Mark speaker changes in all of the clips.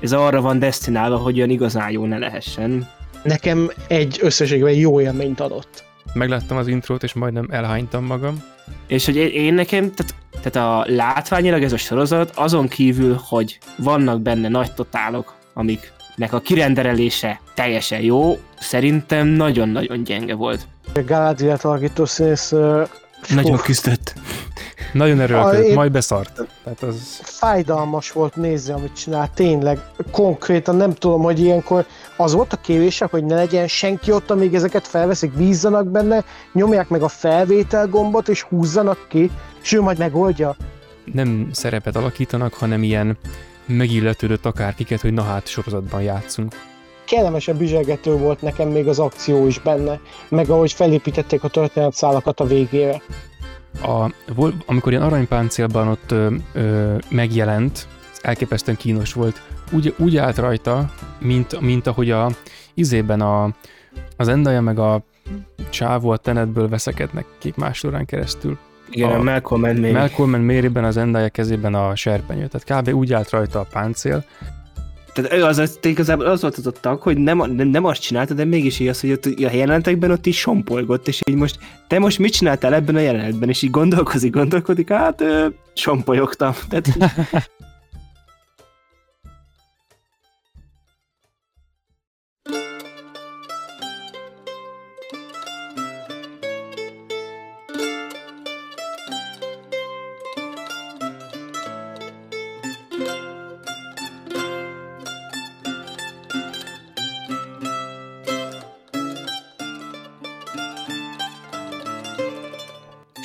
Speaker 1: ez arra van destinálva, hogy olyan igazán jó ne lehessen.
Speaker 2: Nekem egy összességben jó élményt adott.
Speaker 3: Megláttam az intrót, és majdnem elhánytam magam.
Speaker 1: És hogy én nekem, tehát, tehát a látványilag ez a sorozat, azon kívül, hogy vannak benne nagy totálok, amiknek a kirenderelése teljesen jó, szerintem nagyon-nagyon gyenge volt.
Speaker 2: A Galadriel alakító színész
Speaker 1: nagyon küzdött.
Speaker 3: Nagyon erőlködött, majd beszart. Tehát az...
Speaker 2: Fájdalmas volt nézni, amit csinál, tényleg. Konkrétan nem tudom, hogy ilyenkor az volt a kérése, hogy ne legyen senki ott, amíg ezeket felveszik, bízzanak benne, nyomják meg a felvétel gombot, és húzzanak ki, és ő majd megoldja.
Speaker 3: Nem szerepet alakítanak, hanem ilyen megilletődött akárkiket, hogy na hát sorozatban játszunk
Speaker 2: kellemesen bizselgető volt nekem még az akció is benne, meg ahogy felépítették a történetszálakat a végére.
Speaker 3: A, amikor ilyen aranypáncélban ott ö, ö, megjelent, elképesztően kínos volt, úgy, úgy állt rajta, mint, mint ahogy a izében a, az Endaja meg a csávó a tenetből veszekednek kék más során keresztül.
Speaker 1: Igen, a, a Malcolm and Mary.
Speaker 3: Malcolm and Mary-ben az Endaja kezében a serpenyő. Tehát kb. úgy állt rajta a páncél,
Speaker 1: tehát az, az, igazából az volt az a tag, hogy nem, nem, nem azt csinálta, de mégis így az, hogy ott a jelenetekben ott is sompolgott, és így most, te most mit csináltál ebben a jelenetben, és így gondolkozik, gondolkodik, hát ö, sompolyogtam. Tehát,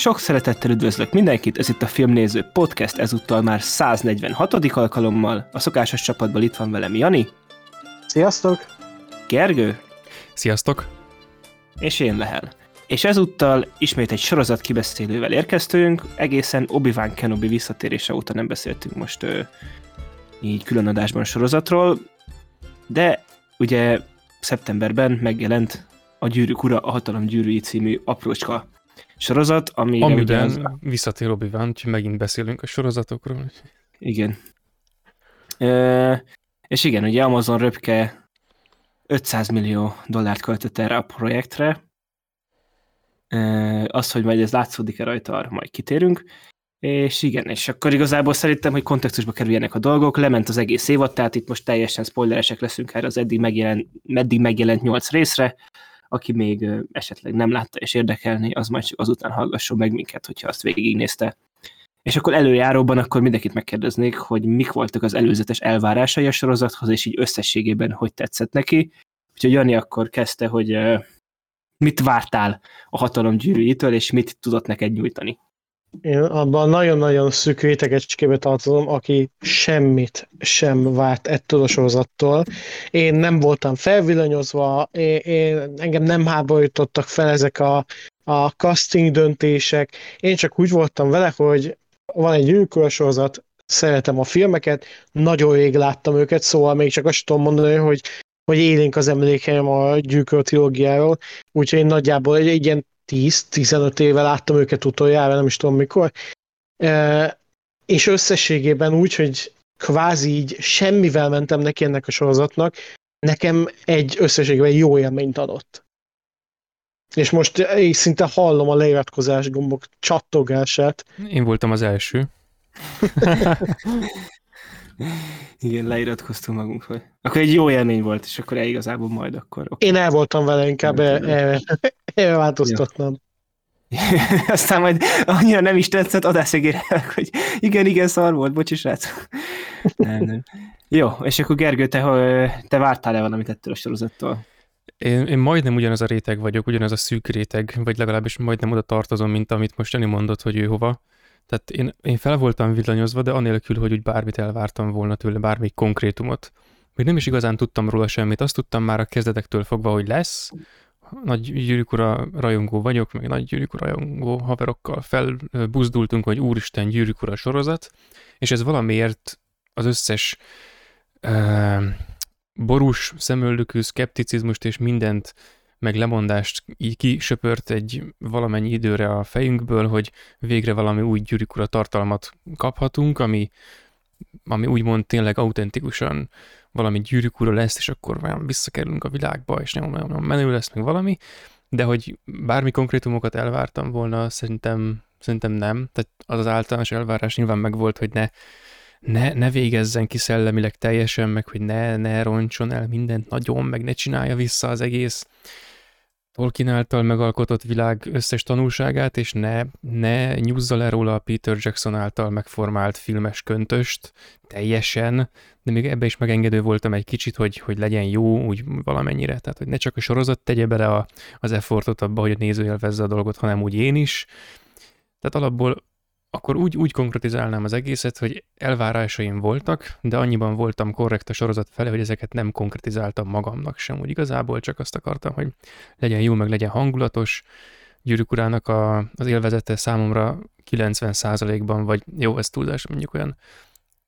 Speaker 1: Sok szeretettel üdvözlök mindenkit, ez itt a Filmnéző Podcast, ezúttal már 146. alkalommal. A szokásos csapatban itt van velem Jani.
Speaker 2: Sziasztok!
Speaker 1: Gergő.
Speaker 3: Sziasztok!
Speaker 1: És én Lehel. És ezúttal ismét egy sorozat kibeszélővel érkeztünk, egészen Obi-Wan Kenobi visszatérése óta nem beszéltünk most ö, így külön adásban sorozatról, de ugye szeptemberben megjelent a Gyűrűk Ura, a Hatalom Gyűrűi című aprócska sorozat, ami...
Speaker 3: Amiben az... visszatér obi hogy megint beszélünk a sorozatokról.
Speaker 1: Igen. E, és igen, ugye Amazon röpke 500 millió dollárt költött erre a projektre. E, az, hogy majd ez látszódik-e rajta, arra majd kitérünk. És igen, és akkor igazából szerintem, hogy kontextusba kerüljenek a dolgok, lement az egész évad, tehát itt most teljesen spoileresek leszünk erre az eddig megjelent, meddig megjelent nyolc részre, aki még esetleg nem látta és érdekelni, az majd csak azután hallgasson meg minket, hogyha azt végignézte. És akkor előjáróban akkor mindenkit megkérdeznék, hogy mik voltak az előzetes elvárásai a sorozathoz, és így összességében hogy tetszett neki. Úgyhogy Jani akkor kezdte, hogy mit vártál a hatalom gyűrűjétől, és mit tudott neked nyújtani.
Speaker 2: Én abban nagyon-nagyon szűk rétegecskébe tartozom, aki semmit sem várt ettől a sorozattól. Én nem voltam felvillanyozva, én, én, engem nem háborítottak fel ezek a, a casting döntések. Én csak úgy voltam vele, hogy van egy gyűrűkör sorozat, szeretem a filmeket, nagyon rég láttam őket, szóval még csak azt tudom mondani, hogy hogy élénk az emlékeim a gyűrűkör trilógiáról, úgyhogy én nagyjából egy, egy ilyen 10-15 éve láttam őket utoljára, nem is tudom mikor, és összességében úgy, hogy kvázi így semmivel mentem neki ennek a sorozatnak, nekem egy összességében jó élményt adott. És most én szinte hallom a leiratkozás gombok csattogását.
Speaker 3: Én voltam az első.
Speaker 1: Igen, leiratkoztunk magunkhoz. Akkor egy jó élmény volt, és akkor igazából majd akkor...
Speaker 2: Okay. Én el voltam vele, inkább erre változtatnám.
Speaker 1: Aztán majd annyira nem is tetszett, adásszegére, hogy igen, igen, szar volt, bocsi srác. nem, nem. Jó, és akkor Gergő, te, te vártál-e valamit ettől a sorozattól?
Speaker 3: Én, én majdnem ugyanaz a réteg vagyok, ugyanaz a szűk réteg, vagy legalábbis majdnem oda tartozom, mint amit most Jani mondott, hogy ő hova. Tehát én, én fel voltam villanyozva, de anélkül, hogy úgy bármit elvártam volna tőle, bármelyik konkrétumot. Még nem is igazán tudtam róla semmit, azt tudtam már a kezdetektől fogva, hogy lesz. Nagy gyűrűkura rajongó vagyok, meg nagy gyűrűkura rajongó haverokkal felbuzdultunk, hogy úristen gyűrűkura sorozat, és ez valamiért az összes uh, borús szemöldökű szkepticizmust és mindent meg lemondást így kisöpört egy valamennyi időre a fejünkből, hogy végre valami új gyűrűkura tartalmat kaphatunk, ami ami úgymond tényleg autentikusan valami ura lesz, és akkor olyan visszakerülünk a világba, és nem olyan menő lesz, meg valami, de hogy bármi konkrétumokat elvártam volna, szerintem, szerintem nem. Tehát az az általános elvárás nyilván megvolt, hogy ne, ne, ne végezzen ki szellemileg teljesen, meg hogy ne, ne roncson el mindent nagyon, meg ne csinálja vissza az egész Tolkien által megalkotott világ összes tanulságát, és ne, ne nyúzza le róla a Peter Jackson által megformált filmes köntöst teljesen, de még ebbe is megengedő voltam egy kicsit, hogy, hogy legyen jó úgy valamennyire, tehát hogy ne csak a sorozat tegye bele a, az effortot abba, hogy a néző élvezze a dolgot, hanem úgy én is. Tehát alapból akkor úgy, úgy konkretizálnám az egészet, hogy elvárásaim voltak, de annyiban voltam korrekt a sorozat fele, hogy ezeket nem konkretizáltam magamnak sem. Úgy igazából csak azt akartam, hogy legyen jó, meg legyen hangulatos. Gyűrűk urának a, az élvezete számomra 90%-ban, vagy jó, ez túlzás, mondjuk olyan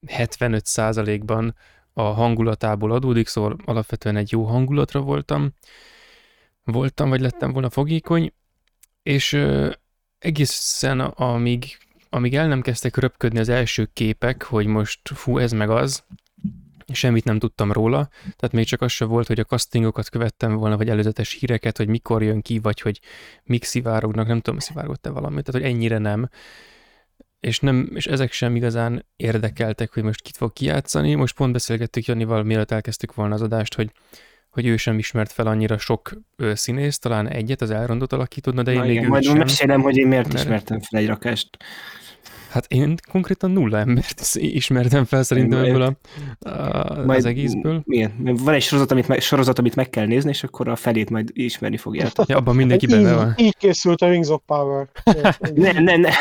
Speaker 3: 75%-ban a hangulatából adódik, szóval alapvetően egy jó hangulatra voltam, voltam, vagy lettem volna fogékony, és egészen amíg amíg el nem kezdtek röpködni az első képek, hogy most fú, ez meg az, semmit nem tudtam róla, tehát még csak az se volt, hogy a castingokat követtem volna, vagy előzetes híreket, hogy mikor jön ki, vagy hogy mik szivárognak, nem tudom, szivárgott-e valamit, tehát hogy ennyire nem. És, nem, és ezek sem igazán érdekeltek, hogy most kit fog kijátszani. Most pont beszélgettük Janival, mielőtt elkezdtük volna az adást, hogy hogy ő sem ismert fel annyira sok ő, színész, talán egyet az elrondot alakítódna, de én Na még igen,
Speaker 1: majd
Speaker 3: sem.
Speaker 1: mesélem, hogy én miért mert... ismertem fel egy rakást.
Speaker 3: Hát én konkrétan nulla embert ismertem fel szerintem ebből a, a, majd, az egészből.
Speaker 1: Igen, van egy sorozat amit, meg, sorozat, amit meg kell nézni, és akkor a felét majd ismerni fogjátok.
Speaker 3: Ja, abban mindenki benne van.
Speaker 2: Így készült a Rings of Power.
Speaker 1: nem, nem, nem.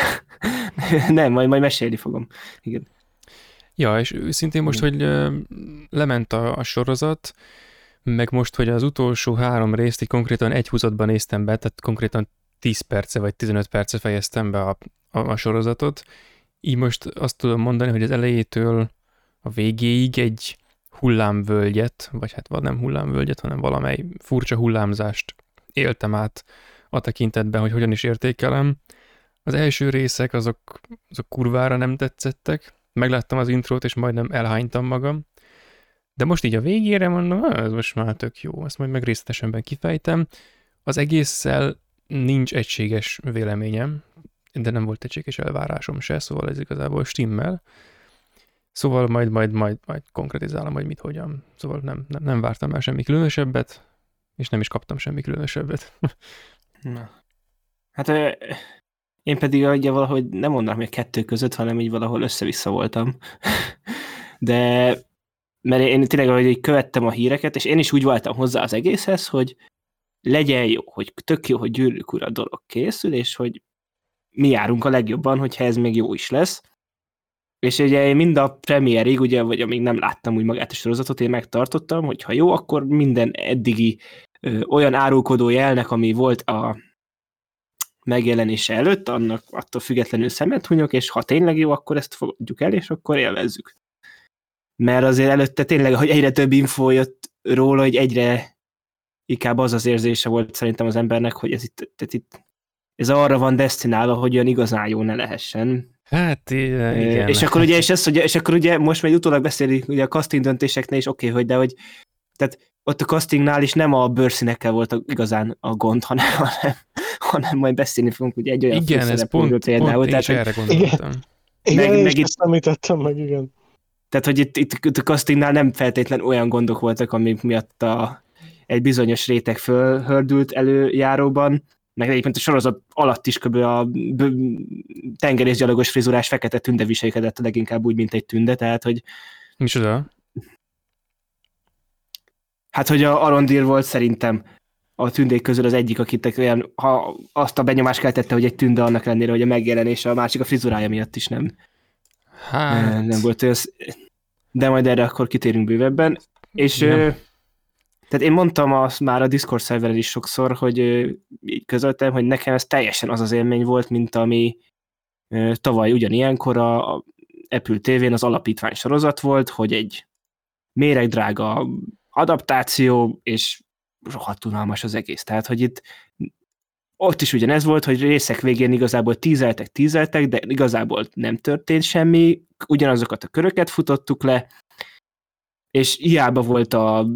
Speaker 1: nem, majd, majd mesélni fogom. Igen.
Speaker 3: Ja, és őszintén most, hogy lement a, a sorozat, meg most, hogy az utolsó három részt így konkrétan egy húzatban néztem be, tehát konkrétan 10 perce vagy 15 perce fejeztem be a, a, a sorozatot, így most azt tudom mondani, hogy az elejétől a végéig egy hullámvölgyet, vagy hát nem hullámvölgyet, hanem valamely furcsa hullámzást éltem át a tekintetben, hogy hogyan is értékelem. Az első részek azok, azok kurvára nem tetszettek, megláttam az intrót, és majdnem elhánytam magam. De most így a végére mondom, ez most már tök jó, ezt majd meg részletesenben kifejtem. Az egésszel nincs egységes véleményem, de nem volt egységes elvárásom se, szóval ez igazából stimmel. Szóval majd, majd, majd, majd konkretizálom, hogy mit, hogyan. Szóval nem, nem, nem vártam el semmi különösebbet, és nem is kaptam semmi különösebbet.
Speaker 1: Na. Hát én pedig ugye valahogy nem mondanám, hogy a kettő között, hanem így valahol össze-vissza voltam. De mert én tényleg, hogy követtem a híreket, és én is úgy voltam hozzá az egészhez, hogy legyen jó, hogy tök jó, hogy gyűrűk ura dolog készül, és hogy mi járunk a legjobban, hogyha ez még jó is lesz. És ugye mind a premierig, ugye, vagy amíg nem láttam úgy magát a sorozatot, én megtartottam, hogy ha jó, akkor minden eddigi ö, olyan árulkodó jelnek, ami volt a megjelenése előtt, annak attól függetlenül szemet hunyok, és ha tényleg jó, akkor ezt fogadjuk el, és akkor élvezzük mert azért előtte tényleg, hogy egyre több info jött róla, hogy egyre inkább az az érzése volt szerintem az embernek, hogy ez itt, tehát itt ez arra van destinálva, hogy olyan igazán jó ne lehessen.
Speaker 3: Hát igen.
Speaker 1: És akkor ugye, és, ez, hogy, és akkor ugye most majd utólag beszéli, ugye a casting döntéseknél is oké, okay, hogy de hogy tehát ott a castingnál is nem a bőrszínekkel volt a, igazán a gond, hanem, hanem, hanem majd beszélni fogunk ugye egy olyan
Speaker 3: Igen, ez pont, pont például, tehát, erre gondoltam.
Speaker 2: Igen, meg, meg itt, említettem meg, igen.
Speaker 1: Tehát, hogy itt, itt, itt a castingnál nem feltétlen olyan gondok voltak, amik miatt a, egy bizonyos réteg fölhördült előjáróban, meg egyébként a sorozat alatt is kb. a tengerészgyalogos frizurás fekete tünde viselkedett leginkább úgy, mint egy tünde, tehát, hogy...
Speaker 3: Micsoda?
Speaker 1: Hát, hogy a Arondir volt szerintem a tündék közül az egyik, akit olyan, ha azt a benyomást keltette, hogy egy tünde annak ellenére, hogy a megjelenése, a másik a frizurája miatt is nem,
Speaker 3: hát...
Speaker 1: nem volt olyan, de majd erre akkor kitérünk bővebben. És ö, tehát én mondtam azt már a Discord szerveren is sokszor, hogy így közöltem, hogy nekem ez teljesen az az élmény volt, mint ami tavaly ugyanilyenkor a Apple TV-n az alapítvány sorozat volt, hogy egy méregdrága adaptáció, és rohadt unalmas az egész. Tehát, hogy itt ott is ugyanez volt, hogy részek végén igazából tízeltek, tízeltek, de igazából nem történt semmi, ugyanazokat a köröket futottuk le, és hiába volt a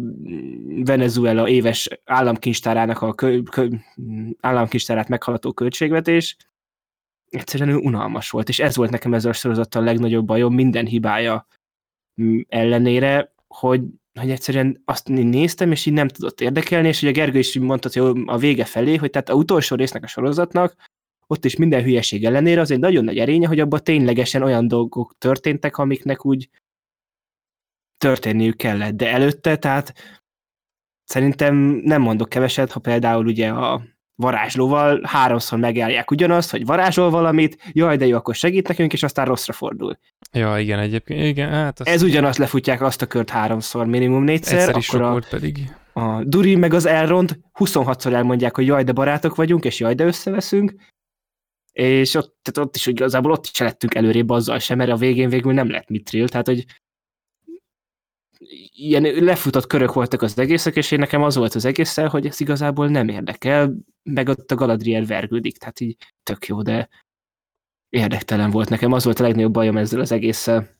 Speaker 1: Venezuela éves államkincstárának a kö, kö, államkincstárát meghaladó költségvetés, egyszerűen unalmas volt, és ez volt nekem ez a sorozattal a legnagyobb bajom, minden hibája ellenére, hogy, hogy egyszerűen azt néztem, és így nem tudott érdekelni, és ugye Gergő is mondta, hogy a vége felé, hogy tehát a utolsó résznek a sorozatnak, ott is minden hülyeség ellenére az egy nagyon nagy erénye, hogy abban ténylegesen olyan dolgok történtek, amiknek úgy történniük kellett, de előtte, tehát szerintem nem mondok keveset, ha például ugye a varázslóval háromszor megállják ugyanazt, hogy varázsol valamit, jaj, de jó, akkor segít nekünk, és aztán rosszra fordul.
Speaker 3: Ja, igen, egyébként, igen, hát...
Speaker 1: Ez ugyanazt lefutják azt a kört háromszor, minimum négyszer.
Speaker 3: Egyszer is akkor a, volt pedig.
Speaker 1: A Duri meg az Elrond 26-szor elmondják, hogy jaj, de barátok vagyunk, és jaj, de összeveszünk, és ott, tehát ott is igazából ott is lettünk előrébb azzal sem, mert a végén végül nem lett mitril, tehát hogy ilyen lefutott körök voltak az egészek, és én nekem az volt az egésszel, hogy ez igazából nem érdekel, meg ott a Galadriel vergődik, tehát így tök jó, de érdektelen volt nekem, az volt a legnagyobb bajom ezzel az egésszel.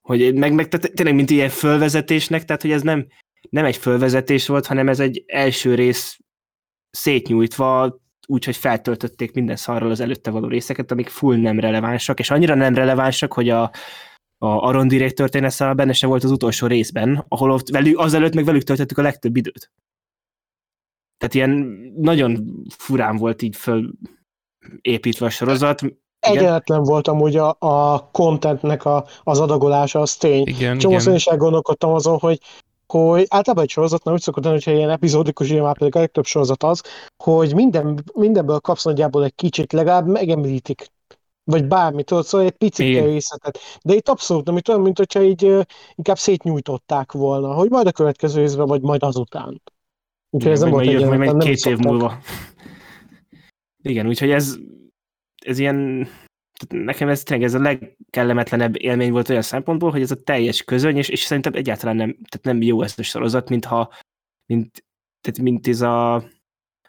Speaker 1: Hogy meg, meg tehát tényleg, mint ilyen fölvezetésnek, tehát hogy ez nem, nem egy fölvezetés volt, hanem ez egy első rész szétnyújtva, úgyhogy feltöltötték minden szarral az előtte való részeket, amik full nem relevánsak, és annyira nem relevánsak, hogy a, a Aron Direct történet benne sem volt az utolsó részben, ahol ott velük, azelőtt meg velük töltöttük a legtöbb időt. Tehát ilyen nagyon furán volt így föl építve a sorozat.
Speaker 2: Egyenletlen volt amúgy a, a contentnek a, az adagolása, az tény.
Speaker 3: Igen,
Speaker 2: Csomószor igen. is elgondolkodtam azon, hogy hogy általában egy sorozatnál úgy szokott lenni, hogyha ilyen epizódikus, ilyen már pedig a legtöbb sorozat az, hogy minden, mindenből kapsz nagyjából egy kicsit, legalább megemlítik vagy bármit, szóval egy picit részletet. De itt abszolút nem, itt olyan, mint hogyha így inkább szétnyújtották volna, hogy majd a következő részben, vagy majd azután.
Speaker 1: Úgyhogy ez nem volt egy majd két év múlva. Igen, úgyhogy ez, ez ilyen, nekem ez tényleg ez a legkellemetlenebb élmény volt olyan szempontból, hogy ez a teljes közöny, és, és szerintem egyáltalán nem, tehát nem jó ez a sorozat, mintha, mint, tehát mint ez a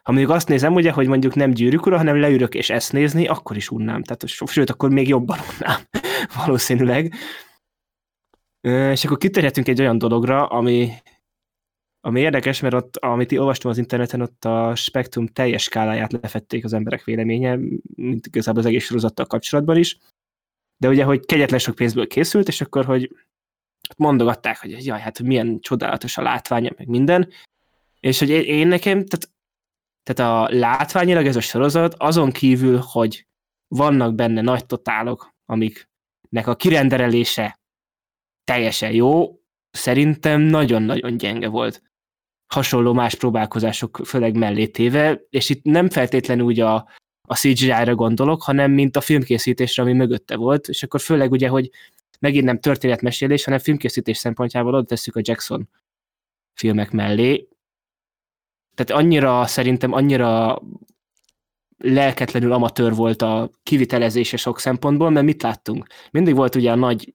Speaker 1: ha mondjuk azt nézem, ugye, hogy mondjuk nem gyűrűk ura, hanem leülök és ezt nézni, akkor is unnám. Tehát, sőt, akkor még jobban unnám, valószínűleg. És akkor kitérhetünk egy olyan dologra, ami, ami érdekes, mert ott, amit olvastam az interneten, ott a spektrum teljes skáláját lefették az emberek véleménye, mint igazából az egész sorozattal kapcsolatban is. De ugye, hogy kegyetlen sok pénzből készült, és akkor, hogy mondogatták, hogy jaj, hát milyen csodálatos a látványa, meg minden. És hogy én nekem, tehát tehát a látványilag ez a sorozat azon kívül, hogy vannak benne nagy totálok, amiknek a kirenderelése teljesen jó, szerintem nagyon-nagyon gyenge volt. Hasonló más próbálkozások főleg mellé téve, és itt nem feltétlenül úgy a, a CGI-ra gondolok, hanem mint a filmkészítésre, ami mögötte volt, és akkor főleg ugye, hogy megint nem történetmesélés, hanem filmkészítés szempontjából oda tesszük a Jackson filmek mellé, tehát annyira, szerintem annyira lelketlenül amatőr volt a kivitelezése sok szempontból, mert mit láttunk? Mindig volt ugye a nagy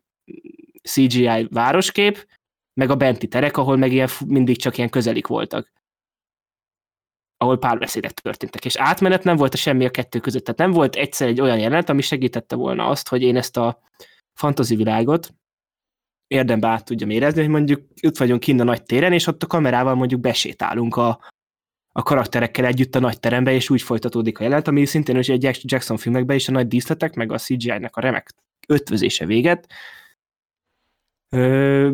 Speaker 1: CGI városkép, meg a benti terek, ahol meg ilyen, mindig csak ilyen közelik voltak. Ahol párbeszédek történtek, és átmenet nem volt a semmi a kettő között, tehát nem volt egyszer egy olyan jelenet, ami segítette volna azt, hogy én ezt a fantasy világot érdembe át tudjam érezni, hogy mondjuk ott vagyunk kint a nagy téren, és ott a kamerával mondjuk besétálunk a, a karakterekkel együtt a nagy terembe, és úgy folytatódik a jelent, ami szintén hogy egy Jackson filmekben is a nagy díszletek, meg a CGI-nek a remek ötvözése véget, ö,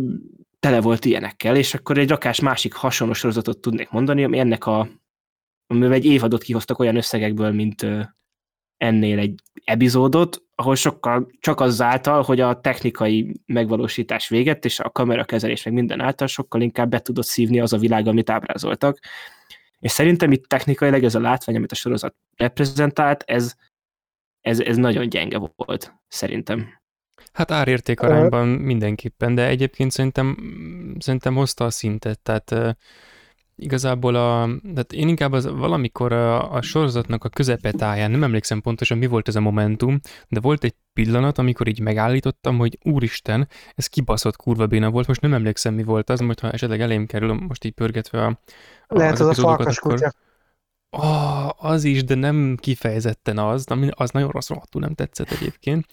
Speaker 1: tele volt ilyenekkel, és akkor egy rakás másik hasonló sorozatot tudnék mondani, ami ennek a amivel egy évadot kihoztak olyan összegekből, mint ö, ennél egy epizódot, ahol sokkal csak azáltal, hogy a technikai megvalósítás véget, és a kamerakezelés meg minden által sokkal inkább be tudott szívni az a világ, amit ábrázoltak. És szerintem itt technikailag ez a látvány, amit a sorozat reprezentált, ez, ez, ez nagyon gyenge volt, szerintem.
Speaker 3: Hát árérték arányban mindenképpen, de egyébként szerintem, szerintem hozta a szintet, tehát igazából a, tehát én inkább az valamikor a, a sorozatnak a közepetáján, nem emlékszem pontosan mi volt ez a momentum, de volt egy pillanat, amikor így megállítottam, hogy úristen, ez kibaszott kurva béna volt, most nem emlékszem mi volt az, majd ha esetleg elém kerül, most így pörgetve a,
Speaker 2: a Lehet az, az a farkas akkor... kutya.
Speaker 3: Oh, az is, de nem kifejezetten az, ami az nagyon rossz rohadtul nem tetszett egyébként,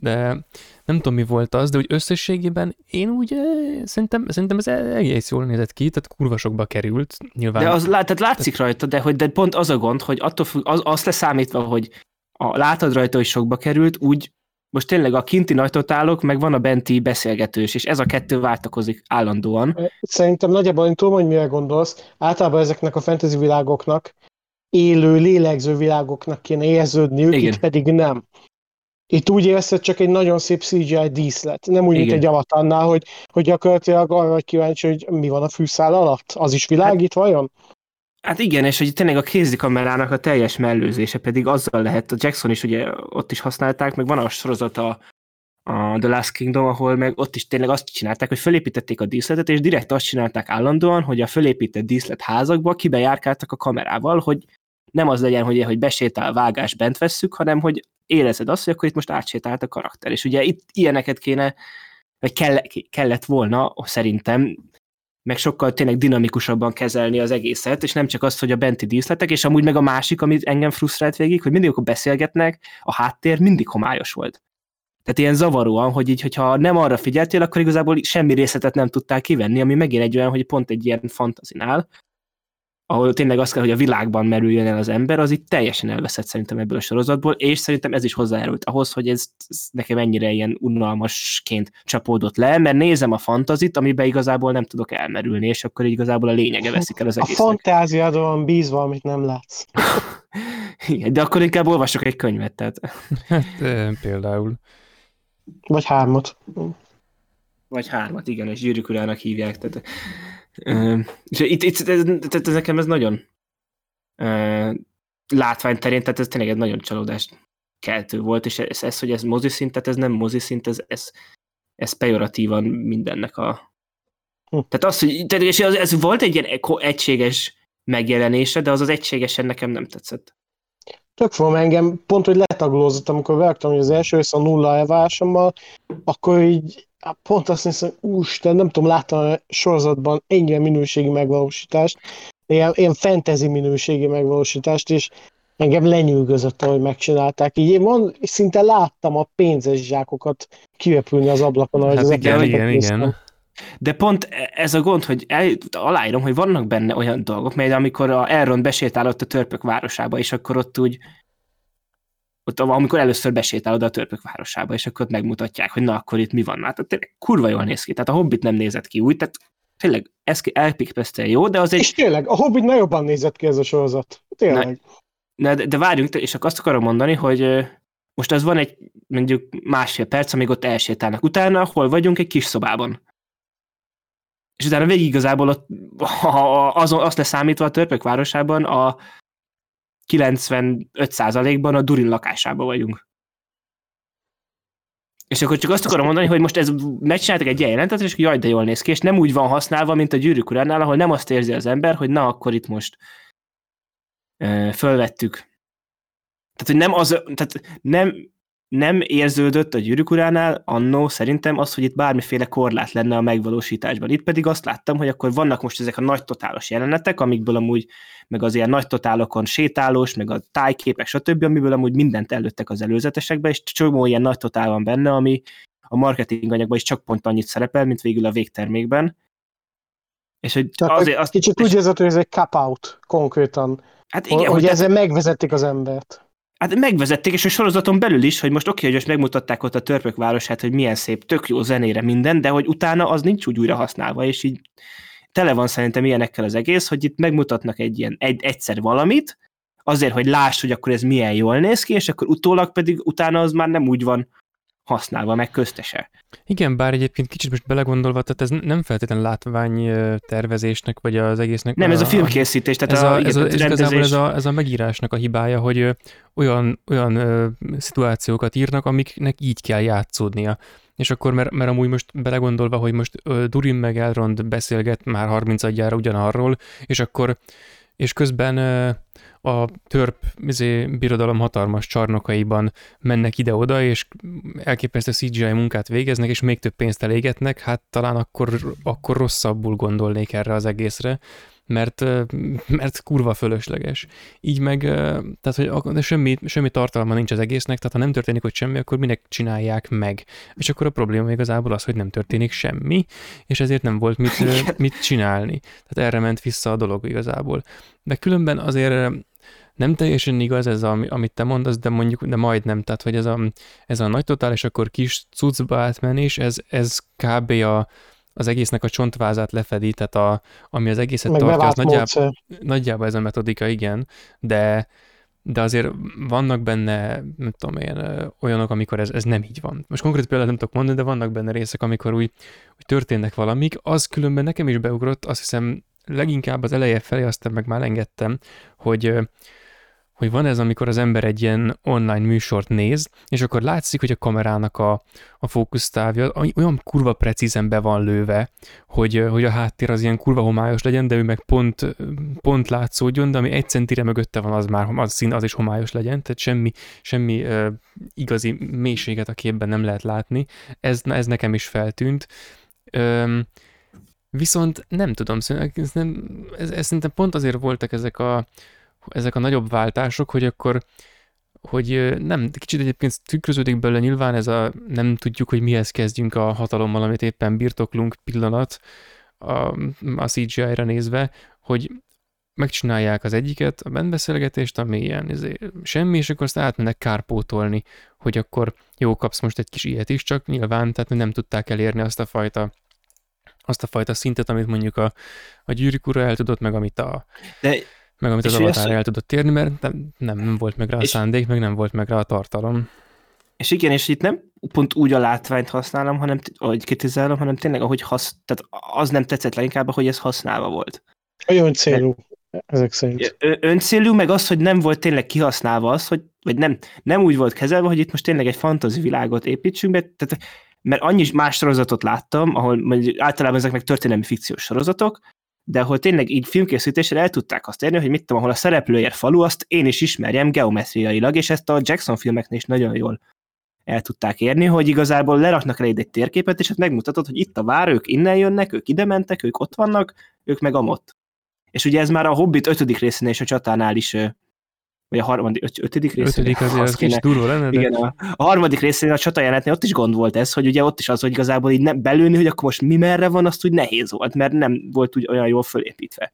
Speaker 3: de nem tudom mi volt az, de úgy összességében én úgy eh, szerintem, szerintem ez egész jól nézett ki, tehát kurva sokba került, nyilván.
Speaker 1: De az tehát látszik rajta, de, hogy, de pont az a gond, hogy attól függ, az, azt leszámítva, hogy a, látod rajta, hogy sokba került, úgy most tényleg a kinti nagytotálok, meg van a benti beszélgetős, és ez a kettő váltakozik állandóan.
Speaker 2: Szerintem nagyjából én tudom, hogy mire gondolsz. Általában ezeknek a fantasy világoknak élő, lélegző világoknak kéne érződniük,
Speaker 1: Igen.
Speaker 2: itt pedig nem. Itt úgy érzed csak egy nagyon szép CGI díszlet. Nem úgy, mint
Speaker 1: Igen.
Speaker 2: egy avatannál, hogy, hogy gyakorlatilag arra vagy kíváncsi, hogy mi van a fűszál alatt. Az is világít vajon?
Speaker 1: Hát igen, és hogy tényleg a kézikamerának a teljes mellőzése pedig azzal lehet, a Jackson is ugye ott is használták, meg van a sorozat a, a The Last Kingdom, ahol meg ott is tényleg azt csinálták, hogy fölépítették a díszletet, és direkt azt csinálták állandóan, hogy a fölépített díszlet házakba kibejárkáltak a kamerával, hogy nem az legyen, hogy, hogy besétál, vágás, bent vesszük, hanem hogy érezed azt, hogy akkor itt most átsétált a karakter. És ugye itt ilyeneket kéne, vagy kell, kellett volna, szerintem, meg sokkal tényleg dinamikusabban kezelni az egészet, és nem csak azt, hogy a benti díszletek, és amúgy meg a másik, amit engem frusztrált végig, hogy mindig, amikor beszélgetnek, a háttér mindig homályos volt. Tehát ilyen zavaróan, hogy így, hogyha nem arra figyeltél, akkor igazából semmi részletet nem tudtál kivenni, ami megint egy olyan, hogy pont egy ilyen fantazinál, ahol tényleg azt kell, hogy a világban merüljön el az ember, az itt teljesen elveszett szerintem ebből a sorozatból, és szerintem ez is hozzájárult ahhoz, hogy ez, ez nekem ennyire ilyen unalmasként csapódott le, mert nézem a fantazit, amiben igazából nem tudok elmerülni, és akkor így igazából a lényege veszik el az
Speaker 2: A
Speaker 1: egésznek.
Speaker 2: fantáziádon van bízva, amit nem látsz.
Speaker 1: Igen, de akkor inkább olvasok egy könyvet, tehát.
Speaker 3: Hát, például.
Speaker 2: Vagy hármat.
Speaker 1: Vagy hármat, igen, és gyűrűk hívják. Tehát, és itt, itt ez, tehát ez nekem ez nagyon látványterén, tehát ez tényleg egy nagyon csalódást keltő volt, és ez, ez hogy ez moziszint, tehát ez nem moziszint, ez, ez, ez pejoratívan mindennek a...
Speaker 2: Hm.
Speaker 1: Tehát az, hogy tehát, és ez, ez volt egy ilyen egységes megjelenése, de az az egységesen nekem nem tetszett.
Speaker 2: Tök fogom engem, pont, hogy letaglózott, amikor vágtam, hogy az első rész a nulla elvárásommal, akkor így hát pont azt hiszem, úristen, nem tudom, láttam a sorozatban ennyire minőségi megvalósítást, ilyen, ilyen fantasy minőségi megvalósítást, és engem lenyűgözött, ahogy megcsinálták. Így én van, szinte láttam a pénzes zsákokat kirepülni az ablakon, ahogy
Speaker 3: Hát
Speaker 2: az
Speaker 3: igen, igen,
Speaker 2: néztem.
Speaker 3: igen.
Speaker 1: De pont ez a gond, hogy el, aláírom, hogy vannak benne olyan dolgok, mert amikor a Elrond besétálott a törpök városába, és akkor ott úgy ott, amikor először besétál oda a törpök városába, és akkor ott megmutatják, hogy na, akkor itt mi van. Hát tényleg kurva jól néz ki. Tehát a Hobbit nem nézett ki úgy, tehát tényleg ez elpikpesztel jó, de az egy...
Speaker 2: És tényleg, a Hobbit nagyon jobban nézett ki ez a sorozat. Tényleg.
Speaker 1: Na, de, de várjunk, és akkor azt akarom mondani, hogy most az van egy mondjuk másfél perc, amíg ott elsétálnak. Utána hol vagyunk? Egy kis szobában. És utána végig igazából ott, azon, azt leszámítva a törpök városában a 95%-ban a Durin lakásában vagyunk. És akkor csak azt akarom mondani, hogy most ez megcsináltak egy ilyen jelentet, és jaj, de jól néz ki, és nem úgy van használva, mint a gyűrűk uránál, ahol nem azt érzi az ember, hogy na, akkor itt most ö, fölvettük. Tehát, hogy nem az, tehát nem, nem érződött a gyűrűk uránál annó szerintem az, hogy itt bármiféle korlát lenne a megvalósításban. Itt pedig azt láttam, hogy akkor vannak most ezek a nagy totálos jelenetek, amikből amúgy, meg az ilyen nagy totálokon sétálós, meg a tájképek, stb., amiből amúgy mindent előttek az előzetesekbe, és csomó ilyen nagy totál van benne, ami a marketing anyagban is csak pont annyit szerepel, mint végül a végtermékben. És hogy
Speaker 2: Tehát
Speaker 1: azért azt,
Speaker 2: Kicsit úgy érzed, hogy ez egy cap-out konkrétan,
Speaker 1: hát
Speaker 2: igen, hogy,
Speaker 1: hogy
Speaker 2: ezzel megvezették az embert.
Speaker 1: Hát megvezették, és a sorozaton belül is, hogy most oké, hogy most megmutatták ott a törpök városát, hogy milyen szép, tök jó zenére minden, de hogy utána az nincs úgy újra használva, és így tele van szerintem ilyenekkel az egész, hogy itt megmutatnak egy ilyen egy, egyszer valamit, azért, hogy láss, hogy akkor ez milyen jól néz ki, és akkor utólag pedig utána az már nem úgy van használva, meg köztese.
Speaker 3: Igen, bár egyébként kicsit most belegondolva, tehát ez nem feltétlenül látvány tervezésnek, vagy az egésznek.
Speaker 1: Nem, ez a filmkészítés, tehát
Speaker 3: ez
Speaker 1: a,
Speaker 3: a,
Speaker 1: igen,
Speaker 3: ez, a, ez
Speaker 1: rendezés.
Speaker 3: ez a, ez a megírásnak a hibája, hogy olyan, olyan ö, szituációkat írnak, amiknek így kell játszódnia. És akkor, mert, mert amúgy most belegondolva, hogy most ö, Durin meg Elrond beszélget már 30 adjára ugyanarról, és akkor és közben a törp izé, birodalom hatalmas csarnokaiban mennek ide-oda, és elképesztő CGI munkát végeznek, és még több pénzt elégetnek, hát talán akkor, akkor rosszabbul gondolnék erre az egészre, mert, mert kurva fölösleges. Így meg, tehát hogy de semmi, semmi tartalma nincs az egésznek, tehát ha nem történik ott semmi, akkor minek csinálják meg. És akkor a probléma igazából az, hogy nem történik semmi, és ezért nem volt mit, mit csinálni. Tehát erre ment vissza a dolog igazából. De különben azért nem teljesen igaz ez, a, amit te mondasz, de mondjuk, de majdnem, tehát hogy ez a, ez a nagy totál, és akkor kis cuccba átmenés, ez, ez kb. A, az egésznek a csontvázát lefedi, tehát a, ami az egészet
Speaker 2: Meg
Speaker 3: tartja, az nagyjából, nagyjából ez a metodika, igen, de, de azért vannak benne, nem tudom én, olyanok, amikor ez, ez nem így van. Most konkrét példát nem tudok mondani, de vannak benne részek, amikor úgy, úgy történnek valamik. Az különben nekem is beugrott, azt hiszem leginkább az eleje felé, aztán meg már engedtem, hogy hogy van ez, amikor az ember egy ilyen online műsort néz, és akkor látszik, hogy a kamerának a, a fókusztávja olyan kurva precízen be van lőve, hogy, hogy a háttér az ilyen kurva homályos legyen, de ő meg pont, pont látszódjon, de ami egy centire mögötte van, az már az szín, az is homályos legyen, tehát semmi, semmi uh, igazi mélységet a képben nem lehet látni. Ez, ez nekem is feltűnt. Um, viszont nem tudom, ez, nem, ez, ez szerintem pont azért voltak ezek a, ezek a nagyobb váltások, hogy akkor hogy nem, kicsit egyébként tükröződik belőle nyilván ez a nem tudjuk, hogy mihez kezdjünk a hatalommal, amit éppen birtoklunk pillanat a, a CGI-ra nézve, hogy megcsinálják az egyiket, a bentbeszélgetést, ami ilyen semmi, és akkor azt átmennek kárpótolni, hogy akkor jó, kapsz most egy kis ilyet is, csak nyilván, tehát nem tudták elérni azt a fajta azt a fajta szintet, amit mondjuk a, a gyűrűk el tudott, meg amit a,
Speaker 1: De
Speaker 3: meg amit az avatar
Speaker 1: ezt-
Speaker 3: el tudott érni, mert nem, nem, nem volt meg rá a
Speaker 1: És-
Speaker 3: szándék, meg nem volt meg rá a tartalom.
Speaker 1: És igen, és itt nem pont úgy a látványt használom, hanem, ahogy kritizálom, hanem tényleg, ahogy hasz, tehát az nem tetszett leginkább, hogy ez használva volt.
Speaker 2: Olyan célú, ezek szerint.
Speaker 1: Öncélú, meg az, hogy nem volt tényleg kihasználva az, hogy, vagy nem, nem úgy volt kezelve, hogy itt most tényleg egy fantasy világot építsünk be, tehát, mert annyi más sorozatot láttam, ahol mondjuk általában ezek meg történelmi fikciós sorozatok, de ahol tényleg így filmkészítésre el tudták azt érni, hogy mit tudom, ahol a szereplőért falu, azt én is ismerjem geometriailag, és ezt a Jackson filmeknél is nagyon jól el tudták érni, hogy igazából leraknak eléd egy térképet, és ott megmutatod, hogy itt a vár, ők innen jönnek, ők ide mentek, ők ott vannak, ők meg amott. És ugye ez már a Hobbit ötödik részénél és a csatánál is, vagy a harmadik, öt, ötödik részénél.
Speaker 3: Ötödik azért
Speaker 1: az
Speaker 3: kicsit durva lenne, de
Speaker 1: igen, a, a harmadik részénél a csata jelenetnél ott is gond volt ez, hogy ugye ott is az, hogy igazából így nem belőni, hogy akkor most mi merre van, azt úgy nehéz volt, mert nem volt úgy olyan jól fölépítve.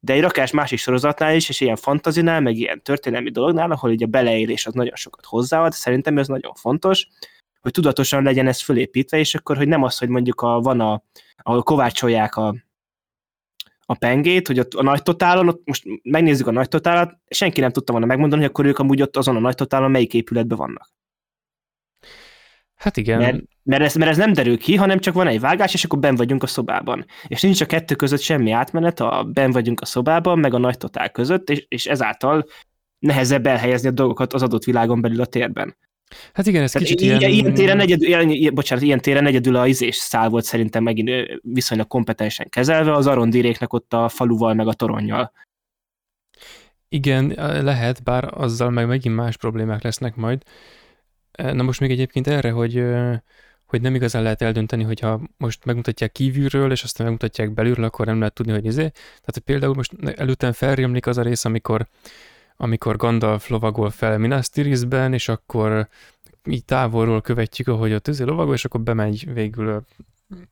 Speaker 1: De egy rakás másik sorozatnál is, és ilyen fantazinál, meg ilyen történelmi dolognál, ahol ugye a beleélés az nagyon sokat hozzáad, szerintem ez nagyon fontos, hogy tudatosan legyen ez fölépítve, és akkor, hogy nem az, hogy mondjuk a, van a, ahol kovácsolják a, a pengét, hogy ott a nagy totálon, ott most megnézzük a nagy totálat, senki nem tudta volna megmondani, hogy akkor ők amúgy ott azon a nagy totálon melyik épületben vannak.
Speaker 3: hát igen,
Speaker 1: Mert, mert, ez, mert ez nem derül ki, hanem csak van egy vágás, és akkor ben vagyunk a szobában. És nincs a kettő között semmi átmenet, a ben vagyunk a szobában, meg a nagy totál között, és, és ezáltal nehezebb elhelyezni a dolgokat az adott világon belül a térben.
Speaker 3: Hát igen, ez
Speaker 1: Tehát
Speaker 3: kicsit
Speaker 1: ilyen,
Speaker 3: ilyen...
Speaker 1: téren egyedül, ilyen, ilyen, bocsánat, ilyen téren egyedül a izés szál volt szerintem megint viszonylag kompetensen kezelve, az arondiréknek ott a faluval, meg a toronnyal.
Speaker 3: Igen, lehet, bár azzal meg megint más problémák lesznek majd. Na most még egyébként erre, hogy, hogy nem igazán lehet eldönteni, hogyha most megmutatják kívülről, és aztán megmutatják belülről, akkor nem lehet tudni, hogy izé. Tehát hogy például most előttem felrémlik az a rész, amikor, amikor Gandalf lovagol fel Minas Tirithben, és akkor így távolról követjük, ahogy ott izé lovagol, és akkor bemegy végül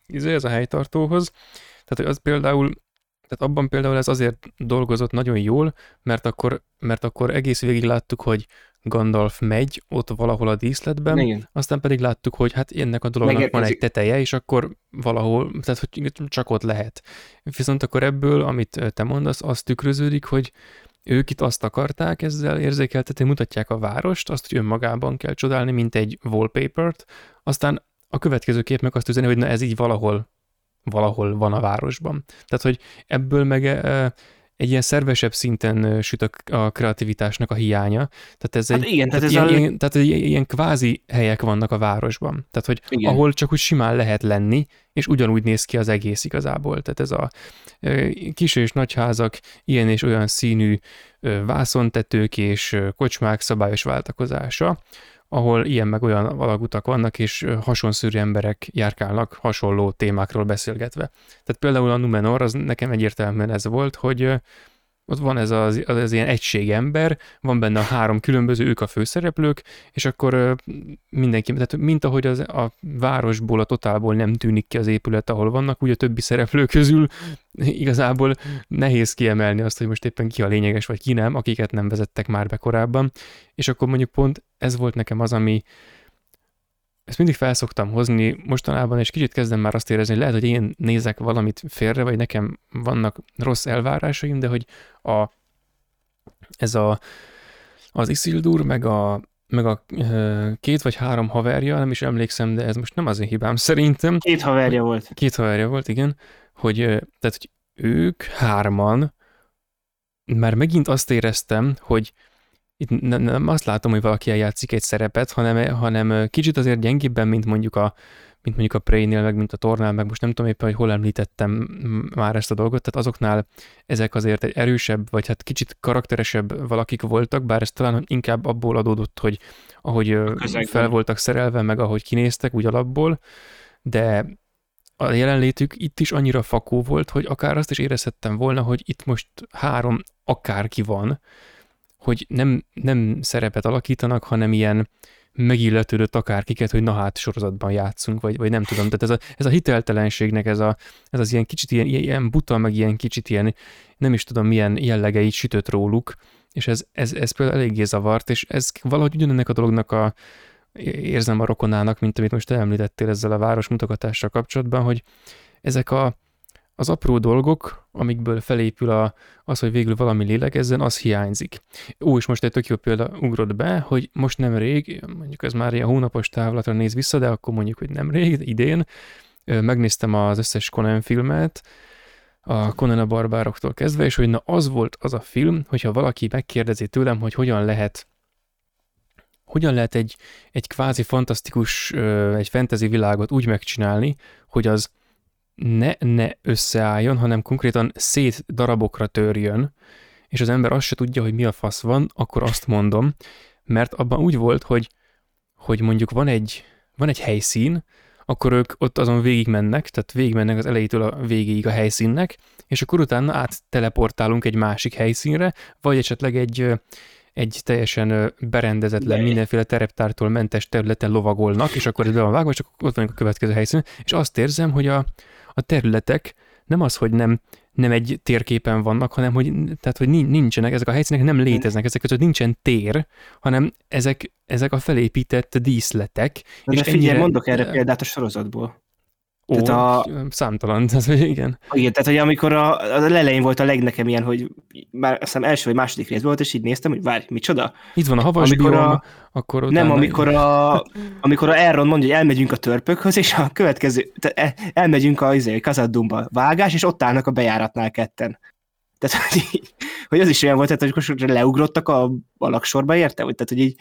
Speaker 3: izé, ez a helytartóhoz. Tehát hogy az például tehát abban például ez azért dolgozott nagyon jól, mert akkor, mert akkor egész végig láttuk, hogy Gandalf megy ott valahol a díszletben,
Speaker 1: Igen.
Speaker 3: aztán pedig láttuk, hogy hát ennek a dolognak van egy
Speaker 1: Megérkezik.
Speaker 3: teteje, és akkor valahol, tehát hogy csak ott lehet. Viszont akkor ebből, amit te mondasz, az tükröződik, hogy ők itt azt akarták ezzel érzékeltetni, mutatják a várost, azt, hogy önmagában kell csodálni, mint egy wallpaper-t, aztán a következő kép meg azt üzeni, hogy na ez így valahol valahol van a városban. Tehát, hogy ebből meg e, egy ilyen szervesebb szinten süt a, a kreativitásnak a hiánya. Tehát ez
Speaker 1: Hát
Speaker 3: egy,
Speaker 1: igen, tehát ez
Speaker 3: ilyen,
Speaker 1: a-
Speaker 3: ilyen, tehát egy, ilyen kvázi helyek vannak a városban. Tehát, hogy
Speaker 1: Igen.
Speaker 3: ahol csak úgy simán lehet lenni, és ugyanúgy néz ki az egész igazából. Tehát ez a kis és nagy házak, ilyen és olyan színű vászontetők és kocsmák szabályos váltakozása, ahol ilyen meg olyan alagutak vannak, és hasonszörű emberek járkálnak hasonló témákról beszélgetve. Tehát például a Numenor, az nekem egyértelműen ez volt, hogy ott van ez az, az, az ilyen egységember, van benne a három különböző, ők a főszereplők, és akkor mindenki, tehát mint ahogy az, a városból, a totálból nem tűnik ki az épület, ahol vannak, úgy a többi szereplő közül igazából nehéz kiemelni azt, hogy most éppen ki a lényeges, vagy ki nem, akiket nem vezettek már be korábban, és akkor mondjuk pont ez volt nekem az, ami, ezt mindig felszoktam hozni mostanában, és kicsit kezdem már azt érezni, hogy lehet, hogy én nézek valamit félre, vagy nekem vannak rossz elvárásaim, de hogy a, ez a, az Isildur, meg a, meg a két vagy három haverja, nem is emlékszem, de ez most nem az én hibám szerintem.
Speaker 1: Két haverja volt.
Speaker 3: Két haverja volt, igen, hogy, tehát, hogy ők hárman, már megint azt éreztem, hogy itt nem, nem azt látom, hogy valaki eljátszik egy szerepet, hanem, hanem kicsit azért gyengébben, mint mondjuk a, mint mondjuk a Prey-nél, meg mint a Tornál, meg most nem tudom éppen, hogy hol említettem már ezt a dolgot, tehát azoknál ezek azért egy erősebb, vagy hát kicsit karakteresebb valakik voltak, bár ez talán inkább abból adódott, hogy ahogy fel voltak szerelve, meg ahogy kinéztek, úgy alapból, de a jelenlétük itt is annyira fakó volt, hogy akár azt is érezhettem volna, hogy itt most három akárki van, hogy nem, nem szerepet alakítanak, hanem ilyen megilletődött akárkiket, hogy na hát sorozatban játszunk, vagy, vagy nem tudom. Tehát ez a, ez a hiteltelenségnek, ez, a, ez az ilyen kicsit ilyen, ilyen buta, meg ilyen kicsit ilyen, nem is tudom milyen jellegeit sütött róluk, és ez, ez, ez például eléggé zavart, és ez valahogy ugyanennek a dolognak a, érzem a rokonának, mint amit most említettél ezzel a város mutogatással kapcsolatban, hogy ezek a az apró dolgok, amikből felépül a, az, hogy végül valami lélegezzen, az hiányzik. Ó, és most egy tök jó példa ugrott be, hogy most nem rég, mondjuk ez már ilyen hónapos távlatra néz vissza, de akkor mondjuk, hogy nem rég, idén, megnéztem az összes Conan filmet, a Conan a barbároktól kezdve, és hogy na az volt az a film, hogyha valaki megkérdezi tőlem, hogy hogyan lehet hogyan lehet egy, egy kvázi fantasztikus, egy fantasy világot úgy megcsinálni, hogy az ne, ne összeálljon, hanem konkrétan szét darabokra törjön, és az ember azt se tudja, hogy mi a fasz van, akkor azt mondom, mert abban úgy volt, hogy, hogy mondjuk van egy, van egy helyszín, akkor ők ott azon végigmennek, tehát végigmennek az elejétől a végéig a helyszínnek, és akkor utána át egy másik helyszínre, vagy esetleg egy, egy teljesen berendezetlen, mindenféle tereptártól mentes területen lovagolnak, és akkor ez be van vágva, és akkor ott van a következő helyszín, és azt érzem, hogy a, a területek nem az, hogy nem, nem egy térképen vannak, hanem hogy, tehát, hogy nincsenek, ezek a helyszínek nem léteznek, ezek között nincsen tér, hanem ezek, ezek a felépített díszletek.
Speaker 1: De és figyelj, ennyire... mondok erre példát a sorozatból.
Speaker 3: Ó, tehát a... számtalan, tehát, hogy igen.
Speaker 1: Igen, tehát hogy amikor a, a lelején volt a legnekem ilyen, hogy már azt hiszem első vagy második rész volt, és így néztem, hogy várj, micsoda?
Speaker 3: Itt van a havas amikor biom, a, akkor
Speaker 1: utána... Nem, amikor a, amikor a Elrond mondja, hogy elmegyünk a törpökhöz, és a következő, e, elmegyünk a izé, Kazadumba vágás, és ott állnak a bejáratnál ketten. Tehát, hogy, hogy az is olyan volt, tehát, hogy leugrottak a, a laksorba, érte? Vagy, tehát, hogy így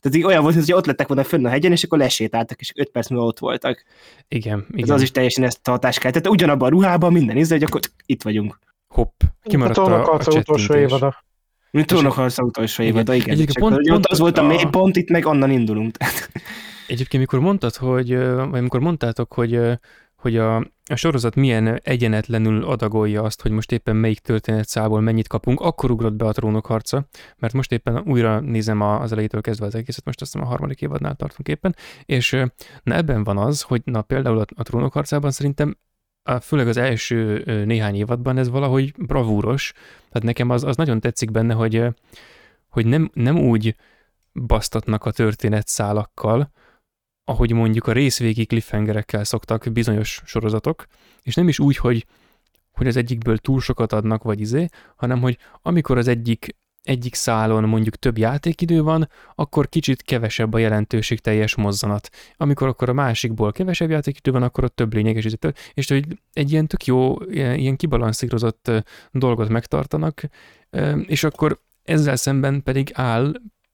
Speaker 1: tehát így olyan volt, hogy ott lettek volna fönn a hegyen, és akkor lesétáltak, és öt perc múlva ott voltak.
Speaker 3: Igen, igen.
Speaker 1: Ez az is teljesen ezt a hatást kell. Tehát ugyanabban a ruhában, minden ízre, hogy akkor itt vagyunk.
Speaker 3: Hopp, kimaradt a, a, a utolsó évada.
Speaker 1: Mint trónokharca utolsó évada, igen. igen. Csak, pont, pont, ott az volt a mélypont, itt meg onnan indulunk.
Speaker 3: Egyébként, mikor mondtad, hogy, vagy mikor mondtátok, hogy, hogy a, a sorozat milyen egyenetlenül adagolja azt, hogy most éppen melyik történetszából mennyit kapunk, akkor ugrott be a trónok harca, mert most éppen újra nézem az elejétől kezdve az egészet, most azt hiszem a harmadik évadnál tartunk éppen, és na ebben van az, hogy na például a, a trónok harcában szerintem főleg az első néhány évadban ez valahogy bravúros, tehát nekem az, az nagyon tetszik benne, hogy, hogy nem, nem úgy basztatnak a történetszálakkal, ahogy mondjuk a részvégi cliffhangerekkel szoktak bizonyos sorozatok, és nem is úgy, hogy, hogy az egyikből túl sokat adnak, vagy izé, hanem hogy amikor az egyik egyik szálon mondjuk több játékidő van, akkor kicsit kevesebb a jelentőség teljes mozzanat. Amikor akkor a másikból kevesebb játékidő van, akkor ott több lényeges és, és hogy egy ilyen tök jó, ilyen kibalanszírozott dolgot megtartanak, és akkor ezzel szemben pedig áll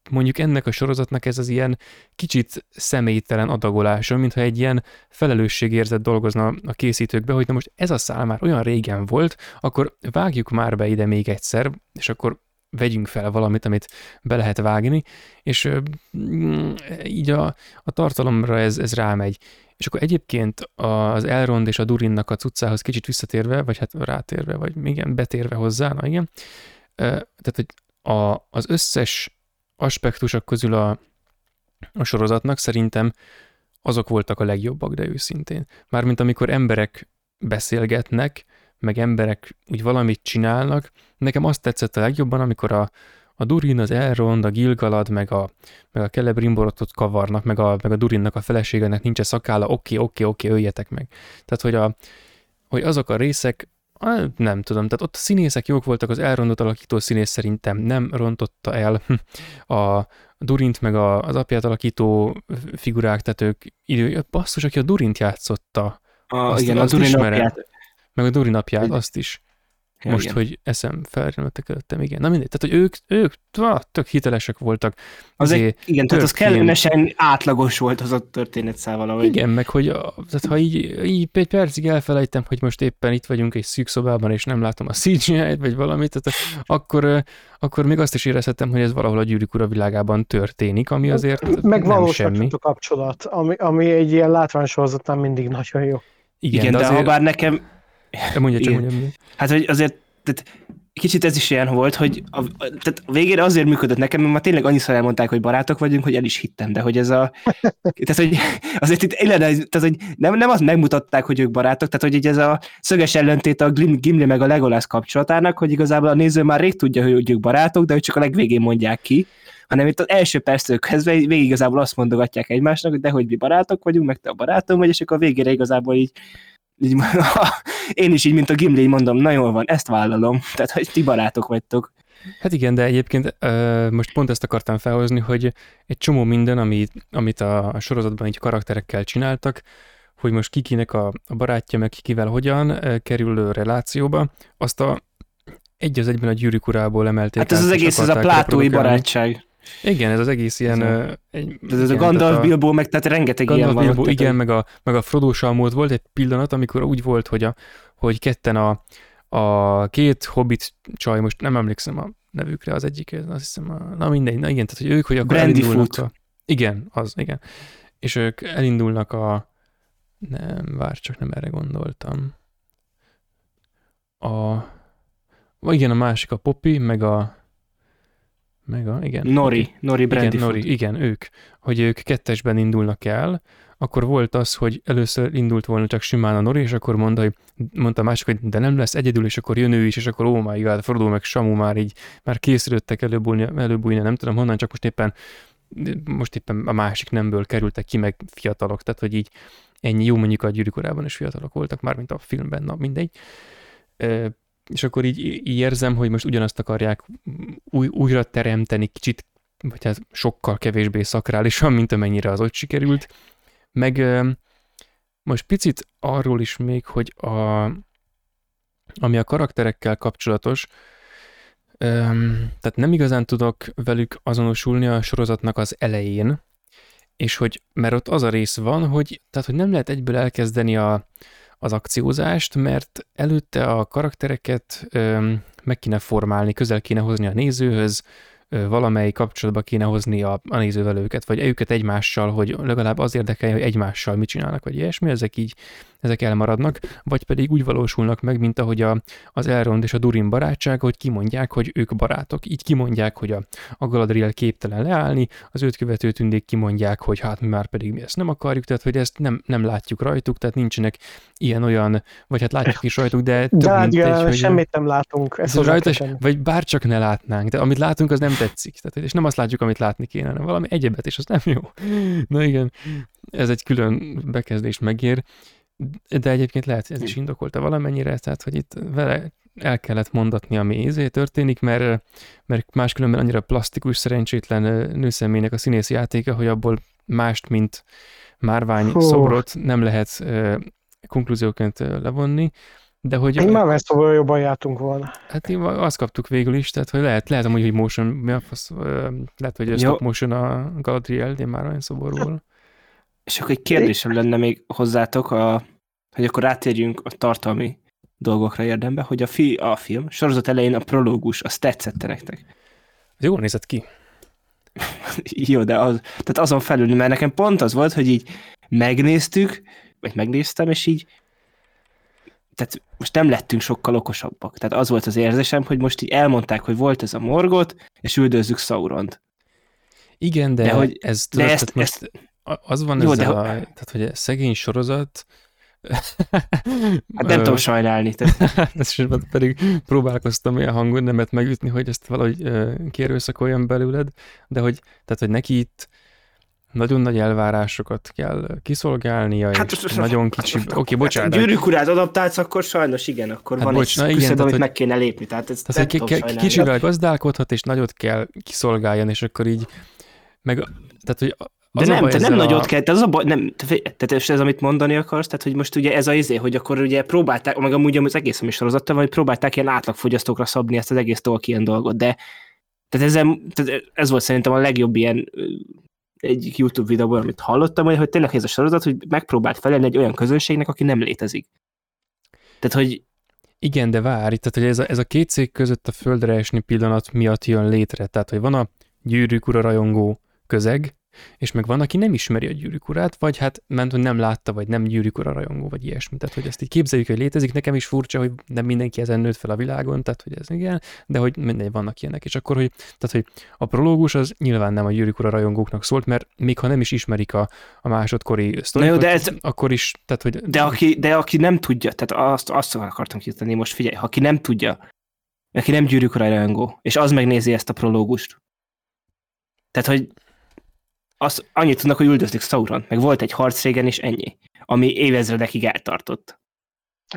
Speaker 3: mondjuk ennek a sorozatnak ez az ilyen kicsit személytelen adagolása, mintha egy ilyen felelősségérzet dolgozna a készítőkbe, hogy na most ez a szál már olyan régen volt, akkor vágjuk már be ide még egyszer, és akkor vegyünk fel valamit, amit be lehet vágni, és mm, így a, a tartalomra ez, ez rámegy. És akkor egyébként az Elrond és a Durinnak a cuccához kicsit visszatérve, vagy hát rátérve, vagy igen, betérve hozzá, na igen, tehát hogy a, az összes aspektusok közül a, a sorozatnak szerintem azok voltak a legjobbak, de őszintén. Mármint amikor emberek beszélgetnek, meg emberek úgy valamit csinálnak, nekem azt tetszett a legjobban, amikor a, a Durin, az Elrond, a Gilgalad, meg a, meg a Celebrimborotot kavarnak, meg a, meg a Durinnak a feleségének nincs szakála, oké, oké, oké, öljetek meg. Tehát, hogy, a, hogy azok a részek, nem tudom, tehát ott a színészek jók voltak, az elrondott alakító színész szerintem nem rontotta el a Durint, meg a, az apját alakító figurák, tehát ők idő, basszus, aki a Durint játszotta.
Speaker 1: A, azt, igen, azt a Durin apját.
Speaker 3: Meg a Durin apját, azt is. Ja, Most, igen. hogy eszem felrendeltek előttem, igen. Na mindegy, tehát, hogy ők, ők tök hitelesek voltak.
Speaker 1: Az egy, igen, tehát az kellemesen átlagos volt az a történet valahogy.
Speaker 3: Igen, meg hogy tehát ha így, így egy percig elfelejtem, hogy most éppen itt vagyunk egy szűk szobában, és nem látom a CGI-t, vagy valamit, tehát akkor, akkor még azt is érezhetem, hogy ez valahol a gyűrűk ura világában történik, ami azért
Speaker 2: meg
Speaker 3: nem semmi.
Speaker 2: a kapcsolat, ami, ami egy ilyen látványsorozatnán mindig nagyon jó.
Speaker 1: Igen, igen de, de azért... ha bár nekem
Speaker 3: Mondja csak, mondja, mondja.
Speaker 1: Hát, hogy azért tehát kicsit ez is ilyen volt, hogy a, tehát a végére azért működött nekem, mert már tényleg annyiszor elmondták, hogy barátok vagyunk, hogy el is hittem, de hogy ez a... tehát, hogy azért itt tehát, hogy nem, nem azt megmutatták, hogy ők barátok, tehát, hogy ez a szöges ellentét a Gimli meg a Legolas kapcsolatának, hogy igazából a néző már rég tudja, hogy ők barátok, de hogy csak a legvégén mondják ki, hanem itt az első perctől kezdve végig igazából azt mondogatják egymásnak, de hogy mi barátok vagyunk, meg te a barátom vagy, és akkor a végére igazából így így, én is így, mint a Gimli, mondom, na jól van, ezt vállalom, tehát hogy ti barátok vagytok.
Speaker 3: Hát igen, de egyébként uh, most pont ezt akartam felhozni, hogy egy csomó minden, amit, amit a, sorozatban így karakterekkel csináltak, hogy most kikinek a, a barátja, meg kikivel hogyan uh, kerül relációba, azt a egy az egyben a gyűrűk urából emelték.
Speaker 1: Hát ez az egész, ez a plátói barátság.
Speaker 3: Igen, ez az egész ilyen... Ez,
Speaker 1: a, egy, ez a Gandalf, a, Bilbo, meg tehát rengeteg Gandalf, ilyen
Speaker 3: Bilbo, van. Igen, meg a, meg a Frodo Salmót volt egy pillanat, amikor úgy volt, hogy, a, hogy ketten a, a két hobbit csaj, most nem emlékszem a nevükre, az egyik, azt hiszem, a, na mindegy, na igen, tehát hogy ők, hogy akkor
Speaker 1: Brandy elindulnak
Speaker 3: a, Igen, az, igen. És ők elindulnak a... Nem, vár, csak nem erre gondoltam. A... Igen, a másik a Poppy, meg a meg a, igen.
Speaker 1: Nori, okay. Nori Brandy
Speaker 3: igen, Nori, igen, ők, hogy ők kettesben indulnak el, akkor volt az, hogy először indult volna csak simán a Nori, és akkor mondta, hogy, mondta a másik, hogy de nem lesz egyedül, és akkor jön ő is, és akkor oh my god, Frodo meg Samu már így, már készülöttek előbújni, előbújni, nem tudom honnan, csak most éppen most éppen a másik nemből kerültek ki, meg fiatalok, tehát hogy így ennyi jó mondjuk a gyűrűkorában is fiatalok voltak, már mint a filmben, na mindegy és akkor így, így érzem, hogy most ugyanazt akarják új, újra teremteni kicsit, vagy hát sokkal kevésbé szakrálisan, mint amennyire az ott sikerült. Meg most picit arról is még, hogy a, ami a karakterekkel kapcsolatos, tehát nem igazán tudok velük azonosulni a sorozatnak az elején, és hogy, mert ott az a rész van, hogy, tehát, hogy nem lehet egyből elkezdeni a, az akciózást, mert előtte a karaktereket meg kéne formálni, közel kéne hozni a nézőhöz, valamely kapcsolatba kéne hozni a, a nézővel őket, vagy őket egymással, hogy legalább az érdekelje, hogy egymással mit csinálnak, vagy ilyesmi, ezek így, ezek elmaradnak, vagy pedig úgy valósulnak meg, mint ahogy a, az Elrond és a Durin barátság, hogy kimondják, hogy ők barátok. Így kimondják, hogy a, a Galadriel képtelen leállni, az őt követő tündék kimondják, hogy hát mi már pedig mi ezt nem akarjuk, tehát hogy ezt nem, nem látjuk rajtuk, tehát nincsenek ilyen-olyan, vagy hát látjuk is rajtuk, de több
Speaker 2: de, mint egy, hogy semmit nem látunk.
Speaker 3: Ezt rajta, vagy bárcsak ne látnánk, de amit látunk, az nem tetszik. Tehát, és nem azt látjuk, amit látni kéne, hanem valami egyebet, és az nem jó. Na igen, ez egy külön bekezdést megér, de egyébként lehet, ez is indokolta valamennyire, tehát, hogy itt vele el kellett mondatni, ami izé történik, mert, mert máskülönben annyira plastikus, szerencsétlen nőszemélynek a színész játéka, hogy abból mást, mint márvány Hú. szobrot nem lehet konklúzióként levonni. De hogy...
Speaker 2: Én már szóval jobban jártunk volna.
Speaker 3: Hát én azt kaptuk végül is, tehát hogy lehet, lehet amúgy, hogy motion, mi a fasz, lehet, hogy stop motion a Galadriel, de már olyan szoborúval.
Speaker 1: És akkor egy kérdésem lenne még hozzátok, a, hogy akkor rátérjünk a tartalmi dolgokra érdembe, hogy a, fi, a film sorozat elején a prológus, azt tetszette nektek?
Speaker 3: Ez jól nézett ki.
Speaker 1: Jó, de az, tehát azon felül, mert nekem pont az volt, hogy így megnéztük, vagy megnéztem, és így tehát most nem lettünk sokkal okosabbak. Tehát az volt az érzésem, hogy most így elmondták, hogy volt ez a morgot, és üldözzük Sauront.
Speaker 3: Igen, de,
Speaker 1: De hogy-
Speaker 3: ez,
Speaker 1: de
Speaker 3: tudod,
Speaker 1: ezt-
Speaker 3: most az van
Speaker 1: Jó,
Speaker 3: ezzel
Speaker 1: de-
Speaker 3: a, tehát hogy a szegény sorozat,
Speaker 1: Hát nem tudom sajnálni. Tehát,
Speaker 3: ezt is pedig próbálkoztam olyan hangon nemet megütni, hogy ezt valahogy kérőszakoljam belőled, de hogy, tehát, hogy neki itt nagyon nagy elvárásokat kell kiszolgálnia,
Speaker 1: Hát
Speaker 3: és
Speaker 1: most-
Speaker 3: nagyon kicsi... Oké, okay, bocsánat.
Speaker 1: Hát, gyűrűk urát adaptálsz, akkor sajnos igen, akkor
Speaker 3: Hát
Speaker 1: van
Speaker 3: bocs,
Speaker 1: egy
Speaker 3: igen,
Speaker 1: küszöb, amit
Speaker 3: hogy-
Speaker 1: meg kéne lépni. Tehát ez
Speaker 3: Tehát,
Speaker 1: nem tudom sajnálni.
Speaker 3: kicsivel gazdálkodhat, és nagyot kell kiszolgáljon, és akkor így, meg, tehát, hogy
Speaker 1: De
Speaker 3: az a
Speaker 1: nem, te nem
Speaker 3: ezzel
Speaker 1: nagyot kell, tehát az a baj, nem, tehát és ez, amit mondani akarsz, tehát hogy most ugye ez a izé, hogy akkor ugye próbálták, meg amúgy az egész ami sorozattal van, hogy próbálták ilyen átlagfogyasztókra szabni ezt az egész Tolkien dolgot, de tehát, ezzel, tehát ez volt szerintem a legjobb ilyen egyik YouTube videóban, amit hallottam, hogy, hogy tényleg ez a sorozat, hogy megpróbált felelni egy olyan közönségnek, aki nem létezik. Tehát, hogy
Speaker 3: Igen, de várj, tehát hogy ez a, ez a két cég között a földre esni pillanat miatt jön létre. Tehát, hogy van a gyűrűk ura rajongó közeg, és meg van, aki nem ismeri a gyűrűk urát, vagy hát ment, hogy nem látta, vagy nem gyűrűk ura rajongó, vagy ilyesmi. Tehát, hogy ezt így képzeljük, hogy létezik. Nekem is furcsa, hogy nem mindenki ezen nőtt fel a világon, tehát, hogy ez igen, de hogy mindegy, vannak ilyenek. És akkor, hogy, tehát, hogy a prológus az nyilván nem a gyűrűk ura rajongóknak szólt, mert még ha nem is ismerik a, a másodkori sztorikat,
Speaker 1: de ez-
Speaker 3: akkor is, tehát, hogy
Speaker 1: De aki, de aki nem tudja, tehát azt, azt akartam kitenni, most figyelj, ha aki nem tudja, aki nem gyűrűk rajongó, és az megnézi ezt a prológust. Tehát, hogy azt annyit tudnak, hogy üldözlik Sauron, meg volt egy harc régen, és ennyi. Ami évezredekig eltartott.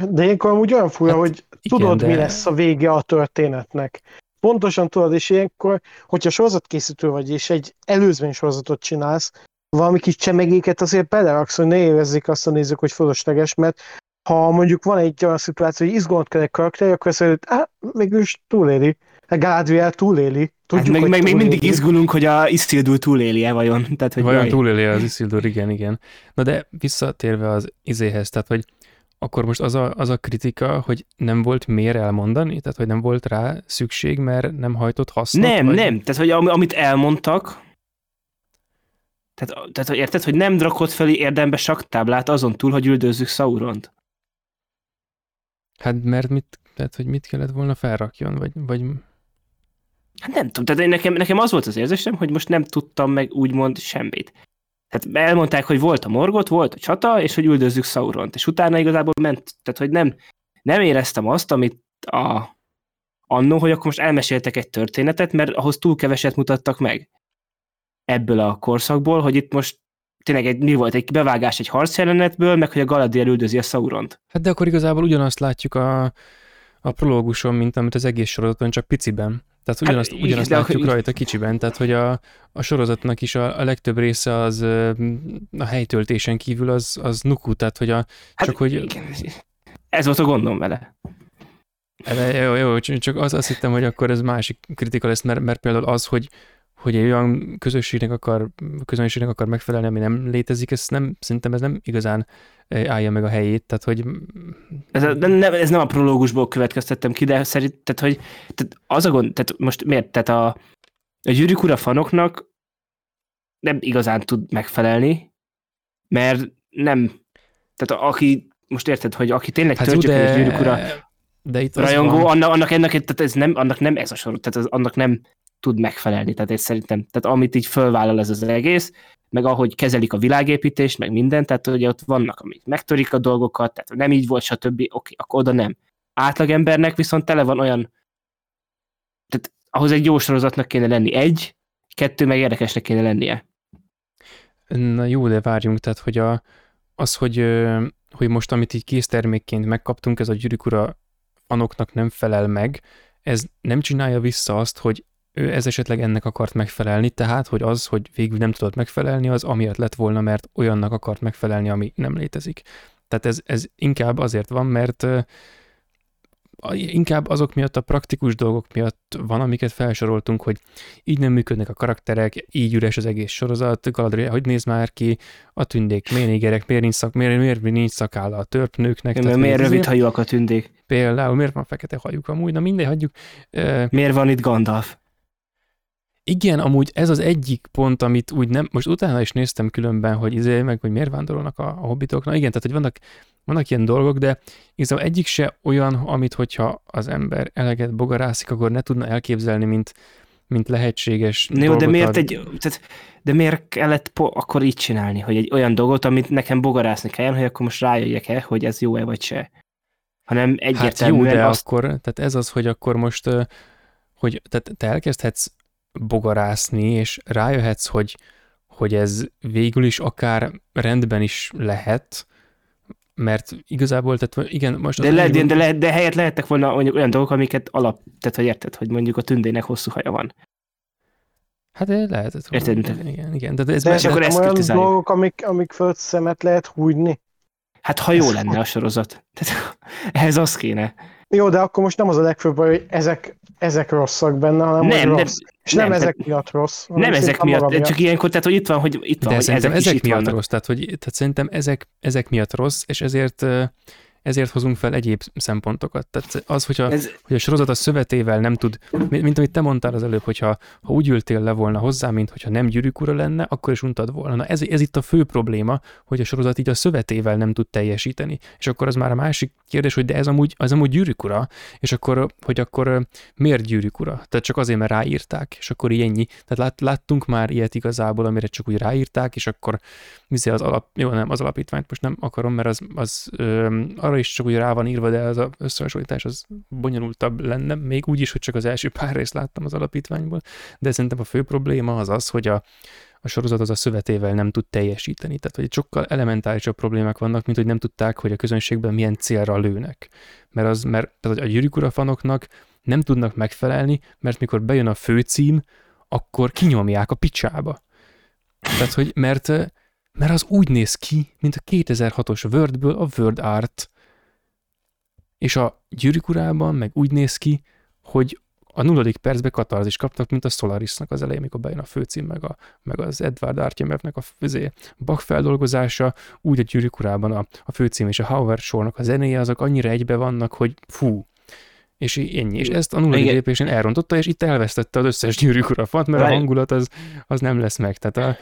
Speaker 2: De ilyenkor amúgy olyan fura,
Speaker 3: Hát
Speaker 2: hogy
Speaker 3: igen,
Speaker 2: tudod,
Speaker 3: de-
Speaker 2: mi lesz a vége a történetnek. Pontosan tudod, és ilyenkor, hogyha sorozatkészítő vagy, és egy előzmény sorozatot csinálsz, valami kis csemegéket azért beleraksz, hogy ne érezzék azt a nézők, hogy fölösleges, mert ha mondjuk van egy olyan szituáció, hogy izgalmat kell egy karakter, akkor azt mondod, hát végülis túléli. Galadriel túléli. Tudjuk,
Speaker 1: Hát meg,
Speaker 2: hogy
Speaker 1: meg még mindig izgulunk, hogy a Isildur túléli-e vajon. Tehát, hogy
Speaker 3: Vajon
Speaker 1: jaj.
Speaker 3: túléli az Isildur, igen, igen. Na de visszatérve az izéhez, tehát hogy akkor most az a, az a kritika, hogy nem volt miért elmondani, tehát hogy nem volt rá szükség, mert nem hajtott hasznot?
Speaker 1: Nem,
Speaker 3: vagy...
Speaker 1: nem. Tehát, hogy am- amit elmondtak, tehát, tehát hogy érted, hogy nem drakott fel érdembe saktáblát azon túl, hogy üldözzük Sauront.
Speaker 3: Hát mert mit, tehát hogy mit kellett volna felrakjon, vagy, vagy
Speaker 1: Hát nem tudom, tehát nekem, nekem az volt az érzésem, hogy most nem tudtam meg úgymond semmit. Tehát elmondták, hogy volt a morgot, volt a csata, és hogy üldözzük Sauront, és utána igazából ment, tehát hogy nem, nem éreztem azt, amit a annó, hogy akkor most elmeséltek egy történetet, mert ahhoz túl keveset mutattak meg ebből a korszakból, hogy itt most tényleg egy, mi volt, egy bevágás egy harcjelenetből, meg hogy a Galadriel üldözi a Sauront.
Speaker 3: Hát de akkor igazából ugyanazt látjuk a, a prológuson, mint amit az egész sorozaton, csak piciben. Tehát ugyanazt,
Speaker 1: Hát,
Speaker 3: ugyanazt
Speaker 1: de
Speaker 3: látjuk
Speaker 1: akkor-
Speaker 3: rajta kicsiben, tehát hogy a, a sorozatnak is a, a legtöbb része az a helytöltésen kívül az, az nuku, tehát hogy a,
Speaker 1: Hát,
Speaker 3: csak hogy
Speaker 1: igen, ez volt a gondom vele.
Speaker 3: De jó, jó, csak csak az, azt hittem, hogy akkor ez másik kritika lesz, mert, mert például az, hogy, hogy egy olyan közösségnek akar, közönségnek akar megfelelni, ami nem létezik, ez nem, szerintem ez nem igazán eh, állja meg a helyét, tehát hogy
Speaker 1: Ez, a- nem, ez nem a prológusból következtettem ki, de szerint, tehát, hogy tehát az a gond, tehát most miért, tehát a, a gyűrűk ura fanoknak nem igazán tud megfelelni, mert nem, tehát aki, most érted, hogy aki tényleg hát töltjük de... gyűrűk ura
Speaker 3: de itt
Speaker 1: rajongó, annak, annak, ennek, tehát ez nem, annak nem ez a sorot, tehát az, annak nem tud megfelelni, tehát ez szerintem, tehát amit így fölvállal ez az egész, meg ahogy kezelik a világépítést, meg mindent, tehát ugye ott vannak, amik megtörik a dolgokat, tehát nem így volt, stb. Oké, akkor oda nem. Átlagembernek viszont tele van olyan, tehát ahhoz egy jó sorozatnak kéne lenni egy, kettő meg érdekesnek kéne lennie.
Speaker 3: Na jó, de várjunk, tehát hogy a, az, hogy, hogy most amit így késztermékként megkaptunk, ez a gyűrűk ura fanoknak nem felel meg, ez nem csinálja vissza azt, hogy ő ez esetleg ennek akart megfelelni, tehát hogy az, hogy végül nem tudott megfelelni, az amiatt lett volna, mert olyannak akart megfelelni, ami nem létezik. Tehát ez, ez inkább azért van, mert inkább azok miatt, a praktikus dolgok miatt van, amiket felsoroltunk, hogy így nem működnek a karakterek, így üres az egész sorozat, Galadriel, hogy néz már ki, a tündék, miért négerek, miért nincs, szak, miért, miért nincs szakálla a törpnőknek.
Speaker 1: Mert
Speaker 3: tehát
Speaker 1: miért rövid hajóak a tündék?
Speaker 3: Például miért van fekete hajuk amúgy, na mindegy, hagyjuk.
Speaker 1: Miért van itt Gandalf?
Speaker 3: Igen, amúgy ez az egyik pont, amit úgy nem, most utána is néztem különben, hogy izé, meg hogy miért vándorolnak a, a hobbitoknak. Igen, tehát hogy vannak, vannak ilyen dolgok, de igazából egyik se olyan, amit hogyha az ember eleget bogarászik, akkor ne tudna elképzelni, mint, mint lehetséges
Speaker 1: Jó, de miért
Speaker 3: ad.
Speaker 1: egy, tehát, de miért kellett po- akkor így csinálni, hogy egy olyan dolgot, amit nekem bogarászni kell, hogy akkor most rájöjjek-e, hogy ez jó-e vagy se. Hanem
Speaker 3: Hát jó,
Speaker 1: egyértelműen
Speaker 3: de
Speaker 1: azt,
Speaker 3: akkor, tehát ez az, hogy akkor most, hogy tehát te elkezdhetsz bogarászni, és rájöhetsz, hogy, hogy ez végül is akár rendben is lehet, mert igazából, tehát igen, most...
Speaker 1: de,
Speaker 3: az
Speaker 1: le,
Speaker 3: annyi
Speaker 1: de, de, le, de helyett lehettek volna mondjuk olyan dolgok, amiket alap, tehát hogy érted, hogy mondjuk a tündének hosszú haja van.
Speaker 3: Hát eh, lehetett volna.
Speaker 1: Érted,
Speaker 3: igen, igen, igen, de ez
Speaker 2: De
Speaker 1: és akkor ezt
Speaker 2: olyan dolgok, amik, amik fölött szemet lehet hújni.
Speaker 1: Hát ha jó lenne a sorozat. Tehát ehhez az kéne.
Speaker 2: Jó, de akkor most nem az a legfőbb baj, hogy ezek, ezek rosszak benne, hanem
Speaker 1: Nem, nem,
Speaker 2: rossz. És nem,
Speaker 1: nem,
Speaker 2: ezek
Speaker 1: tehát-
Speaker 2: miatt rossz.
Speaker 1: Nem ezek miatt,
Speaker 2: maga
Speaker 1: csak ilyenkor, tehát hogy itt van, hogy itt van,
Speaker 3: De
Speaker 1: hogy
Speaker 3: szerintem
Speaker 1: ezek,
Speaker 3: ezek, miatt
Speaker 1: vannak.
Speaker 3: rossz, tehát, hogy, tehát szerintem ezek, ezek miatt rossz, és ezért ezért hozunk fel egyéb szempontokat. Tehát az, hogyha,
Speaker 1: Ez,
Speaker 3: hogy a sorozat a szövetével nem tud, mint, mint amit te mondtál az előbb, hogyha ha úgy ültél le volna hozzá, mint hogyha nem gyűrűk ura lenne, akkor is untad volna. Na ez, ez itt a fő probléma, hogy a sorozat így a szövetével nem tud teljesíteni. És akkor az már a másik kérdés, hogy de ez amúgy, az amúgy gyűrűk ura, és akkor, hogy akkor miért gyűrűk ura? Tehát csak azért, mert ráírták, és akkor így ennyi. Tehát lát, láttunk már ilyet igazából, amire csak úgy ráírták, és akkor az alap, jó nem, az alapítványt most nem akarom, mert az, az ö, arra is csak úgy rá van írva, de az a összehasonlítás az bonyolultabb lenne, még úgy is, hogy csak az első pár részt láttam az alapítványból, de szerintem a fő probléma az az, hogy a, a sorozat az a szövetével nem tud teljesíteni. Tehát, hogy sokkal elementárisabb problémák vannak, mint hogy nem tudták, hogy a közönségben milyen célra lőnek. Mert, az, mert tehát a gyűrűk fanoknak nem tudnak megfelelni, mert mikor bejön a főcím, akkor kinyomják a picsába. Tehát, hogy mert mert az úgy néz ki, mint a 2006-os Wordből a Word Art. És a gyűrűk urában meg úgy néz ki, hogy a nulladik percben katarzis kaptak, mint a Solarisnak az elején, amikor bejön a főcím, meg, a, meg az Edward Artjemevnek a fizé, Bach feldolgozása, úgy a gyűrűk urában a, a főcím és a Howard sornak a zenéje, azok annyira egybe vannak, hogy fú, és ennyi. És ezt a nulladik
Speaker 1: Igen.
Speaker 3: lépésén elrontotta, és itt elvesztette az összes gyűrűk ura fant, mert a
Speaker 1: Várj.
Speaker 3: hangulat az, az nem lesz meg. Tehát a,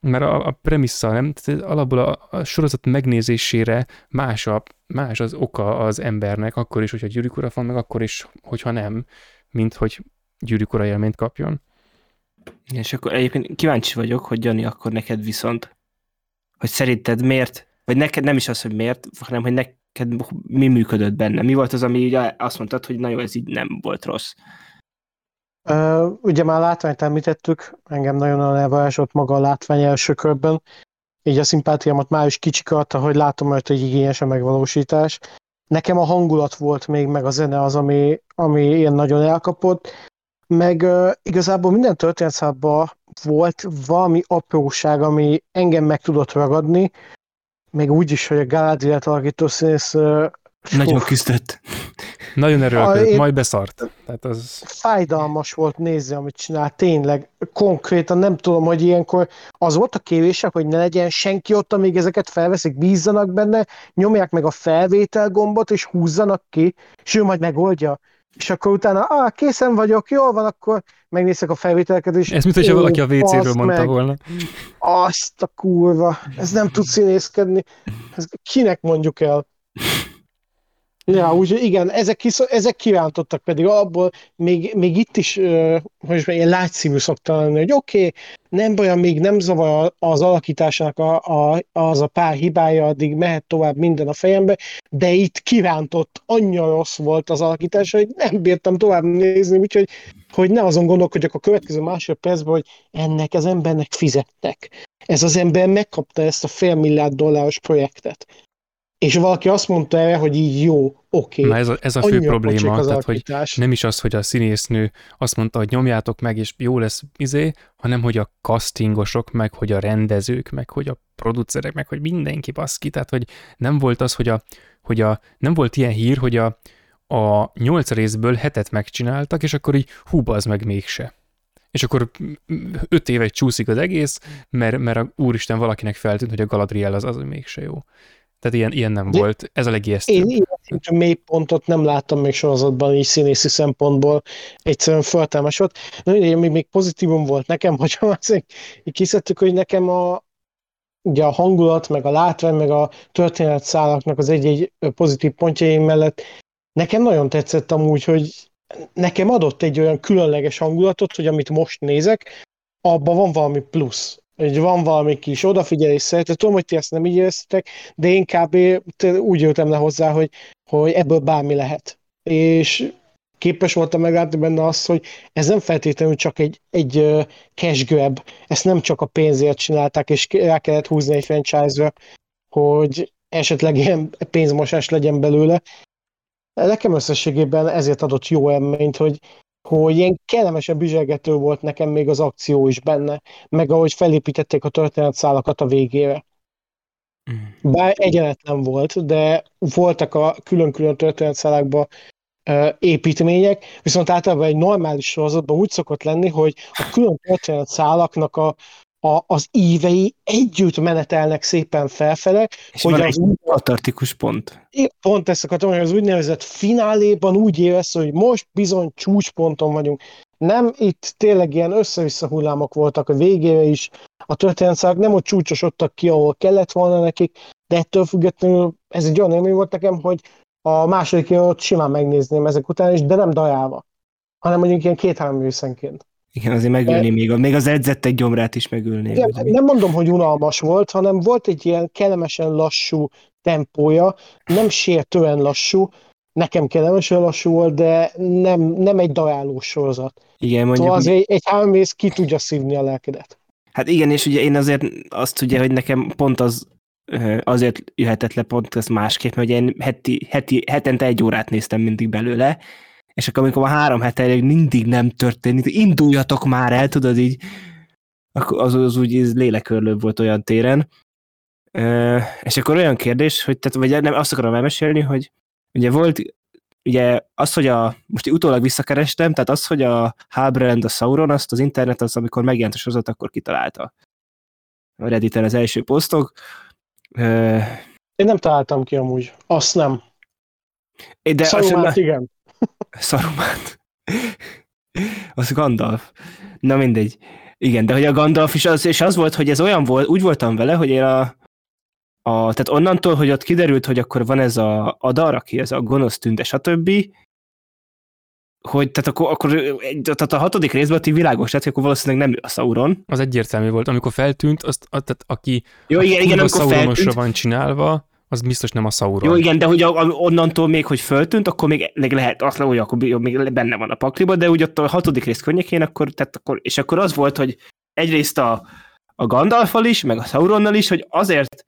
Speaker 3: mert a, a premissza, nem? Tehát alapból a, a sorozat megnézésére más, a, más az oka az embernek, akkor is, hogyha gyűrűk van, meg akkor is, hogyha nem, mint hogy gyűrűk élményt kapjon.
Speaker 1: és akkor egyébként kíváncsi vagyok, hogy Jani, akkor neked viszont, hogy szerinted miért, vagy neked nem is az, hogy miért, hanem hogy neked mi működött benne. Mi volt az, ami ugye azt mondtad, hogy na jó, ez így nem volt rossz.
Speaker 2: Uh, ugye már látványt említettük, engem nagyon elvarázsolt maga a látvány első körben, így a szimpátiámat már is kicsikarta, hogy látom majd, hogy igényes a megvalósítás. Nekem a hangulat volt még, meg a zene az, ami, ami ilyen nagyon elkapott, meg uh, igazából minden történetszában volt valami apróság, ami engem meg tudott ragadni, még úgy is, hogy a Galadriel alakító színész uh,
Speaker 1: Nagyon
Speaker 2: fú,
Speaker 1: küzdött.
Speaker 3: Nagyon erőlködött,
Speaker 2: én-
Speaker 3: majd beszart. Tehát az...
Speaker 2: fájdalmas volt nézni, amit csinál, tényleg, konkrétan nem tudom, hogy ilyenkor az volt a kérése, hogy ne legyen senki ott, amíg ezeket felveszik, bízzanak benne, nyomják meg a felvétel gombot, és húzzanak ki, és ő majd megoldja. És akkor utána, ah, készen vagyok, jól van, akkor megnézek a felvételeket, és
Speaker 3: Ez mint hogyha valaki a WC-ről mondta
Speaker 2: meg,
Speaker 3: volna.
Speaker 2: Azt a kurva, ez nem tud színészkedni. Ez kinek mondjuk el? Ja, úgyhogy igen, ezek, kisz, ezek kirántottak pedig abból, még, még itt is, hogy is ilyen lágyszívű szokta lenni, hogy oké, okay, nem baj, még nem zavar az alakításának a, a, az a pár hibája, addig mehet tovább minden a fejembe, de itt kirántott, annyira rossz volt az alakítás, hogy nem bírtam tovább nézni, úgyhogy hogy ne azon gondolkodjak a következő másodpercben, hogy ennek az embernek fizettek. Ez az ember megkapta ezt a fél dolláros projektet. És valaki azt mondta erre, hogy így jó, oké.
Speaker 3: Na ez a, ez a fő probléma,
Speaker 2: az
Speaker 3: tehát hogy nem is az, hogy a színésznő azt mondta, hogy nyomjátok meg, és jó lesz izé, hanem hogy a castingosok, meg hogy a rendezők, meg hogy a producerek, meg hogy mindenki baszki, tehát hogy nem volt az, hogy a, hogy a nem volt ilyen hír, hogy a, a nyolc részből hetet megcsináltak, és akkor így hú, az meg mégse. És akkor öt éve csúszik az egész, mert, mert a úristen valakinek feltűnt, hogy a Galadriel az az, hogy mégse jó. Tehát ilyen, ilyen nem
Speaker 2: De-
Speaker 3: volt. Ez a legijesztőbb.
Speaker 2: Én ilyen szintű mélypontot nem láttam még sorozatban így színészi szempontból. Egyszerűen föltelmes volt. Na, ugye, még, még pozitívum volt nekem, hogy azért így kiszedtük, hogy nekem a, ugye a hangulat, meg a látvány, meg a történetszálaknak az egy-egy pozitív pontjaim mellett nekem nagyon tetszett amúgy, hogy nekem adott egy olyan különleges hangulatot, hogy amit most nézek, abban van valami plusz. Hogy van valami kis odafigyelés szeretet. Tudom, hogy ti ezt nem így éreztetek, de én kb. úgy jöttem le hozzá, hogy, hogy ebből bármi lehet. És képes voltam meglátni benne azt, hogy ez nem feltétlenül csak egy, egy cash grab, ezt nem csak a pénzért csinálták, és rá kellett húzni egy franchise-ra, hogy esetleg ilyen pénzmosás legyen belőle. Nekem összességében ezért adott jó élményt, hogy, hogy ilyen kellemesen bizsergető volt nekem még az akció is benne, meg ahogy felépítették a történetszálakat a végére.
Speaker 1: Mm.
Speaker 2: Bár egyenetlen volt, de voltak a külön-külön történetszálakban építmények, viszont általában egy normális sorozatban úgy szokott lenni, hogy a külön történetszálaknak a, a, az ívei együtt menetelnek szépen felfele,
Speaker 1: És
Speaker 2: hogy
Speaker 1: van
Speaker 2: az
Speaker 1: egy
Speaker 2: úgy-
Speaker 1: katartikus pont.
Speaker 2: pont ezt akartam, hogy az úgynevezett fináléban úgy érez, hogy most bizony csúcsponton vagyunk. Nem, itt tényleg ilyen össze-vissza hullámok voltak a végére is, a történetszálak nem ott csúcsosodtak ki, ahol kellett volna nekik, de ettől függetlenül ez egy olyan élmény volt nekem, hogy a második évadot simán megnézném ezek után is, de nem dajálva, hanem mondjuk ilyen két-három részenként.
Speaker 1: Igen, azért megülni még, a, még az edzettek gyomrát is megülni.
Speaker 2: Igen, nem mondom, hogy unalmas volt, hanem volt egy ilyen kellemesen lassú tempója, nem sértően lassú, nekem kellemesen lassú volt, de nem, nem egy dajálós sorozat.
Speaker 1: Igen,
Speaker 2: Mondjuk, szóval az egy, egy három rész ki tudja szívni a lelkedet.
Speaker 1: hát igen, és ugye én azért azt ugye, hogy nekem pont az azért jöhetett le pont ez másképp, mert ugye én heti, heti, hetente egy órát néztem mindig belőle, és akkor amikor a három hete mindig nem történik, induljatok már el, tudod így, az, az úgy lélekörlőbb volt olyan téren. És akkor olyan kérdés, hogy tehát, vagy nem, azt akarom elmesélni, hogy ugye volt, ugye az, hogy a, most utólag visszakerestem, tehát az, hogy a Halbrand, a Sauron, azt az internet az, amikor megjelent a sorozat, akkor kitalálta. A Redditen az első posztok.
Speaker 2: Én nem találtam ki amúgy. Azt nem.
Speaker 1: de
Speaker 2: De
Speaker 1: azt
Speaker 2: igen.
Speaker 1: Szarumát. az Gandalf. Na mindegy. Igen, de hogy a Gandalf is az, és az volt, hogy ez olyan volt, úgy voltam vele, hogy én a, a tehát onnantól, hogy ott kiderült, hogy akkor van ez a Adar, aki ez a gonosz tünde, stb., hogy tehát akkor, akkor tehát a hatodik részben így világos lett, akkor valószínűleg nem a Sauron.
Speaker 3: Az egyértelmű volt. Amikor feltűnt, azt, a, tehát aki
Speaker 1: Jó, igen, igen, amikor
Speaker 3: Sauronosra
Speaker 1: feltűnt.
Speaker 3: van csinálva, az biztos nem a Sauron.
Speaker 1: Jó, igen, de hogy a, a, onnantól még, hogy föltűnt, akkor még, még lehet, azt hogy akkor még benne van a pakliba, de úgy ott a hatodik rész környékén, akkor, tehát akkor, és akkor az volt, hogy egyrészt a, a Gandalfal is, meg a Sauronnal is, hogy azért,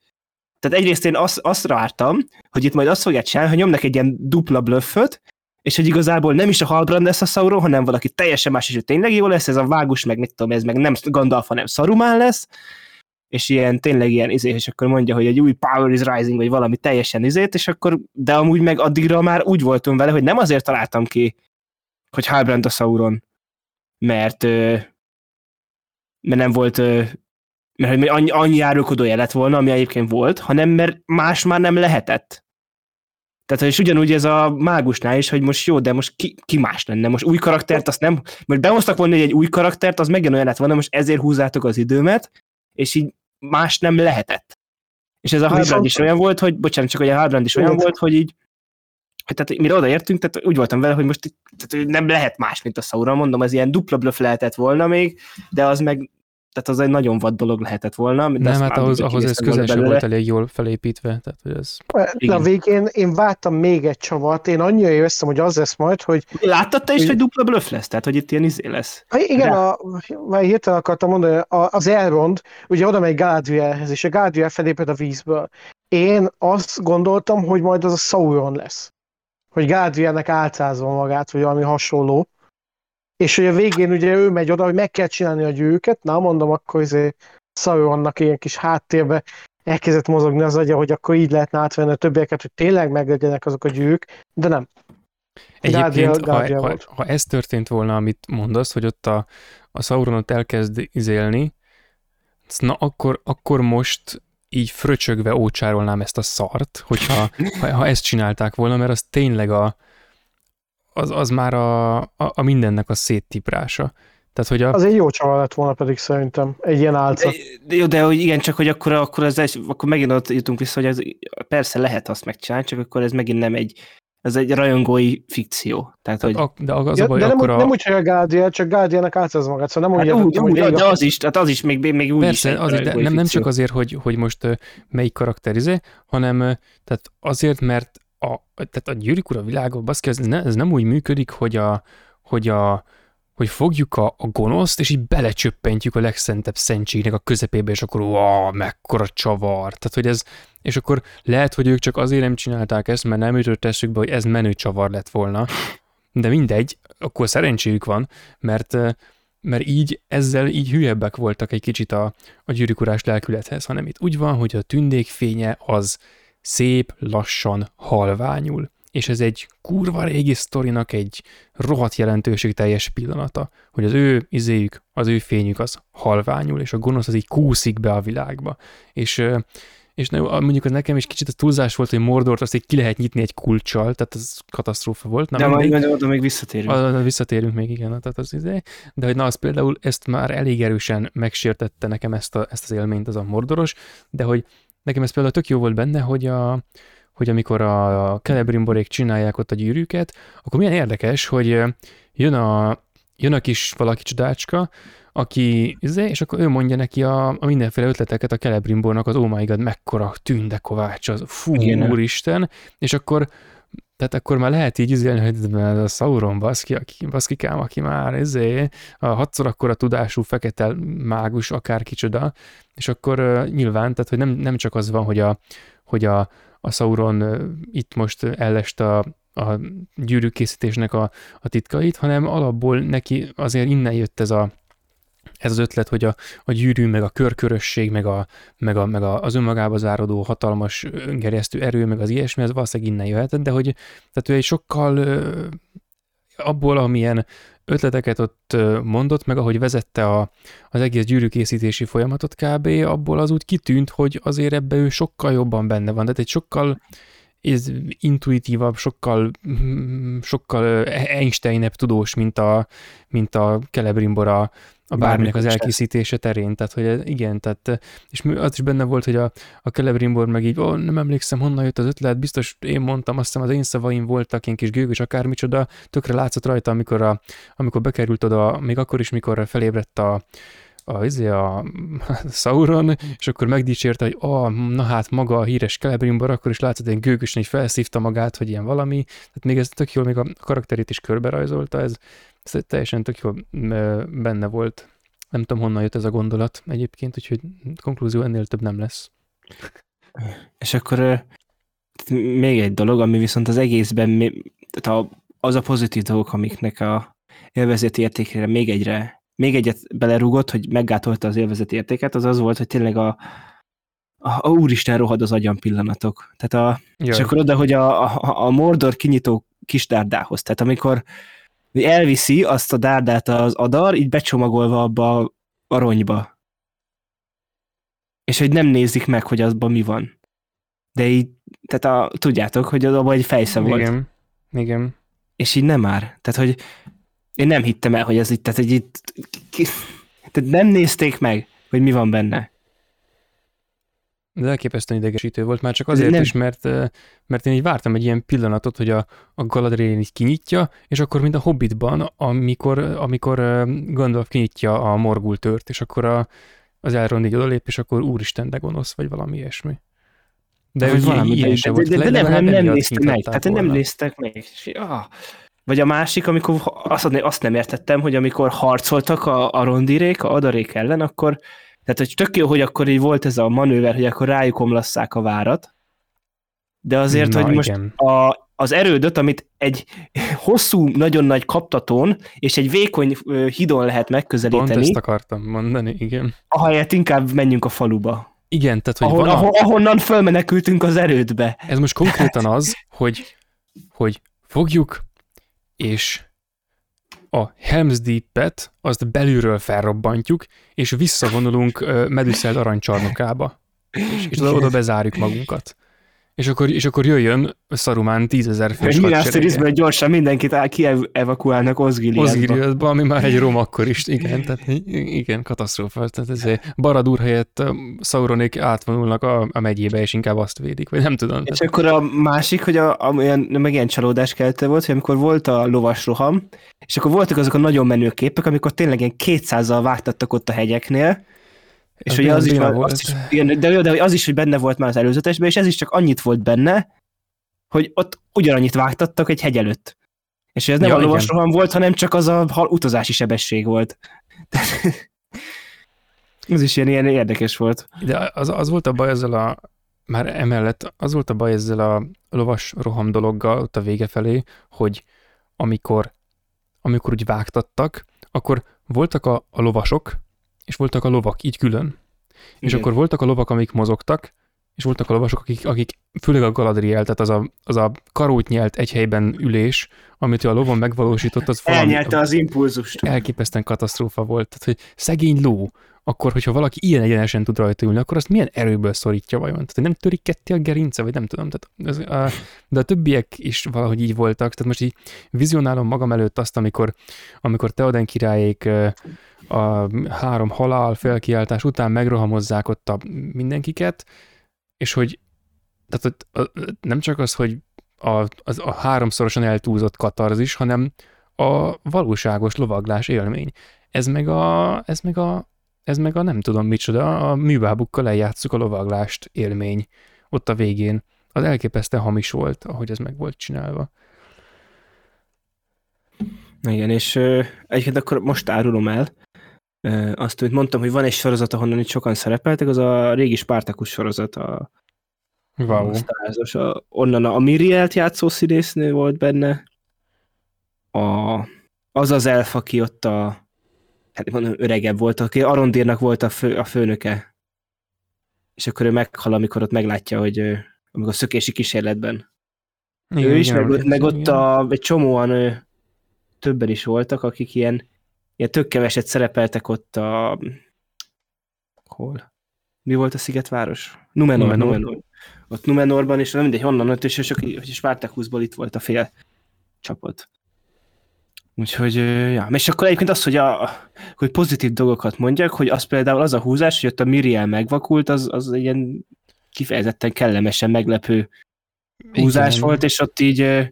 Speaker 1: tehát egyrészt én azt, azt vártam, hogy itt majd azt fogják csinálni, hogy nyomnak egy ilyen dupla blöfföt, és hogy igazából nem is a Halbrand lesz a Sauron, hanem valaki teljesen más, és hogy tényleg jó lesz, ez a vágus, meg mit tudom, ez meg nem Gandalf, hanem Saruman lesz, és ilyen tényleg ilyen izé, és akkor mondja, hogy egy új Power is Rising, vagy valami teljesen izét, és akkor, de amúgy meg addigra már úgy voltunk vele, hogy nem azért találtam ki, hogy Halbrand a Sauron, mert, mert nem volt, mert hogy annyi, annyi árulkodója lett volna, ami egyébként volt, hanem mert más már nem lehetett. Tehát, és ugyanúgy ez a mágusnál is, hogy most jó, de most ki, ki más lenne? Most új karaktert, azt nem, most behoztak volna egy új karaktert, az megint olyan lett volna, most ezért húzzátok az időmet, és így más nem lehetett. És ez a
Speaker 2: Viszont-
Speaker 1: Halbrand is olyan volt, hogy, bocsánat, csak hogy a Halbrand is olyan volt, hogy így, tehát mire odaértünk, tehát úgy voltam vele, hogy most tehát, hogy nem lehet más, mint a Sauron, mondom, ez ilyen dupla bluff lehetett volna még, de az meg, tehát az egy nagyon vad dolog lehetett volna. De
Speaker 3: nem, hát ahhoz, ahhoz ez közel sem volt elég jól felépítve. Tehát, hogy ez...
Speaker 2: De a végén én vártam még egy csavart, én annyira éreztem, hogy az lesz majd, hogy
Speaker 1: Láttad te is,
Speaker 2: Hogy-
Speaker 1: hogy dupla bluff lesz? Tehát, hogy itt ilyen izé lesz.
Speaker 2: Ha igen,
Speaker 1: De-
Speaker 2: a, már hirtelen akartam mondani, a, az Elrond, ugye oda megy Galadrielhez, és a Galadriel feléped a vízből. Én azt gondoltam, hogy majd az a Sauron lesz. Hogy Galadrielnek álcázva magát, vagy valami hasonló. És hogy a végén ugye ő megy oda, hogy meg kell csinálni a gyűrűket, na mondom, akkor izé Sauronnak ilyen kis háttérbe elkezdett mozogni az agya, hogy akkor így lehetne átvenni a többieket, hogy tényleg meglegyenek azok a gyűrűk, de nem.
Speaker 3: Egyébként, ha,
Speaker 2: Galadriel
Speaker 3: ha,
Speaker 2: volt.
Speaker 3: ha, ez történt volna, amit mondasz, hogy ott a, a Sauronot elkezd izélni, na akkor, akkor most így fröcsögve ócsárolnám ezt a szart, hogyha ha, ha ezt csinálták volna, mert az tényleg a, az, az már a, a, a mindennek a széttiprása. Tehát, hogy a...
Speaker 2: Az egy jó csavar lett volna pedig szerintem, egy ilyen álca.
Speaker 1: De, jó, de hogy igen, csak hogy akkor, akkor, ez, akkor megint ott jutunk vissza, hogy ez persze lehet azt megcsinálni, csak akkor ez megint nem egy ez egy rajongói fikció. Tehát, hogy...
Speaker 3: A, de az ja, a baj,
Speaker 2: de nem,
Speaker 3: akkor a...
Speaker 2: nem úgy, hogy a Guardian, csak Guardiannek átszaz magát, szóval nem
Speaker 1: hát
Speaker 2: úgy,
Speaker 1: úgy, úgy,
Speaker 2: hogy
Speaker 1: de az is, tehát az is még, még úgy
Speaker 3: Persze,
Speaker 1: is
Speaker 3: az is, de nem, nem csak azért, hogy, hogy most melyik karakterizé, hanem tehát azért, mert a, tehát a gyűrűk ura világban, baszki, ez, ne, ez nem úgy működik, hogy a, hogy a, hogy fogjuk a, a gonoszt, és így belecsöppentjük a legszentebb szentségnek a közepébe, és akkor wow, mekkora csavar. Tehát, hogy ez, és akkor lehet, hogy ők csak azért nem csinálták ezt, mert nem jutott eszükbe, hogy ez menő csavar lett volna. De mindegy, akkor szerencséjük van, mert mert így ezzel így hülyebbek voltak egy kicsit a, a gyűrűkurás lelkülethez, hanem itt úgy van, hogy a tündékfénye az szép, lassan halványul és ez egy kurva régi sztorinak egy rohadt jelentőségteljes pillanata, hogy az ő izéjük, az ő fényük az halványul, és a gonosz az így kúszik be a világba. És, és mondjuk az nekem is kicsit a túlzás volt, hogy Mordort azt így ki lehet nyitni egy kulcsal, tehát az katasztrófa volt.
Speaker 1: Na, de majd, majd oda még visszatérünk.
Speaker 3: A, visszatérünk még, igen. Tehát az izé. De hogy na, az például ezt már elég erősen megsértette nekem ezt, a, ezt az élményt az a Mordoros, de hogy nekem ez például tök jó volt benne, hogy a, hogy amikor a Celebrimborék csinálják ott a gyűrűket, akkor milyen érdekes, hogy jön a, jön a kis valaki csodácska, aki, izé, és akkor ő mondja neki a, a mindenféle ötleteket a Celebrimbornak, az oh my god, mekkora tünde kovács, az fú, Igen. úristen, és akkor tehát akkor már lehet így üzélni, hogy a Sauron baszki, aki, baszkikám, aki már ezé, a hatszor akkor a tudású fekete mágus, akár kicsoda, és akkor uh, nyilván, tehát hogy nem, nem csak az van, hogy a, hogy a, a Sauron itt most ellest a, a gyűrűkészítésnek a, a titkait, hanem alapból neki azért innen jött ez a, ez az ötlet, hogy a, a gyűrű, meg a körkörösség, meg, a, meg, a, meg a, az önmagába zárodó hatalmas öngerjesztő erő, meg az ilyesmi, ez valószínűleg innen jöhetett, de hogy tehát ő egy sokkal abból, amilyen ötleteket ott mondott, meg ahogy vezette a, az egész gyűrűkészítési folyamatot kb., abból az úgy kitűnt, hogy azért ebbe ő sokkal jobban benne van. Tehát egy sokkal ez intuitívabb, sokkal, sokkal Einsteinebb tudós, mint a, mint a Celebrimbor a, bárminek az elkészítése terén, tehát hogy igen, tehát, és az is benne volt, hogy a, a Celebrimbor meg így, oh, nem emlékszem, honnan jött az ötlet, biztos én mondtam, azt hiszem az én szavaim voltak, ilyen kis gőgös akármicsoda, tökre látszott rajta, amikor, a, amikor bekerült oda, még akkor is, mikor felébredt a, a, izé, a, a Sauron, és akkor megdicsérte, hogy oh, na hát maga a híres Celebrimbor, akkor is látszott, hogy gőgösen így felszívta magát, hogy ilyen valami, tehát még ez tök jól még a karakterét is körberajzolta, ez, ez teljesen tök jól benne volt. Nem tudom, honnan jött ez a gondolat egyébként, úgyhogy konklúzió ennél több nem lesz.
Speaker 1: És akkor még egy dolog, ami viszont az egészben, tehát az a pozitív dolgok, amiknek a élvezeti értékére még egyre, még egyet belerúgott, hogy meggátolta az élvezeti értéket, az az volt, hogy tényleg a, a, a úristen rohad az agyam pillanatok. Tehát a, és akkor oda, hogy a, a, a Mordor kinyitó kis dárdához. Tehát amikor elviszi azt a dárdát az adar, így becsomagolva abba a aronyba. És hogy nem nézik meg, hogy azban mi van. De így, tehát a, tudjátok, hogy abban egy fejsze volt.
Speaker 3: Igen, igen.
Speaker 1: És így nem már. Tehát, hogy én nem hittem el, hogy ez itt, tehát, hogy itt, tehát nem nézték meg, hogy mi van benne.
Speaker 3: De elképesztően idegesítő volt, már csak azért nem. is, mert, mert én így vártam egy ilyen pillanatot, hogy a, a Galadriel így kinyitja, és akkor, mint a Hobbitban, amikor, amikor Gandalf kinyitja a morgul tört, és akkor a, az Elrond így odalép, és akkor úristen, de gonosz, vagy valami ilyesmi.
Speaker 1: De, hogy valami ilyen de, volt. De, de, de nem, nem, nem néztek meg, tehát volna. nem néztek meg. És, ah. Vagy a másik, amikor azt, azt nem értettem, hogy amikor harcoltak a, a rondirék, a adarék ellen, akkor tehát, hogy tök jó, hogy akkor így volt ez a manőver, hogy akkor rájuk omlasszák a várat, de azért, Na, hogy most a, az erődöt, amit egy hosszú, nagyon nagy kaptatón és egy vékony hidon lehet megközelíteni. Pont
Speaker 3: ezt akartam mondani, igen.
Speaker 1: Ahelyett inkább menjünk a faluba.
Speaker 3: Igen, tehát hogy
Speaker 1: ahol, van ahol, ahonnan fölmenekültünk az erődbe.
Speaker 3: Ez most konkrétan az, hogy, hogy fogjuk, és a Helm's Deep-et, azt belülről felrobbantjuk, és visszavonulunk Meduszeld aranycsarnokába. és, és oda bezárjuk magunkat. És akkor, és akkor jöjjön Szarumán tízezer fős
Speaker 1: hadserege. gyorsan mindenkit el, kievakuálnak Ozgiliadba.
Speaker 3: Ozgiliadba, ami már egy rom akkor is, igen, tehát igen, katasztrófa. Tehát ez Baradur helyett Sauronék átvonulnak a, a megyébe, és inkább azt védik, vagy nem tudom.
Speaker 1: És tehát... akkor a másik, hogy a, a, olyan, meg ilyen csalódás kelte volt, hogy amikor volt a lovas roham, és akkor voltak azok a nagyon menő képek, amikor tényleg ilyen 200-zal vágtattak ott a hegyeknél, és hogy az is, már, volt. Azt is igen, de, de az is, hogy benne volt már az előzetesben, és ez is csak annyit volt benne, hogy ott ugyanannyit vágtattak egy hegy előtt. És ez nem ja, a lovas roham volt, hanem csak az a utazási sebesség volt. ez is ilyen, ilyen érdekes volt.
Speaker 3: De az, az volt a baj ezzel a, már emellett az volt a baj ezzel a lovas roham dologgal ott a vége felé, hogy amikor, amikor úgy vágtattak, akkor voltak a, a lovasok, és voltak a lovak, így külön. Igen. És akkor voltak a lovak, amik mozogtak, és voltak a lovasok, akik, akik főleg a Galadriel, tehát az a, az a karót nyelt egy helyben ülés, amit a lovon megvalósított, az
Speaker 1: valami... Elnyelte az impulzust.
Speaker 3: Elképesztően katasztrófa volt. Tehát, hogy szegény ló, akkor, hogyha valaki ilyen egyenesen tud rajta ülni, akkor azt milyen erőből szorítja vajon? Tehát nem törik ketté a gerince, vagy nem tudom. Tehát ez, a, de a többiek is valahogy így voltak. Tehát most így vizionálom magam előtt azt, amikor, amikor Teoden királyék a három halál felkiáltás után megrohamozzák ott a mindenkiket, és hogy tehát nem csak az, hogy a, az, a háromszorosan eltúlzott katarzis, hanem a valóságos lovaglás élmény. Ez meg a, ez meg a, ez meg a nem tudom micsoda, a műbábukkal eljátszuk a lovaglást élmény ott a végén. Az elképesztően hamis volt, ahogy ez meg volt csinálva.
Speaker 1: Igen, és egyébként akkor most árulom el, azt, hogy mondtam, hogy van egy sorozat, ahonnan itt sokan szerepeltek, az a régi Spartacus sorozat, a,
Speaker 3: wow.
Speaker 1: a a, onnan a Mirielt játszó színésznő volt benne, a, az az elf, aki ott a, hát mondom, öregebb volt, aki Arondírnak volt a, fő, a főnöke, és akkor ő meghal, amikor ott meglátja, hogy amikor a szökési kísérletben. Igen, ő is, igen, meg, meg ott a, egy csomóan ő, többen is voltak, akik ilyen ilyen tök keveset szerepeltek ott a... Hol? Mi volt a szigetváros? Numenor, Numenor. Numenor. Ott Numenorban, és nem mindegy, honnan ott, és csak hogy Spartakuszból itt volt a fél csapat. Úgyhogy, ja. És akkor egyébként az, hogy, a, hogy pozitív dolgokat mondjak, hogy az például az a húzás, hogy ott a Miriel megvakult, az, az ilyen kifejezetten kellemesen meglepő húzás Igen. volt, és ott így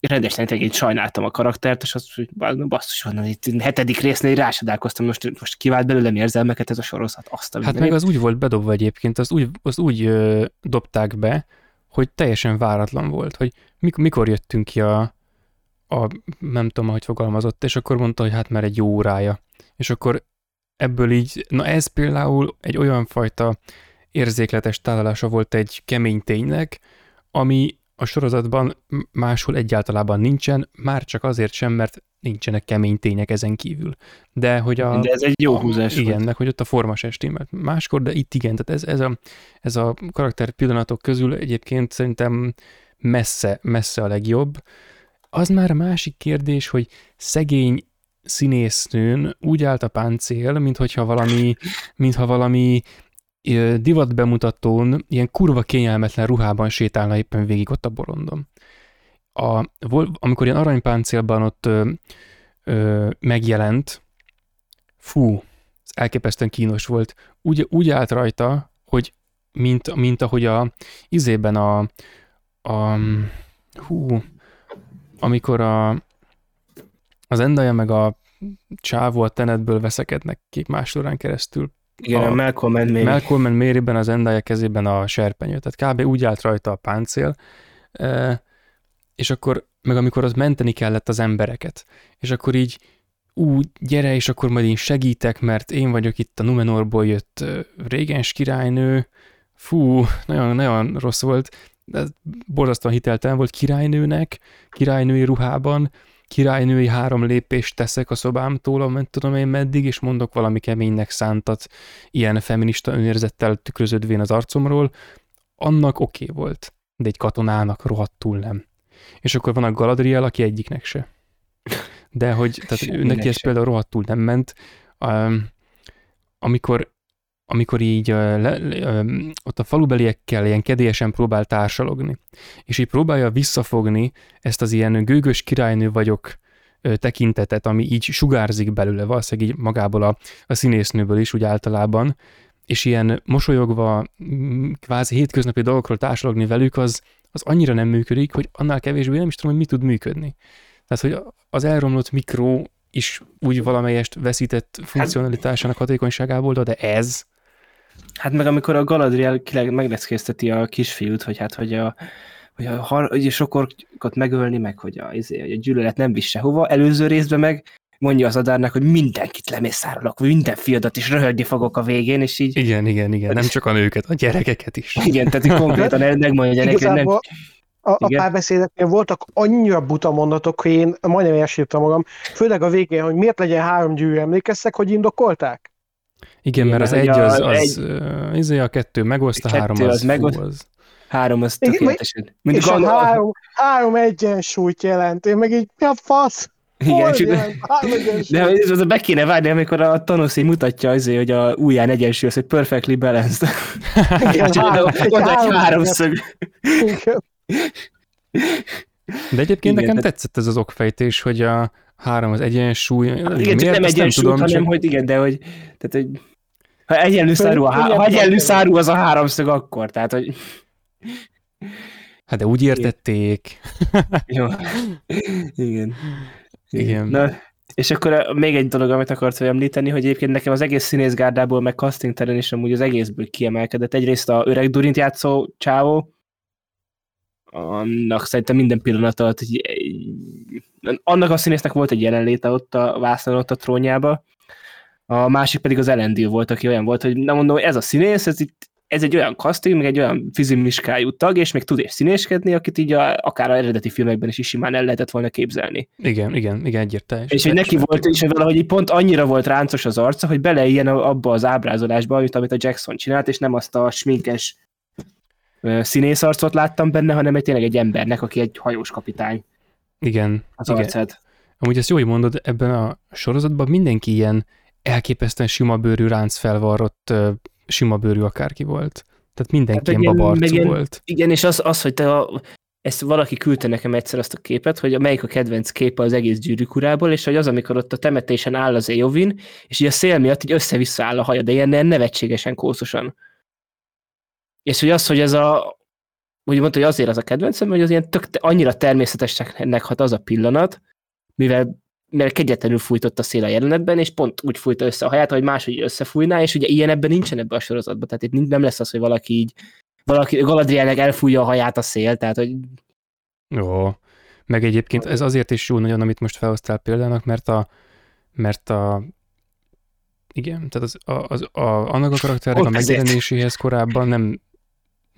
Speaker 1: rendesen én sajnáltam a karaktert, és azt, hogy basszus, van, itt hetedik résznél rásodálkoztam, most, most kivált belőlem érzelmeket ez a sorozat. Azt
Speaker 3: hát meg az úgy volt bedobva egyébként, az úgy, az úgy ö, dobták be, hogy teljesen váratlan volt, hogy mikor, mikor jöttünk ki a, a, nem tudom, hogy fogalmazott, és akkor mondta, hogy hát már egy jó órája. És akkor ebből így, na ez például egy olyan fajta érzékletes tálalása volt egy kemény ténynek, ami a sorozatban máshol egyáltalában nincsen, már csak azért sem, mert nincsenek kemény tények ezen kívül. De hogy a...
Speaker 1: De ez egy jó húzás
Speaker 3: a, Igen, meg hogy ott a formas estimmel. Máskor, de itt igen, tehát ez, ez, a, ez a karakter pillanatok közül egyébként szerintem messze, messze a legjobb. Az már a másik kérdés, hogy szegény színésznőn úgy állt a páncél, mintha valami, mintha valami divat bemutatón ilyen kurva kényelmetlen ruhában sétálna éppen végig ott a borondon. A, amikor ilyen aranypáncélban ott ö, ö, megjelent, fú, ez elképesztően kínos volt. Úgy, úgy állt rajta, hogy mint, mint ahogy a izében a, a hú, amikor a az Endaja meg a csávó a tenetből veszekednek két más keresztül,
Speaker 1: igen, a, a Malcolm and Mary.
Speaker 3: Malcolm and Mary-ben az Endaya kezében a serpenyő, tehát kb. úgy állt rajta a páncél, és akkor, meg amikor az menteni kellett az embereket, és akkor így úgy, gyere, és akkor majd én segítek, mert én vagyok itt a Numenorból jött régens királynő, fú, nagyon, nagyon rossz volt, borzasztóan hiteltelen volt királynőnek, királynői ruhában, királynői három lépést teszek a szobámtól, nem tudom én meddig, és mondok valami keménynek szántat, ilyen feminista önérzettel tükröződvén az arcomról, annak oké okay volt, de egy katonának rohadtul nem. És akkor van a Galadriel, aki egyiknek se. De hogy, tehát neki ez például rohadtul nem ment. Um, amikor amikor így le, le, ott a falubeliekkel ilyen kedélyesen próbál társalogni, és így próbálja visszafogni ezt az ilyen gőgös királynő vagyok tekintetet, ami így sugárzik belőle, valószínűleg így magából a, a színésznőből is úgy általában, és ilyen mosolyogva, kvázi hétköznapi dolgokról társalogni velük, az, az annyira nem működik, hogy annál kevésbé nem is tudom, hogy mi tud működni. Tehát, hogy az elromlott mikro is úgy valamelyest veszített funkcionalitásának hatékonyságából, de ez...
Speaker 1: Hát meg amikor a Galadriel megleckézteti a kisfiút, hogy hát, hogy a, hogy a, hogy a sokorkot megölni, meg hogy a, izé, hogy a gyűlölet nem visz sehova. Előző részben meg mondja az adárnak, hogy mindenkit lemészárolok, minden fiadat is röhögni fogok a végén, és így...
Speaker 3: Igen, igen, igen, nem csak a nőket, a gyerekeket is.
Speaker 1: Igen, tehát konkrétan megmondja neki, hogy nem...
Speaker 2: A, a párbeszédeknél voltak annyira buta mondatok, hogy én majdnem elsírtam magam, főleg a végén, hogy miért legyen három gyűrű, emlékeztek, hogy indokolták?
Speaker 3: Igen, Igen mert az egy az, az, egy, az izé a kettő megoszt, a három az, az, megoszt, az
Speaker 1: Három az tökéletesen.
Speaker 2: És a három, három egyensúlyt jelent. Én meg így, mi a fasz? Igen, csak,
Speaker 1: de ez be kéne várni, amikor a Thanos így mutatja azért, hogy a ujján egyensúly, az, hogy perfectly balanced. Igen, három, egy háromszög.
Speaker 3: De egyébként igen, nekem tetszett ez az okfejtés, hogy a három az egyensúly.
Speaker 1: Hát igen, csak nem egyensúly, nem tudom, hanem csak... hogy igen, de hogy, tehát, hogy ha egyenlő szárú, a, ha egyenlő szárú az a háromszög, akkor, tehát, hogy
Speaker 3: Hát de úgy értették.
Speaker 1: Jó. Igen. Igen. Na, és akkor még egy dolog, amit akartam említeni, hogy egyébként nekem az egész színészgárdából, meg casting terén is amúgy az egészből kiemelkedett. Egyrészt a öreg Durint játszó csávó, annak szerintem minden pillanat alatt, hogy annak a színésznek volt egy jelenléte ott a vászon, ott a trónjába, a másik pedig az Elendil volt, aki olyan volt, hogy nem mondom, ez a színész, ez itt ez egy olyan casting, meg egy olyan fizimiskájú tag, és még tud és színéskedni, akit így a, akár a eredeti filmekben is, is simán el lehetett volna képzelni.
Speaker 3: Igen, igen, igen, egyértelmű.
Speaker 1: És hogy neki volt, és valahogy így pont annyira volt ráncos az arca, hogy ilyen abba az ábrázolásba, amit, amit a Jackson csinált, és nem azt a sminkes színészarcot láttam benne, hanem egy tényleg egy embernek, aki egy hajós kapitány.
Speaker 3: Igen.
Speaker 1: Az igen. arcát.
Speaker 3: Amúgy ezt jó, hogy mondod, ebben a sorozatban mindenki ilyen elképesztően sima bőrű ránc felvarrott sima bőrű akárki volt. Tehát mindenki hát, ilyen babarcú volt.
Speaker 1: Igen, és az, az hogy te a, ezt valaki küldte nekem egyszer azt a képet, hogy melyik a kedvenc képe az egész gyűrűkurából, és hogy az, amikor ott a temetésen áll az Eowyn, és így a szél miatt így össze-vissza áll a haja, de ilyen nevetségesen kószosan. És hogy az, hogy ez a, úgy mondta, hogy azért az a kedvencem, hogy az ilyen tök, annyira természetesnek hat az a pillanat, mivel mert kegyetlenül fújtott a szél a jelenetben, és pont úgy fújta össze a haját, hogy máshogy összefújná, és ugye ilyen ebben nincsen ebben a sorozatban, tehát itt nem lesz az, hogy valaki így, valaki Galadrielnek elfújja a haját a szél, tehát hogy...
Speaker 3: Jó, meg egyébként ez azért is jó nagyon, amit most felhoztál példának, mert a, mert a igen, tehát az, a, az, a, annak a karakternek a megjelenéséhez korábban nem,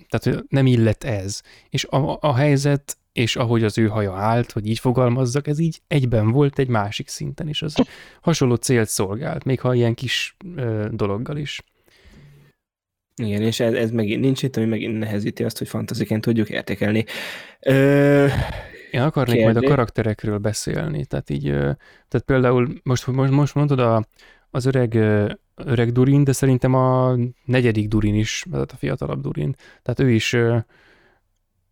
Speaker 3: tehát nem illett ez. És a, a helyzet és ahogy az ő haja állt, hogy így fogalmazzak, ez így egyben volt egy másik szinten is. Az hasonló célt szolgált, még ha ilyen kis ö, dologgal is.
Speaker 1: Igen, és ez, ez megint nincs itt, ami megint nehezíti azt, hogy fantaziként tudjuk értékelni. Ö,
Speaker 3: Én akarnék kérdé... majd a karakterekről beszélni, tehát így, tehát például most, most, most mondod a, az öreg, öreg Durin, de szerintem a negyedik Durin is, tehát a fiatalabb Durin, tehát ő is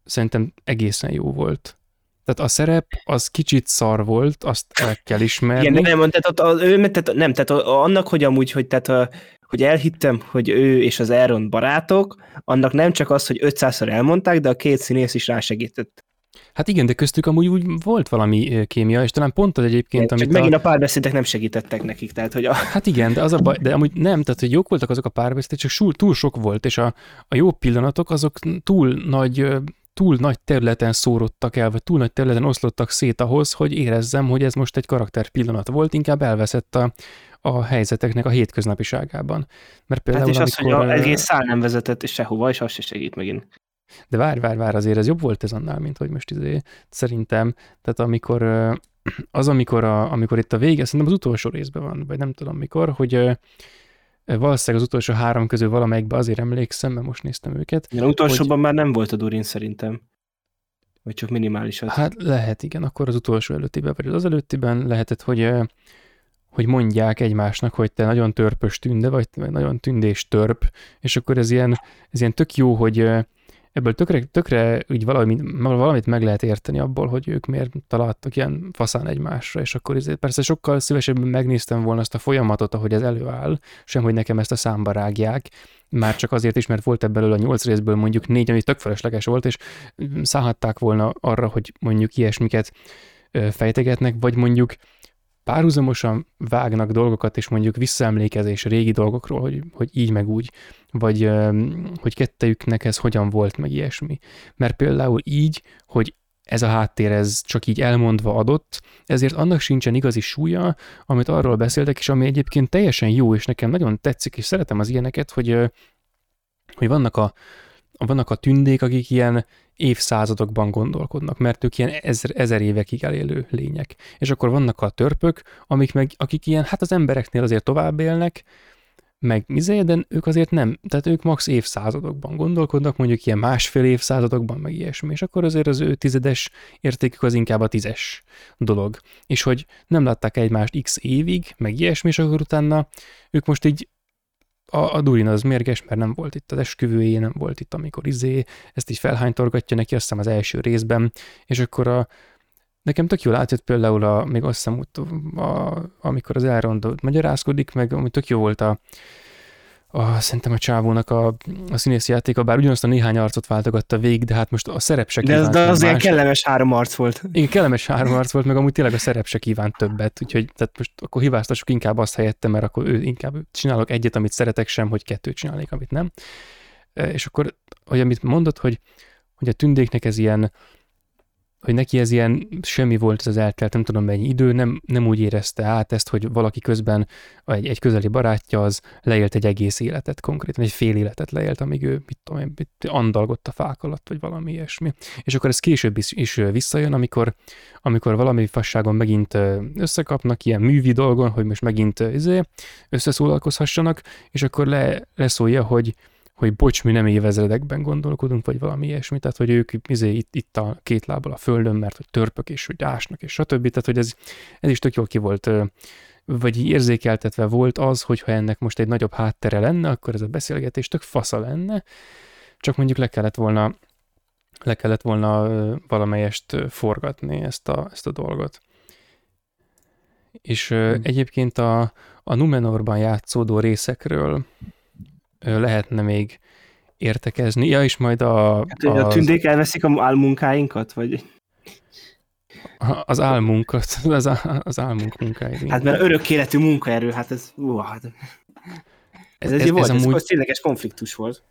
Speaker 3: szerintem egészen jó volt. Tehát a szerep az kicsit szar volt, azt el kell ismerni.
Speaker 1: Igen, nem, tehát, a, a, ő, tehát nem, tehát annak, hogy amúgy, hogy, tehát a, hogy elhittem, hogy ő és az Aaron barátok, annak nem csak az, hogy 500-szor elmondták, de a két színész is rásegített.
Speaker 3: Hát igen, de köztük amúgy úgy volt valami kémia, és talán pont az egyébként,
Speaker 1: amit megint a... a párbeszédek nem segítettek nekik, tehát hogy a...
Speaker 3: Hát igen, de az a baj, de amúgy nem, tehát hogy jók voltak azok a párbeszédek, csak túl sok volt, és a, a jó pillanatok azok túl nagy túl nagy területen szórodtak el, vagy túl nagy területen oszlottak szét ahhoz, hogy érezzem, hogy ez most egy karakter pillanat volt, inkább elveszett a, a helyzeteknek a hétköznapiságában.
Speaker 1: Mert például, hát és amikor, az, hogy a egész szál nem vezetett és sehova, és az se segít megint.
Speaker 3: De várj, várj, várj, azért ez jobb volt ez annál, mint hogy most izé, szerintem, tehát amikor az, amikor, a, amikor itt a vége, szerintem az utolsó részben van, vagy nem tudom mikor, hogy Valószínűleg az utolsó három közül valamelyikbe azért emlékszem, mert most néztem őket.
Speaker 1: Igen, utolsóban hogy... már nem volt a Durin szerintem. Vagy csak minimális az.
Speaker 3: Hát lehet, igen, akkor az utolsó előttiben, vagy az előttiben lehetett, hogy, hogy hogy mondják egymásnak, hogy te nagyon törpös tünde vagy, vagy nagyon tündés törp, és akkor ez ilyen, ez ilyen tök jó, hogy ebből tökre, tökre úgy valami, valamit meg lehet érteni abból, hogy ők miért találtak ilyen faszán egymásra, és akkor ezért persze sokkal szívesebben megnéztem volna azt a folyamatot, ahogy ez előáll, sem hogy nekem ezt a számba rágják, már csak azért is, mert volt ebből a nyolc részből mondjuk négy, ami tök felesleges volt, és szállhatták volna arra, hogy mondjuk ilyesmiket fejtegetnek, vagy mondjuk párhuzamosan vágnak dolgokat, és mondjuk visszaemlékezés régi dolgokról, hogy, hogy így meg úgy, vagy hogy kettejüknek ez hogyan volt, meg ilyesmi. Mert például így, hogy ez a háttér, ez csak így elmondva adott, ezért annak sincsen igazi súlya, amit arról beszéltek, és ami egyébként teljesen jó, és nekem nagyon tetszik, és szeretem az ilyeneket, hogy, hogy vannak a, vannak a tündék, akik ilyen évszázadokban gondolkodnak, mert ők ilyen ezer, ezer évekig elélő lények. És akkor vannak a törpök, amik meg, akik ilyen, hát az embereknél azért tovább élnek, meg mizé, de ők azért nem, tehát ők max évszázadokban gondolkodnak, mondjuk ilyen másfél évszázadokban, meg ilyesmi, és akkor azért az ő tizedes értékük az inkább a tízes dolog. És hogy nem látták egymást x évig, meg ilyesmi, és akkor utána ők most így a, a Durin az mérges, mert nem volt itt az esküvőjé, nem volt itt, amikor izé, ezt így felhánytorgatja neki, azt hiszem az első részben, és akkor a, nekem tök jól átjött például a, még azt hiszem, a, amikor az Elrond magyarázkodik, meg ami tök jó volt a, a, szerintem a csávónak a, a színész játéka, bár ugyanazt a néhány arcot váltogatta végig, de hát most a szerep se
Speaker 1: De, az, de az ilyen kellemes három arc volt.
Speaker 3: Igen, kellemes három arc volt, meg amúgy tényleg a szerep se kívánt többet, úgyhogy tehát most akkor hibáztassuk inkább azt helyette, mert akkor ő inkább csinálok egyet, amit szeretek sem, hogy kettőt csinálnék, amit nem. E, és akkor, hogy amit mondott, hogy, hogy a tündéknek ez ilyen, hogy neki ez ilyen semmi volt az eltelt, nem tudom mennyi idő, nem, nem úgy érezte át ezt, hogy valaki közben egy, egy közeli barátja az leélt egy egész életet konkrétan, egy fél életet leélt, amíg ő, mit tudom én, andalgott a fák alatt, vagy valami ilyesmi. És akkor ez később is, is visszajön, amikor, amikor valami fasságon megint összekapnak, ilyen művi dolgon, hogy most megint izé, összeszólalkozhassanak, és akkor le, leszólja, hogy, hogy bocs, mi nem évezredekben gondolkodunk, vagy valami ilyesmi, tehát hogy ők izé, itt, itt a két lábbal a földön, mert hogy törpök és hogy ásnak és stb. Tehát, hogy ez, ez is tök jól ki volt vagy érzékeltetve volt az, hogyha ennek most egy nagyobb háttere lenne, akkor ez a beszélgetés tök fasza lenne, csak mondjuk le kellett volna le kellett volna valamelyest forgatni ezt a, ezt a dolgot. És hmm. egyébként a, a Numenorban játszódó részekről lehetne még értekezni. Ja, és majd a... Hát,
Speaker 1: az... a tündék elveszik a álmunkáinkat, vagy...
Speaker 3: Az álmunkat, az, az álmunk munkáit.
Speaker 1: Hát mert örök életű munkaerő, hát ez... Uh, hát... Ez, ez, ez, volt, ez, amúgy... ez tényleges konfliktus volt.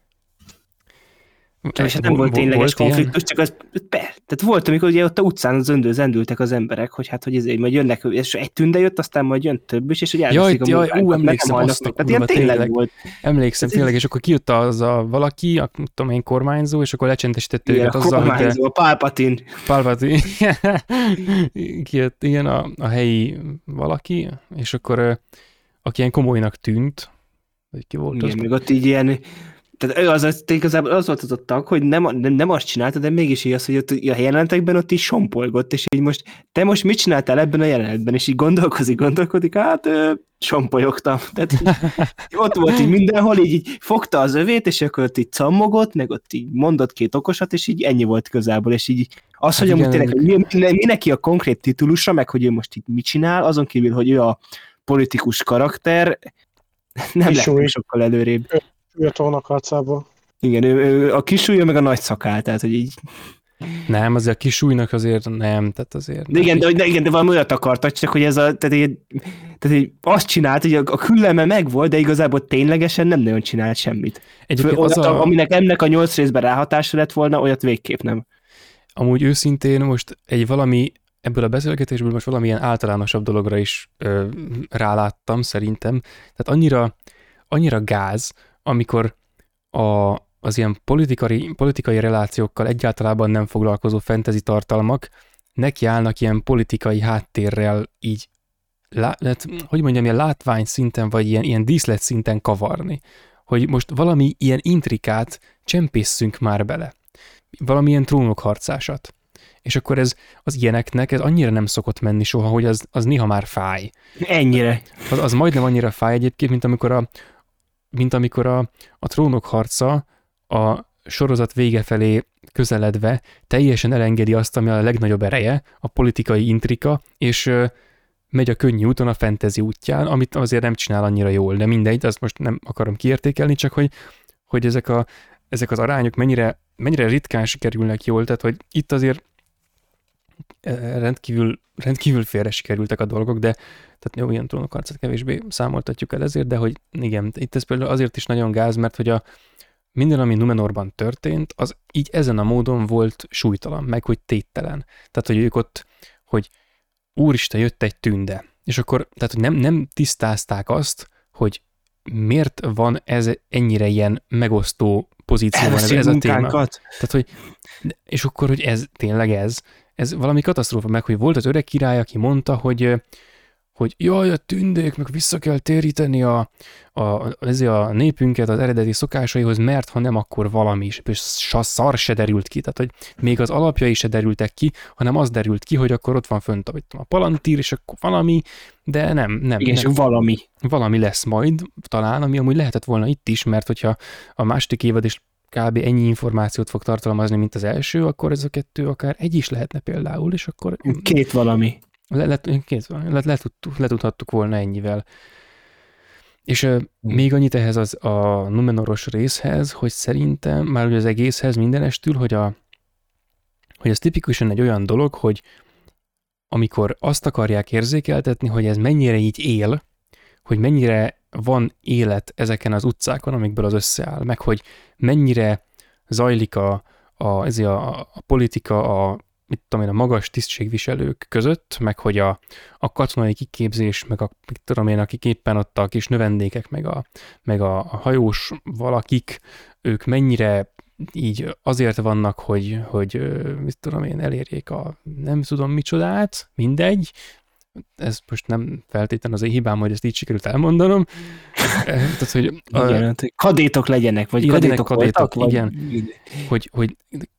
Speaker 1: És hát nem volt tényleges volt konfliktus, ilyen? csak az, be, tehát volt, amikor ugye ott a utcán az öndő zendültek az emberek, hogy hát, hogy ezért majd jönnek, és egy tünde jött, aztán majd jön több is, és hogy
Speaker 3: jaj, a jaj, ú, emlékszem azt a
Speaker 1: Tehát ilyen tényleg, tényleg volt.
Speaker 3: Emlékszem, tényleg, és akkor kijött az a valaki, a, tudom én, kormányzó, és akkor lecsendesítette őket
Speaker 1: azzal, kormányzó, a Palpatin.
Speaker 3: Palpatin. kijött ilyen a, a helyi valaki, és akkor aki ilyen komolynak tűnt, vagy ki volt
Speaker 1: Igen, az? még ott így ilyen tehát az, az, igazából az volt az ott tag, hogy nem, nem, nem azt csinálta, de mégis így az, hogy ott a jelenetekben ott is sompolgott, és így most, te most mit csináltál ebben a jelenetben, és így gondolkozik, gondolkodik, hát ö, sompolyogtam. Tehát így, ott volt így mindenhol, így, így fogta az övét, és akkor ott így cammogott, meg ott így mondott két okosat, és így ennyi volt közából, és így az, hát hogy amúgy tényleg, hogy mi, mi, neki a konkrét titulusa, meg hogy ő most itt mit csinál, azon kívül, hogy ő a politikus karakter, nem lehet sokkal előrébb
Speaker 2: a arcából.
Speaker 1: Igen, ő, ő, a kisúlya meg a nagy szakál, tehát hogy így...
Speaker 3: Nem, azért a kisúlynak azért nem, tehát azért...
Speaker 1: De igen, de, de, igen, de valami olyat akartak, csak hogy ez a, tehát, így, tehát így azt csinált, hogy a, a külleme megvolt, de igazából ténylegesen nem nagyon csinált semmit. Egyébként olyat, az a... Aminek ennek a nyolc részben ráhatása lett volna, olyat végképp nem.
Speaker 3: Amúgy őszintén most egy valami, ebből a beszélgetésből most valamilyen általánosabb dologra is ö, ráláttam szerintem. Tehát annyira, annyira gáz, amikor a, az ilyen politikai, politikai relációkkal egyáltalán nem foglalkozó fantasy tartalmak nekiállnak ilyen politikai háttérrel így, lá, lehet, hogy mondjam, ilyen látvány szinten, vagy ilyen, ilyen díszlet szinten kavarni. Hogy most valami ilyen intrikát csempészünk már bele. Valamilyen trónok harcásat. És akkor ez az ilyeneknek, ez annyira nem szokott menni soha, hogy az, az néha már fáj.
Speaker 1: Ennyire.
Speaker 3: Az, az majdnem annyira fáj egyébként, mint amikor a, mint amikor a, a trónok harca a sorozat vége felé közeledve teljesen elengedi azt, ami a legnagyobb ereje, a politikai intrika, és megy a könnyű úton a fantasy útján, amit azért nem csinál annyira jól, de mindegy, azt most nem akarom kiértékelni, csak hogy, hogy ezek, a, ezek az arányok mennyire, mennyire ritkán sikerülnek jól, tehát hogy itt azért rendkívül, rendkívül félre sikerültek a dolgok, de tehát jó, ilyen trónokarcát kevésbé számoltatjuk el ezért, de hogy igen, itt ez például azért is nagyon gáz, mert hogy a, minden, ami Numenorban történt, az így ezen a módon volt súlytalan, meg hogy téttelen. Tehát, hogy ők ott, hogy úristen, jött egy tünde. És akkor, tehát hogy nem, nem tisztázták azt, hogy miért van ez ennyire ilyen megosztó pozícióban ez, ez a téma. Tehát, hogy, és akkor, hogy ez tényleg ez, ez valami katasztrófa meg, hogy volt az öreg király, aki mondta, hogy hogy jaj, a tündéknek vissza kell téríteni a, a, a, a népünket az eredeti szokásaihoz, mert ha nem, akkor valami is. És szar se derült ki, tehát hogy még az alapjai se derültek ki, hanem az derült ki, hogy akkor ott van fönt a, a palantír, és akkor valami, de nem, nem.
Speaker 1: Igen,
Speaker 3: nem.
Speaker 1: valami.
Speaker 3: Valami lesz majd talán, ami amúgy lehetett volna itt is, mert hogyha a második évad is kb. ennyi információt fog tartalmazni, mint az első, akkor ez a kettő akár egy is lehetne például, és akkor...
Speaker 1: Két valami.
Speaker 3: Le, le, kész, le, le, letudhattuk volna ennyivel. És uh, még annyit ehhez az a Numenoros részhez, hogy szerintem már ugye az egészhez mindenestül, hogy, a, hogy ez tipikusan egy olyan dolog, hogy amikor azt akarják érzékeltetni, hogy ez mennyire így él, hogy mennyire van élet ezeken az utcákon, amikből az összeáll, meg hogy mennyire zajlik a, a, ez a, a politika, a mit tudom én, a magas tisztségviselők között, meg hogy a, a katonai kiképzés, meg a, mit tudom én, akik éppen ott a kis növendékek, meg a, meg a hajós valakik, ők mennyire így azért vannak, hogy, hogy mit tudom én, elérjék a nem tudom micsodát, mindegy, ez most nem feltétlenül az én hibám, hogy ezt így sikerült elmondanom.
Speaker 1: Tehát, hogy a, igen, hát, kadétok legyenek, vagy kadétok, kadétok voltak,
Speaker 3: igen. Vagy... Hogy, hogy,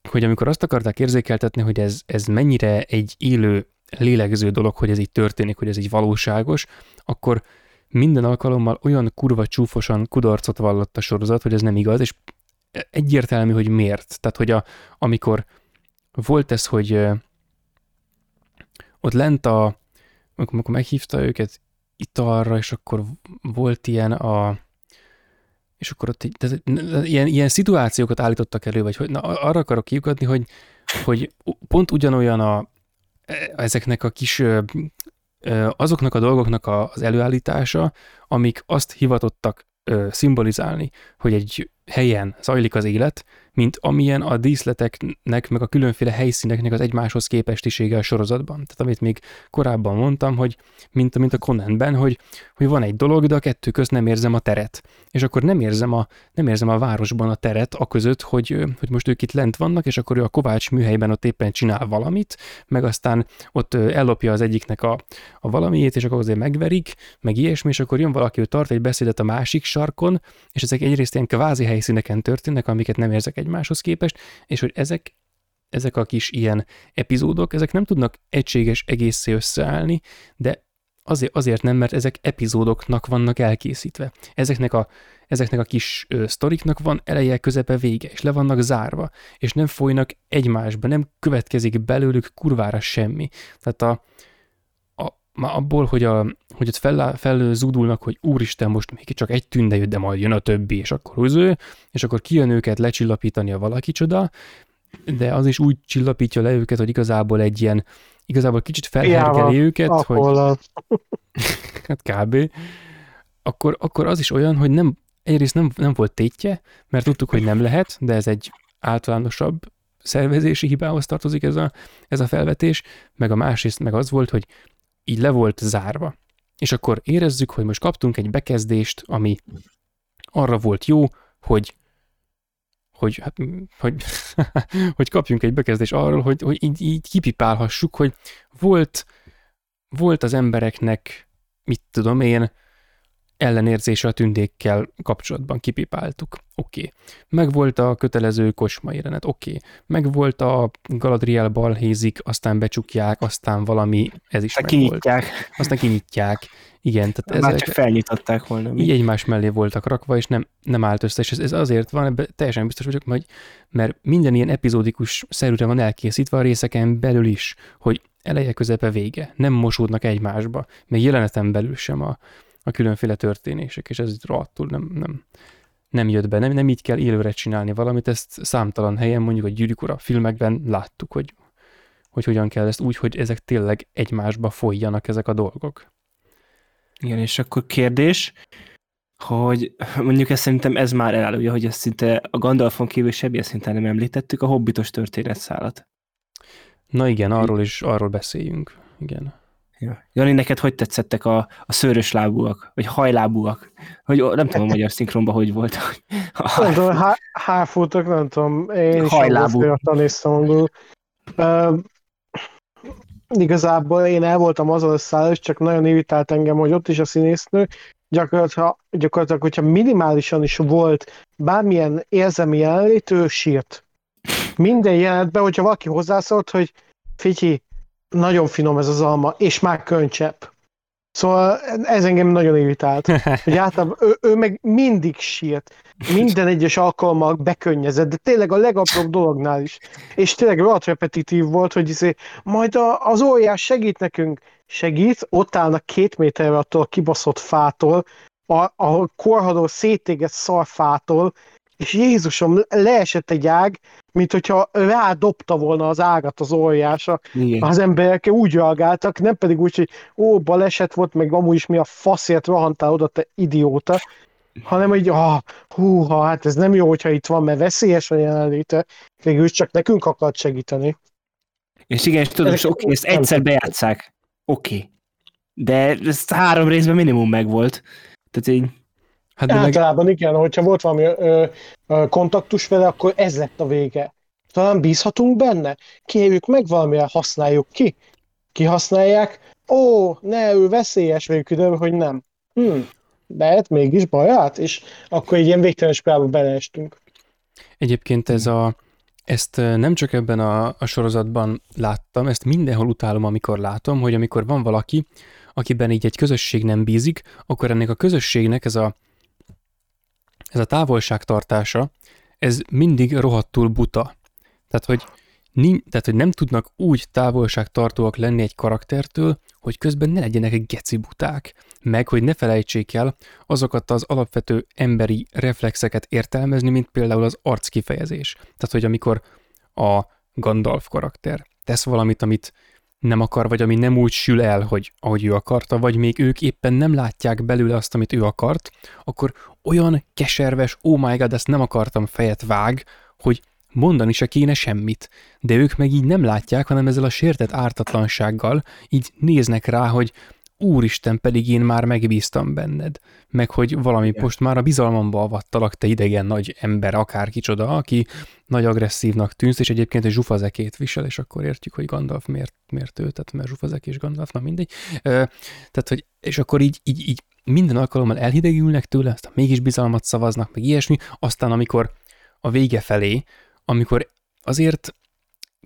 Speaker 3: hogy amikor azt akarták érzékeltetni, hogy ez, ez mennyire egy élő, lélegző dolog, hogy ez így történik, hogy ez így valóságos, akkor minden alkalommal olyan kurva csúfosan kudarcot vallott a sorozat, hogy ez nem igaz, és egyértelmű, hogy miért. Tehát, hogy a, amikor volt ez, hogy ott lent a, amikor, amikor meghívta őket italra, és akkor volt ilyen a és akkor ott tehát, ilyen, ilyen szituációkat állítottak elő, vagy hogy na, arra akarok kiukadni, hogy, hogy pont ugyanolyan a, e, ezeknek a kis azoknak a dolgoknak az előállítása, amik azt hivatottak szimbolizálni, hogy egy helyen zajlik az élet, mint amilyen a díszleteknek, meg a különféle helyszíneknek az egymáshoz képestisége a sorozatban. Tehát amit még korábban mondtam, hogy mint, mint a Conanben, hogy, hogy van egy dolog, de a kettő közt nem érzem a teret. És akkor nem érzem a, nem érzem a városban a teret a között, hogy, hogy most ők itt lent vannak, és akkor ő a Kovács műhelyben ott éppen csinál valamit, meg aztán ott ellopja az egyiknek a, a valamiét, és akkor azért megverik, meg ilyesmi, és akkor jön valaki, hogy tart egy beszédet a másik sarkon, és ezek egyrészt ilyen kvázi helyszíneken történnek, amiket nem érzek egymáshoz képest, és hogy ezek, ezek a kis ilyen epizódok, ezek nem tudnak egységes egészé összeállni, de azért, azért nem, mert ezek epizódoknak vannak elkészítve. Ezeknek a, ezeknek a kis ö, sztoriknak van eleje, közepe, vége, és le vannak zárva, és nem folynak egymásba, nem következik belőlük kurvára semmi. Tehát a, már abból, hogy, a, hogy ott fel, felzúdulnak, hogy úristen, most még csak egy tünde jött, de majd jön a többi, és akkor húző, és akkor kijön őket lecsillapítani a valaki csoda, de az is úgy csillapítja le őket, hogy igazából egy ilyen, igazából kicsit felhergeli ja, őket, hogy... hát kb. Akkor, akkor az is olyan, hogy nem, egyrészt nem, nem volt tétje, mert tudtuk, hogy nem lehet, de ez egy általánosabb szervezési hibához tartozik ez a, ez a felvetés, meg a másrészt meg az volt, hogy így le volt zárva. És akkor érezzük, hogy most kaptunk egy bekezdést, ami arra volt jó, hogy hogy, hát, hogy, hogy kapjunk egy bekezdést arról, hogy, hogy így, így kipipálhassuk, hogy volt, volt az embereknek, mit tudom én, ellenérzése a tündékkel kapcsolatban kipipáltuk. Oké. Okay. Megvolt a kötelező kosma jelenet. Oké. Okay. Megvolt a Galadriel balhézik, aztán becsukják, aztán valami, ez is
Speaker 1: Aztán
Speaker 3: megvolt.
Speaker 1: kinyitják.
Speaker 3: Aztán kinyitják. Igen, tehát
Speaker 1: Már
Speaker 3: ezek
Speaker 1: csak felnyitották volna.
Speaker 3: így egymás mellé voltak rakva, és nem, nem állt össze, és ez, ez azért van, ebben teljesen biztos vagyok, hogy, mert minden ilyen epizódikus szerűre van elkészítve a részeken belül is, hogy eleje, közepe, vége. Nem mosódnak egymásba, még jeleneten belül sem a, a különféle történések, és ez rohadtul nem, nem, nem jött be, nem, nem így kell élőre csinálni valamit, ezt számtalan helyen, mondjuk a Gyűrűk Ura filmekben láttuk, hogy, hogy hogyan kell ezt úgy, hogy ezek tényleg egymásba folyjanak ezek a dolgok.
Speaker 1: Igen, és akkor kérdés, hogy mondjuk ezt szerintem ez már elárulja, hogy ezt szinte a Gandalfon kívül semmilyen szinten nem említettük, a hobbitos történetszálat.
Speaker 3: Na igen, arról is, arról beszéljünk. Igen.
Speaker 1: Ja. Jani, neked hogy tetszettek a, a szőrös lábúak, vagy hajlábúak? Hogy, nem tudom, a magyar szinkronban hogy volt. A
Speaker 2: Nem tudom, há- háfútok, nem tudom, én is
Speaker 1: Hajlábú.
Speaker 2: néztem angolul. Uh, igazából én el voltam azon a szállás, csak nagyon irritált engem, hogy ott is a színésznő, gyakorlatilag, gyakorlatilag hogyha minimálisan is volt bármilyen érzelmi jelenlét, ő sírt. Minden jelenetben, hogyha valaki hozzászólt, hogy Fityi, nagyon finom ez az alma, és már könycsepp. Szóval ez engem nagyon irritált. Hogy általában ő, ő meg mindig sírt. Minden egyes alkalommal bekönnyezett, de tényleg a legapróbb dolognál is. És tényleg rohadt repetitív volt, hogy izé, majd a, az óriás segít nekünk. Segít, ott állnak két méterre attól a kibaszott fától, a, a korhadó szétégett szarfától, és Jézusom, leesett egy ág, mint hogyha rádobta volna az ágat az óriásra.
Speaker 1: Igen.
Speaker 2: Az emberek úgy reagáltak, nem pedig úgy, hogy ó, baleset volt, meg amúgy is mi a faszért rohantál oda, te idióta, hanem hogy ah, húha, hát ez nem jó, hogyha itt van, mert veszélyes a jelenléte, végül csak nekünk akart segíteni.
Speaker 1: És igen, és tudom, és oké, ezt egyszer bejátszák. Oké. De ez három részben minimum megvolt. Tehát így,
Speaker 3: Hát de meg,
Speaker 2: Általában igen, hogyha volt valami ö, ö, kontaktus vele, akkor ez lett a vége. Talán bízhatunk benne? Kérjük meg valamire, használjuk ki. Kihasználják? Ó, ne, ő veszélyes, végül kiderül, hogy nem. Hm, de hát mégis baját, és akkor egy ilyen végtelen spirálba beleestünk.
Speaker 3: Egyébként ez a, ezt nem csak ebben a, a sorozatban láttam, ezt mindenhol utálom, amikor látom, hogy amikor van valaki, akiben így egy közösség nem bízik, akkor ennek a közösségnek ez a, ez a távolságtartása, ez mindig rohadtul buta. Tehát, hogy, tehát, hogy nem tudnak úgy távolságtartóak lenni egy karaktertől, hogy közben ne legyenek geci buták, meg hogy ne felejtsék el azokat az alapvető emberi reflexeket értelmezni, mint például az arckifejezés. Tehát, hogy amikor a Gandalf karakter tesz valamit, amit nem akar, vagy ami nem úgy sül el, hogy ahogy ő akarta, vagy még ők éppen nem látják belőle azt, amit ő akart, akkor olyan keserves, oh my god, ezt nem akartam fejet vág, hogy mondani se kéne semmit. De ők meg így nem látják, hanem ezzel a sértett ártatlansággal így néznek rá, hogy úristen, pedig én már megbíztam benned. Meg hogy valami
Speaker 1: Igen.
Speaker 3: most már a bizalmamba avattalak, te idegen nagy ember, akár kicsoda, aki nagy agresszívnak tűnsz, és egyébként egy zsufazekét visel, és akkor értjük, hogy Gandalf miért, miért ő, tehát mert zsufazek és Gandalf, na mindegy. Tehát, hogy, és akkor így, így, így minden alkalommal elhidegülnek tőle, aztán mégis bizalmat szavaznak, meg ilyesmi, aztán amikor a vége felé, amikor azért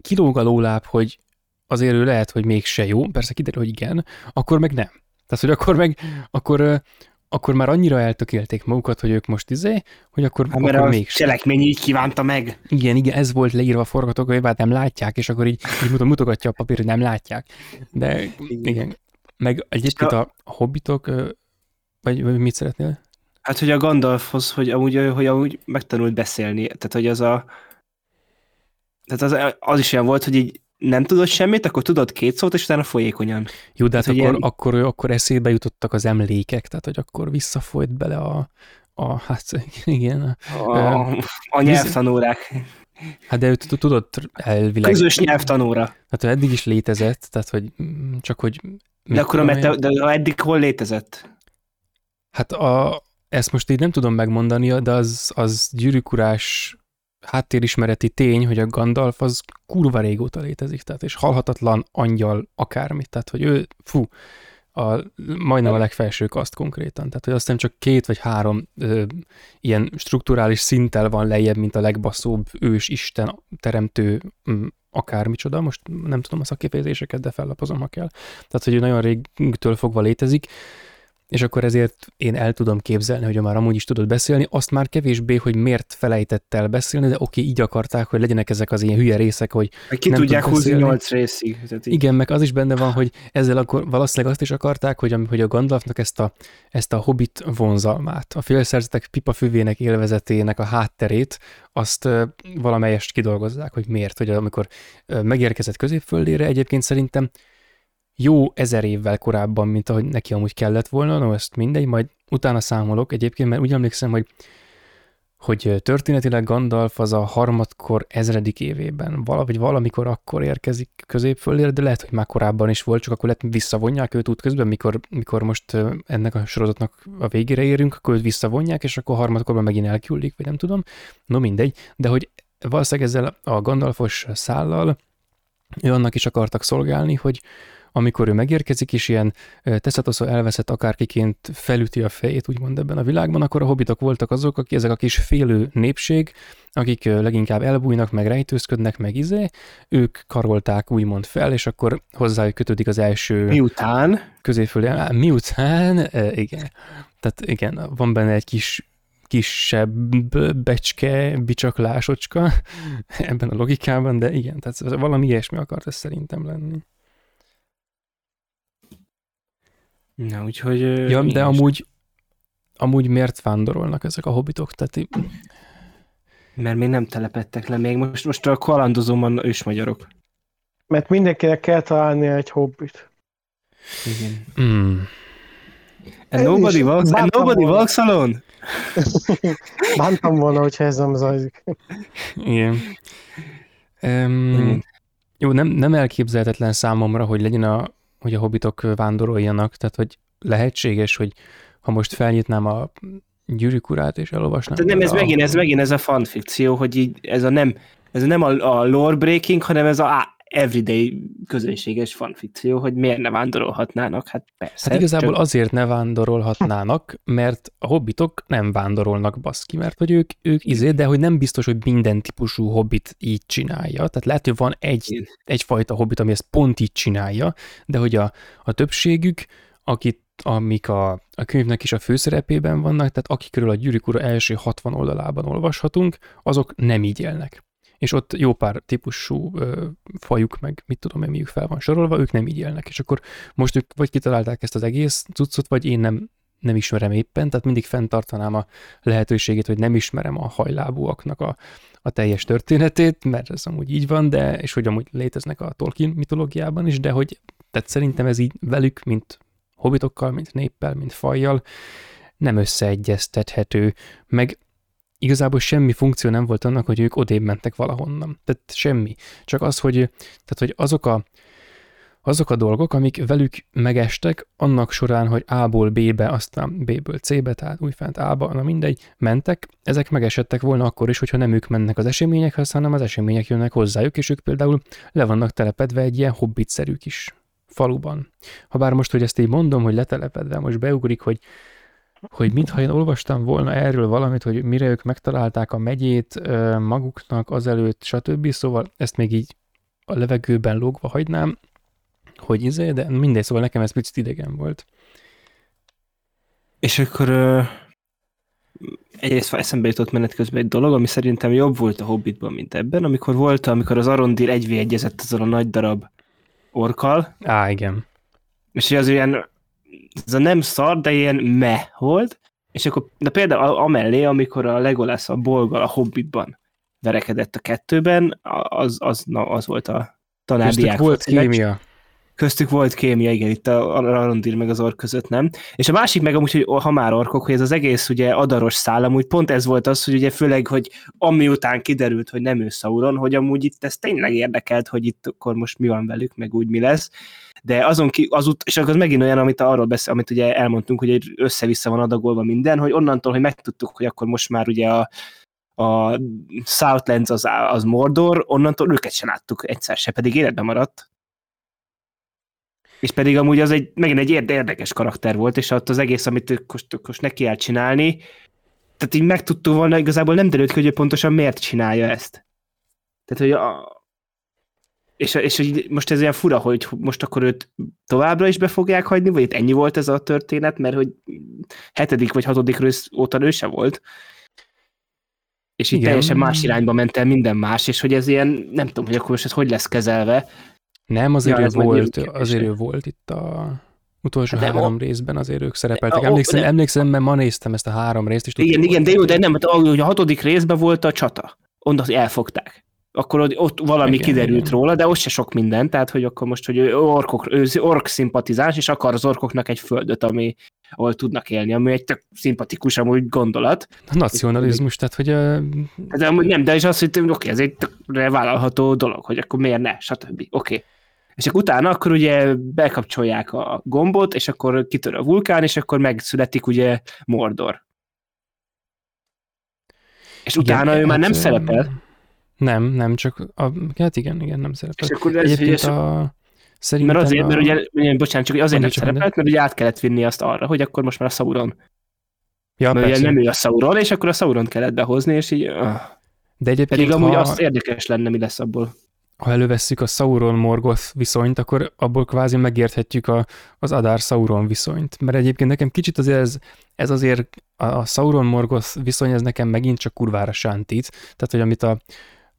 Speaker 3: kilóg a lóláb, hogy azért ő lehet, hogy mégse jó, persze kiderül, hogy igen, akkor meg nem. Tehát, hogy akkor meg, akkor, akkor már annyira eltökélték magukat, hogy ők most izé, hogy akkor,
Speaker 1: hát mert
Speaker 3: akkor
Speaker 1: a
Speaker 3: mégsem.
Speaker 1: cselekmény így kívánta meg.
Speaker 3: Igen, igen, ez volt leírva a forgatókönyvben, nem látják, és akkor így, így mutogatja a papír, hogy nem látják. De igen. Meg egyébként
Speaker 1: a-
Speaker 3: hobbitok, vagy, vagy mit szeretnél?
Speaker 1: Hát, hogy a Gandalfhoz, hogy amúgy, hogy amúgy megtanult beszélni, tehát, hogy az a tehát az, az is olyan volt, hogy így nem tudod semmit, akkor tudod két szót, és utána folyékonyan.
Speaker 3: Jó, de hát akkor,
Speaker 1: ilyen-
Speaker 3: akkor, akkor eszébe jutottak az emlékek, tehát hogy akkor visszafolyt bele a, a hát igen,
Speaker 1: A, a nyelvtanórák.
Speaker 3: hát de ő t- tudod elvileg,
Speaker 1: Közös nyelvtanóra.
Speaker 3: hát ő eddig is létezett, tehát hogy csak hogy
Speaker 1: De akkor a mete, de eddig hol létezett?
Speaker 3: Hát a, ezt most így nem tudom megmondani, de az, az gyűrűkurás háttérismereti tény, hogy a Gandalf az kurva régóta létezik, tehát és halhatatlan angyal akármit, tehát hogy ő, fú, a, majdnem a legfelső kaszt konkrétan. Tehát, hogy aztán csak két vagy három ö, ilyen strukturális szinttel van lejjebb, mint a legbasszóbb ős Isten teremtő m, akármicsoda, most nem tudom a szakkifejezéseket, de fellapozom, ha kell. Tehát, hogy ő nagyon régtől fogva létezik, és akkor ezért én el tudom képzelni, hogy már amúgy is tudod beszélni, azt már kevésbé, hogy miért felejtett el beszélni, de oké, így akarták, hogy legyenek ezek az ilyen hülye részek, hogy
Speaker 1: Ki
Speaker 3: nem
Speaker 1: tudják
Speaker 3: tud
Speaker 1: húzni. 8 részig. Tehát így-
Speaker 3: igen, meg az is benne van, hogy ezzel akkor valószínűleg azt is akarták, hogy, hogy a Gandalfnak ezt a, ezt a hobbit vonzalmát, a félszerzetek pipafüvének élvezetének a hátterét, azt valamelyest kidolgozzák, hogy miért, hogy amikor megérkezett középföldére, egyébként szerintem jó ezer évvel korábban, mint ahogy neki amúgy kellett volna, no ezt mindegy, majd utána számolok egyébként, mert úgy emlékszem, hogy hogy történetileg Gandalf az a harmadkor ezredik évében, valahogy valamikor akkor érkezik középföldére, de lehet, hogy már korábban is volt, csak akkor lehet visszavonják őt útközben, mikor, mikor most ennek a sorozatnak a végére érünk, akkor őt visszavonják, és akkor harmadkorban megint elküldik, vagy nem tudom. No mindegy, de hogy valószínűleg ezzel a Gandalfos szállal ő annak is akartak szolgálni, hogy amikor ő megérkezik, és ilyen Teszatoszó elveszett akárkiként felüti a fejét, úgymond ebben a világban, akkor a hobbitok voltak azok, akik ezek a kis félő népség, akik leginkább elbújnak, meg rejtőzködnek, meg izé, ők karolták úgymond fel, és akkor hozzájuk kötődik az első
Speaker 1: Miután?
Speaker 3: középföldi, miután, igen, tehát igen, van benne egy kis kisebb becske, bicsaklásocska ebben a logikában, de igen, tehát valami ilyesmi akart ez szerintem lenni.
Speaker 1: Na, úgyhogy...
Speaker 3: Ja, de
Speaker 1: is-
Speaker 3: amúgy, amúgy miért vándorolnak ezek a hobbitok? Tehát í-
Speaker 1: Mert még nem telepettek le még. Most, most a kalandozóban ősmagyarok.
Speaker 2: Mert mindenkinek kell találnia egy hobbit.
Speaker 1: Igen.
Speaker 3: mm,
Speaker 1: And nobody walks, and nobody
Speaker 2: volna.
Speaker 1: walks alone.
Speaker 2: Bántam volna, hogyha ez nem zajlik.
Speaker 3: igen. Um,
Speaker 1: Igen.
Speaker 3: jó, nem, nem elképzelhetetlen számomra, hogy legyen a, hogy a hobbitok vándoroljanak, tehát hogy lehetséges, hogy ha most felnyitnám a gyűrűk urát és elolvasnám.
Speaker 1: De nem, ez
Speaker 3: a-
Speaker 1: megint, ez megint ez a fanfikció, hogy így ez a nem, ez nem a, a lore breaking, hanem ez a everyday közönséges fanfikció, hogy miért ne vándorolhatnának, hát persze.
Speaker 3: Hát igazából
Speaker 1: csak-
Speaker 3: azért ne vándorolhatnának, mert a hobbitok nem vándorolnak baszki, mert hogy ők, ők izé, de hogy nem biztos, hogy minden típusú hobbit így csinálja. Tehát lehet, hogy van egy, egyfajta hobbit, ami ezt pont így csinálja, de hogy a, a többségük, akit, amik a, a könyvnek is a főszerepében vannak, tehát akikről a Gyűrűk Ura első 60 oldalában olvashatunk, azok nem így élnek. És ott jó pár típusú ö, fajuk, meg mit tudom én, miük fel van sorolva, ők nem így élnek. És akkor most ők vagy kitalálták ezt az egész cuccot, vagy én nem, nem ismerem éppen, tehát mindig fenntartanám a lehetőségét, hogy nem ismerem a hajlábúaknak a, a teljes történetét, mert ez amúgy így van, de és hogy amúgy léteznek a Tolkien mitológiában is, de hogy tehát szerintem ez így velük, mint hobbitokkal, mint néppel, mint fajjal nem összeegyeztethető, meg igazából semmi funkció nem volt annak, hogy ők odébb mentek valahonnan. Tehát semmi. Csak az, hogy, tehát, hogy azok a azok a dolgok, amik velük megestek, annak során, hogy A-ból B-be, aztán B-ből C-be, tehát újfent A-ba, na mindegy, mentek, ezek megesettek volna akkor is, hogyha nem ők mennek az eseményekhez, hanem az események jönnek hozzájuk, és ők például le vannak telepedve egy ilyen hobbitszerű kis faluban. Habár most, hogy ezt így mondom, hogy letelepedve, most beugrik, hogy hogy mintha én olvastam volna erről valamit, hogy mire ők megtalálták a megyét maguknak azelőtt, stb. Szóval ezt még így a levegőben lógva hagynám, hogy izé, de mindegy, szóval nekem ez picit idegen volt.
Speaker 1: És akkor egyrészt eszembe jutott menet közben egy dolog, ami szerintem jobb volt a Hobbitban, mint ebben, amikor volt, amikor az Arondir egyvé egyezett azzal a nagy darab orkal,
Speaker 3: Á, igen.
Speaker 1: és az ilyen, ez a nem szar, de ilyen me volt, és akkor, de például amellé, amikor a Legolas a bolgal a Hobbitban verekedett a kettőben, az, az, na, az volt a
Speaker 3: Köztük
Speaker 1: tanárdiák
Speaker 3: volt
Speaker 1: foci meccs.
Speaker 3: kémia.
Speaker 1: Köztük volt kémia, igen, itt a Arondir meg az ork között nem. És a másik meg amúgy, hogy ha már orkok, hogy ez az egész ugye adaros szál, amúgy pont ez volt az, hogy ugye főleg, hogy ami után kiderült, hogy nem ő Sauron, hogy amúgy itt ez tényleg érdekelt, hogy itt akkor most mi van velük, meg úgy mi lesz. De azon ki, az ut- és akkor az megint olyan, amit arról beszél, amit ugye elmondtunk, hogy össze-vissza van adagolva minden, hogy onnantól, hogy megtudtuk, hogy akkor most már ugye a, a Southlands az, az Mordor, onnantól őket sem láttuk egyszer se, pedig életben maradt. És pedig amúgy az egy, megint egy érde- érdekes karakter volt, és ott az egész, amit most, most neki el csinálni, tehát így megtudtuk volna, igazából nem derült ki, hogy ő pontosan miért csinálja ezt. Tehát, hogy a, és, és hogy most ez ilyen fura, hogy most akkor őt továbbra is be fogják hagyni, vagy itt ennyi volt ez a történet, mert hogy hetedik vagy hatodik rész óta ő se volt. És így
Speaker 3: Igen.
Speaker 1: teljesen más irányba ment el minden más, és hogy ez ilyen, nem tudom, hogy akkor most ez hogy lesz kezelve.
Speaker 3: Nem, azért
Speaker 1: Ja,
Speaker 3: ő volt, azért ő volt itt a utolsó
Speaker 1: De
Speaker 3: három
Speaker 1: o-
Speaker 3: részben, azért ők szerepeltek. Emlékszem,
Speaker 1: de-
Speaker 3: emlékszem, mert ma néztem ezt a három részt, és
Speaker 1: Igen, igen, de jó, de nem, hát ahogy a hatodik részben volt a csata. Onnan elfogták. Akkor ott- valami
Speaker 3: Igen,
Speaker 1: kiderült
Speaker 3: igen.
Speaker 1: róla, de ott se sok minden, tehát hogy akkor most, hogy ő, orkok, ő ork szimpatizáns, és akar az orkoknak egy földöt, ami, ahol tudnak élni, ami egy tök szimpatikus amúgy gondolat.
Speaker 3: A nacionalizmus, tehát hogy ö,
Speaker 1: De amúgy nem, de is az, hogy oké, ez egy tökre vállalható dolog, hogy akkor miért ne, stb. Oké. És akkor utána akkor ugye bekapcsolják a gombot, és akkor kitör a vulkán, és akkor megszületik ugye Mordor. És
Speaker 3: igen,
Speaker 1: utána ő már nem
Speaker 3: ö,
Speaker 1: szerepel,
Speaker 3: Nem, nem, csak a, hát igen, igen, nem szerepel.
Speaker 1: és akkor ez,
Speaker 3: Egyébként a, szerintem
Speaker 1: mert azért,
Speaker 3: a,
Speaker 1: mert ugye, ugye, bocsánat, csak azért nem szerepelt, mert ugye át kellett vinni azt arra, hogy akkor most már a Sauron.
Speaker 3: ja,
Speaker 1: mert ugye
Speaker 3: persze.
Speaker 1: nem ő a Sauron, és akkor a Sauron kellett behozni, és így, uh,
Speaker 3: De egyébként,
Speaker 1: pedig amúgy
Speaker 3: ha,
Speaker 1: azt érdekes lenne, mi lesz abból.
Speaker 3: ha elővesszük a Sauron-Morgoth viszonyt, akkor abból kvázi megérthetjük a, az Adár-Sauron viszonyt. Mert egyébként nekem kicsit azért ez, ez azért a, a Sauron-Morgoth viszony, ez nekem megint csak kurvára sántít. Tehát, hogy amit a,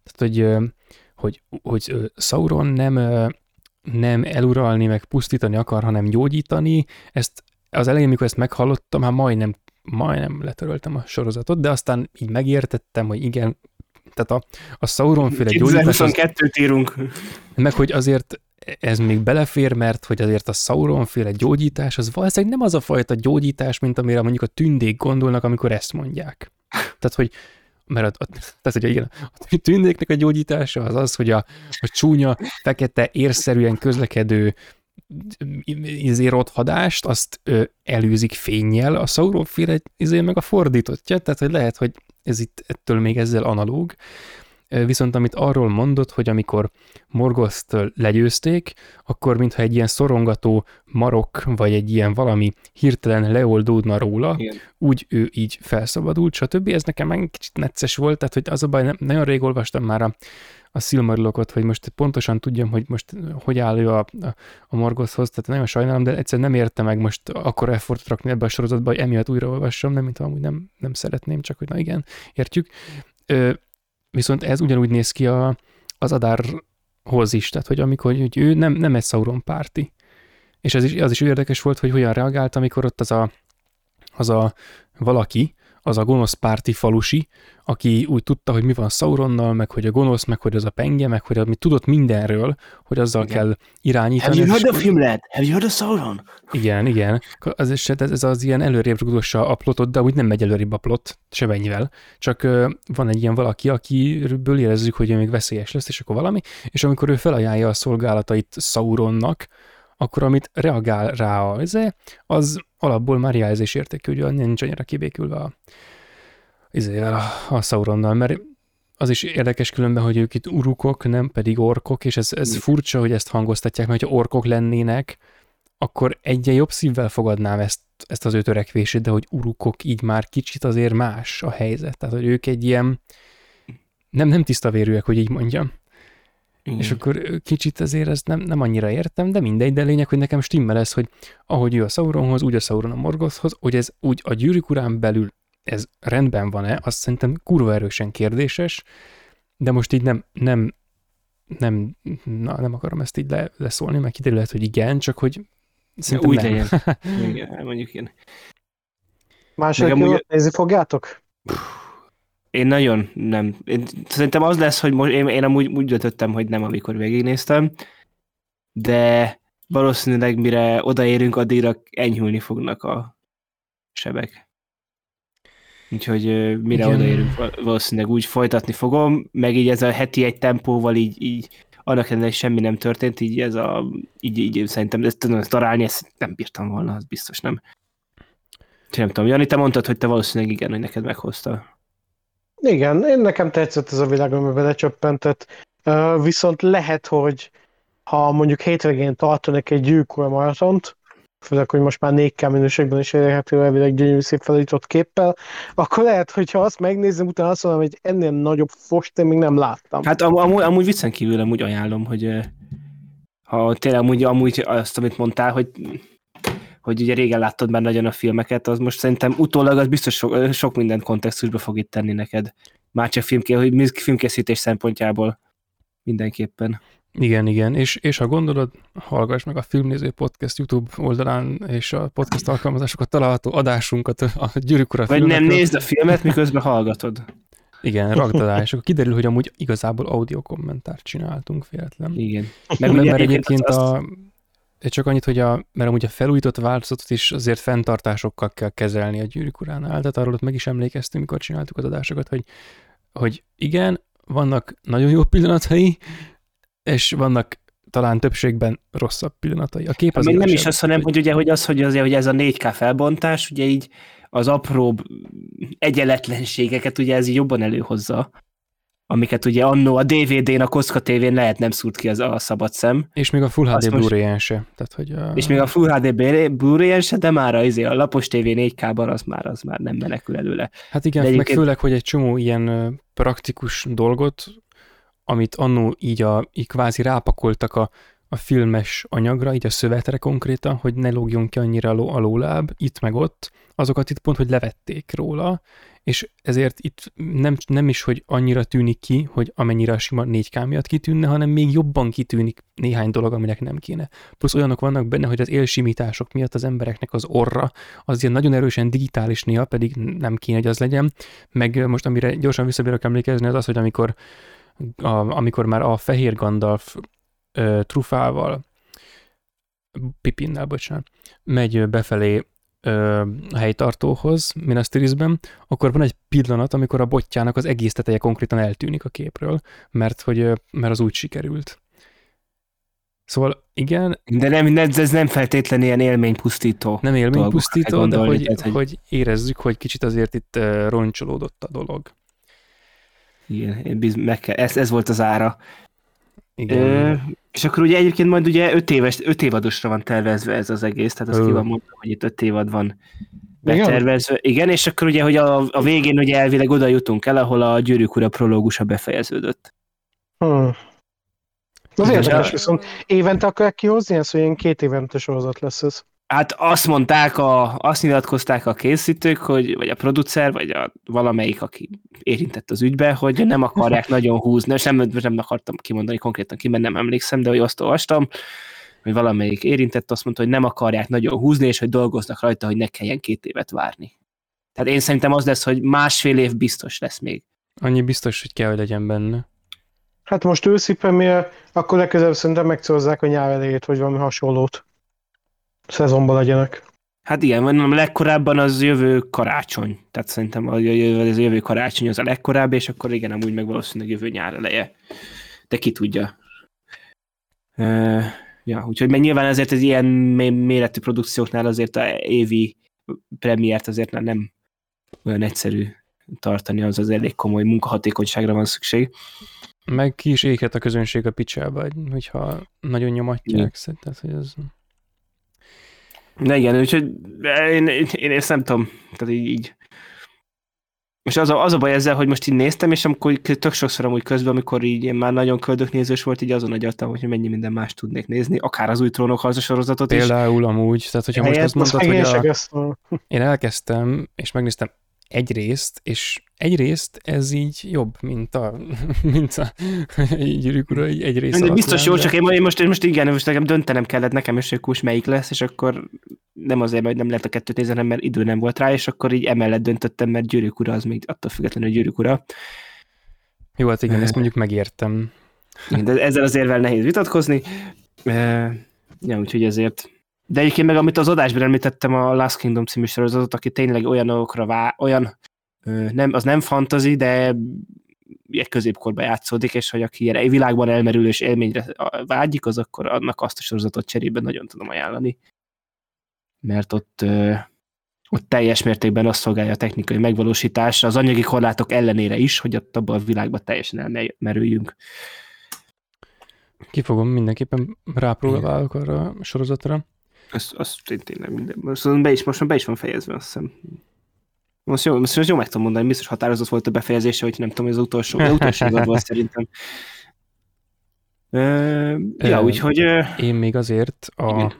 Speaker 3: tehát, hogy, hogy, hogy Sauron nem, nem eluralni, meg pusztítani akar, hanem gyógyítani, ezt az elején, mikor ezt meghallottam, hát majdnem, majdnem letöröltem a sorozatot, de aztán így megértettem, hogy igen, tehát a, a Sauron-féle gyógyítás az,
Speaker 1: 2022-t írunk.
Speaker 3: meg hogy azért ez még belefér, mert hogy azért a Sauron-féle gyógyítás az valószínűleg nem az a fajta gyógyítás, mint amire mondjuk a tündék gondolnak, amikor ezt mondják. Tehát, hogy mert a, a, tehát, hogy igen, a tündéknek a gyógyítása az az, hogy a, a csúnya, fekete, érszerűen közlekedő izé rothadást, azt ö, elűzik fénnyel, a Sauron-féle izé meg a fordítottja, tehát hogy lehet, hogy ez itt ettől még ezzel analóg. Viszont amit arról mondott, hogy amikor Morgothtől legyőzték, akkor mintha egy ilyen szorongató marok, vagy egy ilyen valami hirtelen leoldódna róla,
Speaker 1: Igen.
Speaker 3: úgy ő így felszabadult, stb. Ez nekem meg kicsit necces volt, tehát hogy az a baj, nem, nagyon rég olvastam már a, a Silmarilokot, hogy most pontosan tudjam, hogy most hogy áll ő a, a, a Morgothhoz, tehát nagyon sajnálom, de egyszerűen nem érte meg most akkor effortot rakni ebbe a sorozatba, hogy emiatt újra olvassam, nem mint amúgy nem, nem szeretném, csak hogy na igen, értjük. Ö, viszont ez ugyanúgy néz ki a, az Adárhoz is, tehát hogy amikor hogy ő nem, nem egy Sauron párti. És az is, az is érdekes volt, hogy hogyan reagált, amikor ott az a, az a valaki, az a gonosz párti falusi, aki úgy tudta, hogy mi van Sauronnal, meg hogy a gonosz, meg hogy az a penge, meg hogy amit tudott mindenről, hogy azzal
Speaker 1: Igen.
Speaker 3: kell irányítani.
Speaker 1: Have you heard of him, lad? Have you heard of Sauron?
Speaker 3: igen, igen. Az, is- ez, ez az ilyen előrébb rugdossa a plotot, de úgy nem megy előrébb a plot, semennyivel. Csak van egy ilyen valaki, akiből érezzük, hogy ő még veszélyes lesz, és akkor valami, és amikor ő felajánlja a szolgálatait Sauronnak, akkor amit reagál rá a izé, az alapból már jelzés értékű, hogy nincs annyira kibékülve a, izével, a, a Sauronnal, mert az is érdekes különben, hogy ők itt urukok, nem pedig orkok, és ez, ez
Speaker 1: Mm.
Speaker 3: furcsa, hogy ezt hangoztatják, mert ha orkok lennének, akkor egyen jobb szívvel fogadnám ezt, ezt az ő törekvését, de hogy urukok így már kicsit azért más a helyzet. Tehát, hogy ők egy ilyen nem, nem tiszta vérűek, hogy így mondjam.
Speaker 1: Igen.
Speaker 3: És akkor kicsit azért ezt nem, nem annyira értem, de mindegy, de lényeg, hogy nekem stimmel ez, hogy ahogy ő a Sauronhoz, úgy a Sauron a Morgothhoz, hogy ez úgy a gyűrűk urán belül ez rendben van-e, azt szerintem kurva erősen kérdéses, de most így nem, nem, nem, na, nem akarom ezt így le, leszólni, mert kiderülhet, hogy igen, csak hogy szerintem
Speaker 1: Úgy
Speaker 3: nem.
Speaker 1: legyen. Igen, mondjuk én.
Speaker 2: Második
Speaker 1: Meg amúgy-
Speaker 2: nézni fogjátok?
Speaker 1: Én nagyon nem. Én, szerintem az lesz, hogy most, én, én amúgy úgy döntöttem, hogy nem, amikor végignéztem, de valószínűleg mire odaérünk, addigra enyhülni fognak a sebek. Úgyhogy mire
Speaker 3: Igen.
Speaker 1: odaérünk, val- valószínűleg úgy folytatni fogom, meg így ez a heti egy tempóval így, így annak ellenére, hogy semmi nem történt, így ez a, így, így szerintem ezt tudom darálni, ezt nem bírtam volna, az biztos nem. Úgyhogy Nem tudom, Jani, te mondtad, hogy te valószínűleg igen, hogy neked meghozta.
Speaker 2: Igen, én nekem tetszett ez a világ, amiben belecsöppentett. Uh, viszont lehet, hogy ha mondjuk hétvégén tartanak egy gyűrűkora maratont, főleg, hogy most már 4K minőségben is elérhető elvileg gyönyörű szép felított képpel, akkor lehet, hogyha azt megnézem, utána azt mondom, hogy ennél nagyobb fost én még nem láttam.
Speaker 1: Hát am- amúgy, amúgy viccen kívül amúgy ajánlom, hogy ha tényleg amúgy, amúgy azt, amit mondtál, hogy hogy ugye régen láttad már nagyon a filmeket, az most szerintem utólag az biztos sok, sok minden kontextusba fog itt tenni neked. Már csak filmké, hogy filmkészítés szempontjából mindenképpen.
Speaker 3: Igen, igen, és, és ha gondolod, hallgass meg a Filmnéző Podcast YouTube oldalán és a podcast alkalmazásokat található adásunkat a Gyűrűk Ura
Speaker 1: Vagy nem
Speaker 3: filmekről.
Speaker 1: nézd a filmet, miközben hallgatod.
Speaker 3: Igen, rakd alá, és akkor kiderül, hogy amúgy igazából audio kommentárt csináltunk véletlen.
Speaker 1: Igen.
Speaker 3: Meg,
Speaker 1: ugye
Speaker 3: mert egyébként
Speaker 1: azt-
Speaker 3: a, csak annyit, hogy a, mert amúgy a felújított változatot is azért fenntartásokkal kell kezelni a gyűrűk uránál, tehát arról ott meg is emlékeztünk, mikor csináltuk az adásokat, hogy, hogy igen, vannak nagyon jó pillanatai, és vannak talán többségben rosszabb pillanatai. A kép az
Speaker 1: Még nem is az, hanem hogy, ugye, hogy az, hogy, azért, hogy ez a 4K felbontás, ugye így az apróbb egyenletlenségeket ugye ez így jobban előhozza, amiket ugye annó a DVD-n, a Kocka TV-n lehet nem szúrt ki az a szabad szem,
Speaker 3: És még a Full HD
Speaker 1: most-
Speaker 3: Blu-ray-en se. Tehát, hogy a,
Speaker 1: és még a Full HD Blu-ray-en se, de már a, izé, a lapos TV 4K-ban az már, az már nem menekül előle.
Speaker 3: Hát igen,
Speaker 1: De
Speaker 3: meg
Speaker 1: egyébként-
Speaker 3: főleg, hogy egy csomó ilyen praktikus dolgot, amit annó így, a, így kvázi rápakoltak a, a filmes anyagra, így a szövetre konkrétan, hogy ne lógjon ki annyira a, ló, a lóláb, itt meg ott, azokat itt pont, hogy levették róla, és ezért itt nem, nem is, hogy annyira tűnik ki, hogy amennyire a sima 4K miatt kitűnne, hanem még jobban kitűnik néhány dolog, aminek nem kéne. Plusz olyanok vannak benne, hogy az élsimítások miatt az embereknek az orra az ilyen nagyon erősen digitális néha, pedig nem kéne, hogy az legyen. Meg most, amire gyorsan visszabírok emlékezni, az az, hogy amikor, a, amikor már a fehér Gandalf ö, trufával, Pipinnel, bocsánat, megy befelé ö, helytartóhoz, Minas Tirithben, akkor van egy pillanat, amikor a botjának az egész teteje konkrétan eltűnik a képről, mert, hogy, mert az úgy sikerült. Szóval igen,
Speaker 1: De nem, nem, ez nem feltétlenül ilyen élménypusztító.
Speaker 3: nem élménypusztító, de hogy,
Speaker 1: tehát, hogy-
Speaker 3: érezzük, hogy kicsit azért itt roncsolódott a dolog.
Speaker 1: Igen, én biz, meg kell, ez, ez volt az ára.
Speaker 3: Igen.
Speaker 1: Ö, és akkor ugye egyébként majd ugye öt, éves, öt évadosra van tervezve ez az egész, tehát azt
Speaker 3: Ö.
Speaker 1: ki van mondva, hogy itt öt évad van
Speaker 2: Igen?
Speaker 1: betervezve. Igen, és akkor ugye, hogy a, a végén ugye elvileg oda jutunk el, ahol a Gyűrűk Ura prológusa befejeződött.
Speaker 2: Hmm. Az
Speaker 1: Igen,
Speaker 2: érdekes,
Speaker 1: de-
Speaker 2: viszont évente akarják kihozni ezt, hogy ilyen két évente sorozat lesz ez.
Speaker 1: Hát azt mondták, a, azt nyilatkozták a készítők, hogy, vagy a producer, vagy a valamelyik, aki érintett az ügybe, hogy nem akarják nagyon húzni, és nem, nem akartam kimondani konkrétan ki, mert nem emlékszem, de hogy azt olvastam, hogy valamelyik érintett azt mondta, hogy nem akarják nagyon húzni, és hogy dolgoznak rajta, hogy ne kelljen két évet várni. Tehát én szerintem az lesz, hogy másfél év biztos lesz még.
Speaker 3: Annyi biztos, hogy kell, hogy legyen benne.
Speaker 2: Hát most őszi premier, akkor legközelebb szerintem megcélozzák a nyár elejét, vagy valami hasonlót. Szezonban legyenek.
Speaker 1: Hát igen, mondom, legkorábban az jövő karácsony. Tehát szerintem a jövő, az jövő karácsony az a legkorábbi, és akkor igen, amúgy meg valószínűleg jövő nyár eleje. De ki tudja. Uh, ja, úgyhogy meg nyilván ezért az ilyen mé- méretű produkcióknál azért a évi premiért azért már nem olyan egyszerű tartani, az az elég komoly munkahatékonyságra van szükség.
Speaker 3: Meg ki is éghet a közönség a picsába, hogyha nagyon nyomatják. Tehát, hogy ez...
Speaker 1: Na igen, úgyhogy én, én, én ezt nem tudom, tehát így, így. Most az a, az a baj ezzel, hogy most így néztem, és amikor tök sokszor amúgy közben, amikor így én már nagyon köldöknézős volt, így azon agyaltam, hogy mennyi minden más tudnék nézni, akár az új trónok harca sorozatot is.
Speaker 3: Például amúgy, tehát hogyha most azt mondod, hogy a,
Speaker 2: ezt a...
Speaker 3: én elkezdtem, és megnéztem egy részt, és egy részt ez így jobb, mint a, mint a gyűrűk ura, így egy rész
Speaker 1: De biztos jó,
Speaker 3: lenne.
Speaker 1: csak én, én, most, én most igen, most nekem döntenem kellett nekem hogy kus melyik lesz, és akkor nem azért, mert nem lehet a kettőt nézni, hanem mert idő nem volt rá, és akkor így emellett döntöttem, mert gyűrűk ura az még attól függetlenül, gyűrűk ura.
Speaker 3: Jó, hát igen, ezt mondjuk megértem.
Speaker 1: De ezzel az érvel nehéz vitatkozni. Ja, úgyhogy ezért. De egyébként meg, amit az adásban említettem, a Last Kingdom című sorozatot, aki tényleg olyanokra vá, olyan, nem, az nem fantazi, de egy középkorba játszódik, és hogy aki ilyen világban elmerül és élményre vágyik, az akkor annak azt a sorozatot cserében nagyon tudom ajánlani. Mert ott, ott teljes mértékben azt szolgálja a technikai megvalósítás, az anyagi korlátok ellenére is, hogy ott abban a világban teljesen elmerüljünk.
Speaker 3: Ki fogom mindenképpen rápróbálok arra a sorozatra.
Speaker 1: Azt, azt nem minden. Most be is, most már be is van fejezve, azt hiszem. Most jó, most, most jó meg tudom mondani, biztos határozott volt a befejezése, hogy nem tudom, hogy az utolsó, az utolsó volt szerintem. Uh, ja,
Speaker 3: Ö,
Speaker 1: úgyhogy...
Speaker 3: Én még azért a...
Speaker 1: Igen.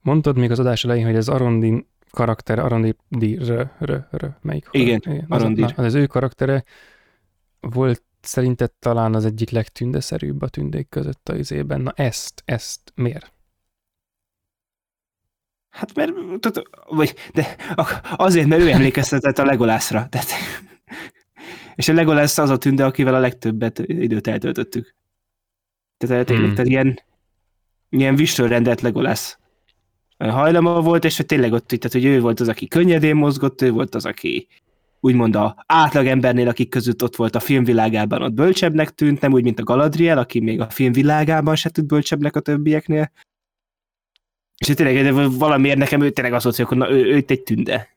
Speaker 3: Mondtad még az adás elején, hogy az Arondin karakter, Arondir, r, r, r, melyik?
Speaker 1: Igen,
Speaker 3: az,
Speaker 1: Arondir.
Speaker 3: na, az ő karaktere volt szerinted talán az egyik legtündeszerűbb a tündék között a izében. Na ezt, ezt miért?
Speaker 1: Hát mert, tudod, vagy, de azért, mert ő emlékeztetett a Legolászra. Tehát, és a Legolász az a tünde, akivel a legtöbbet időt eltöltöttük. Tehát tényleg,
Speaker 3: Hmm.
Speaker 1: tehát ilyen, ilyen visről rendelt Legolász hajlama volt, és hogy tényleg ott, tehát, hogy ő volt az, aki könnyedén mozgott, ő volt az, aki úgymond a átlag embernél, akik között ott volt a filmvilágában, ott bölcsebbnek tűnt, nem úgy, mint a Galadriel, aki még a filmvilágában se tűnt bölcsebbnek a többieknél. És tényleg de valamiért nekem ő tényleg volt, hogy na, ő, ő egy tünde.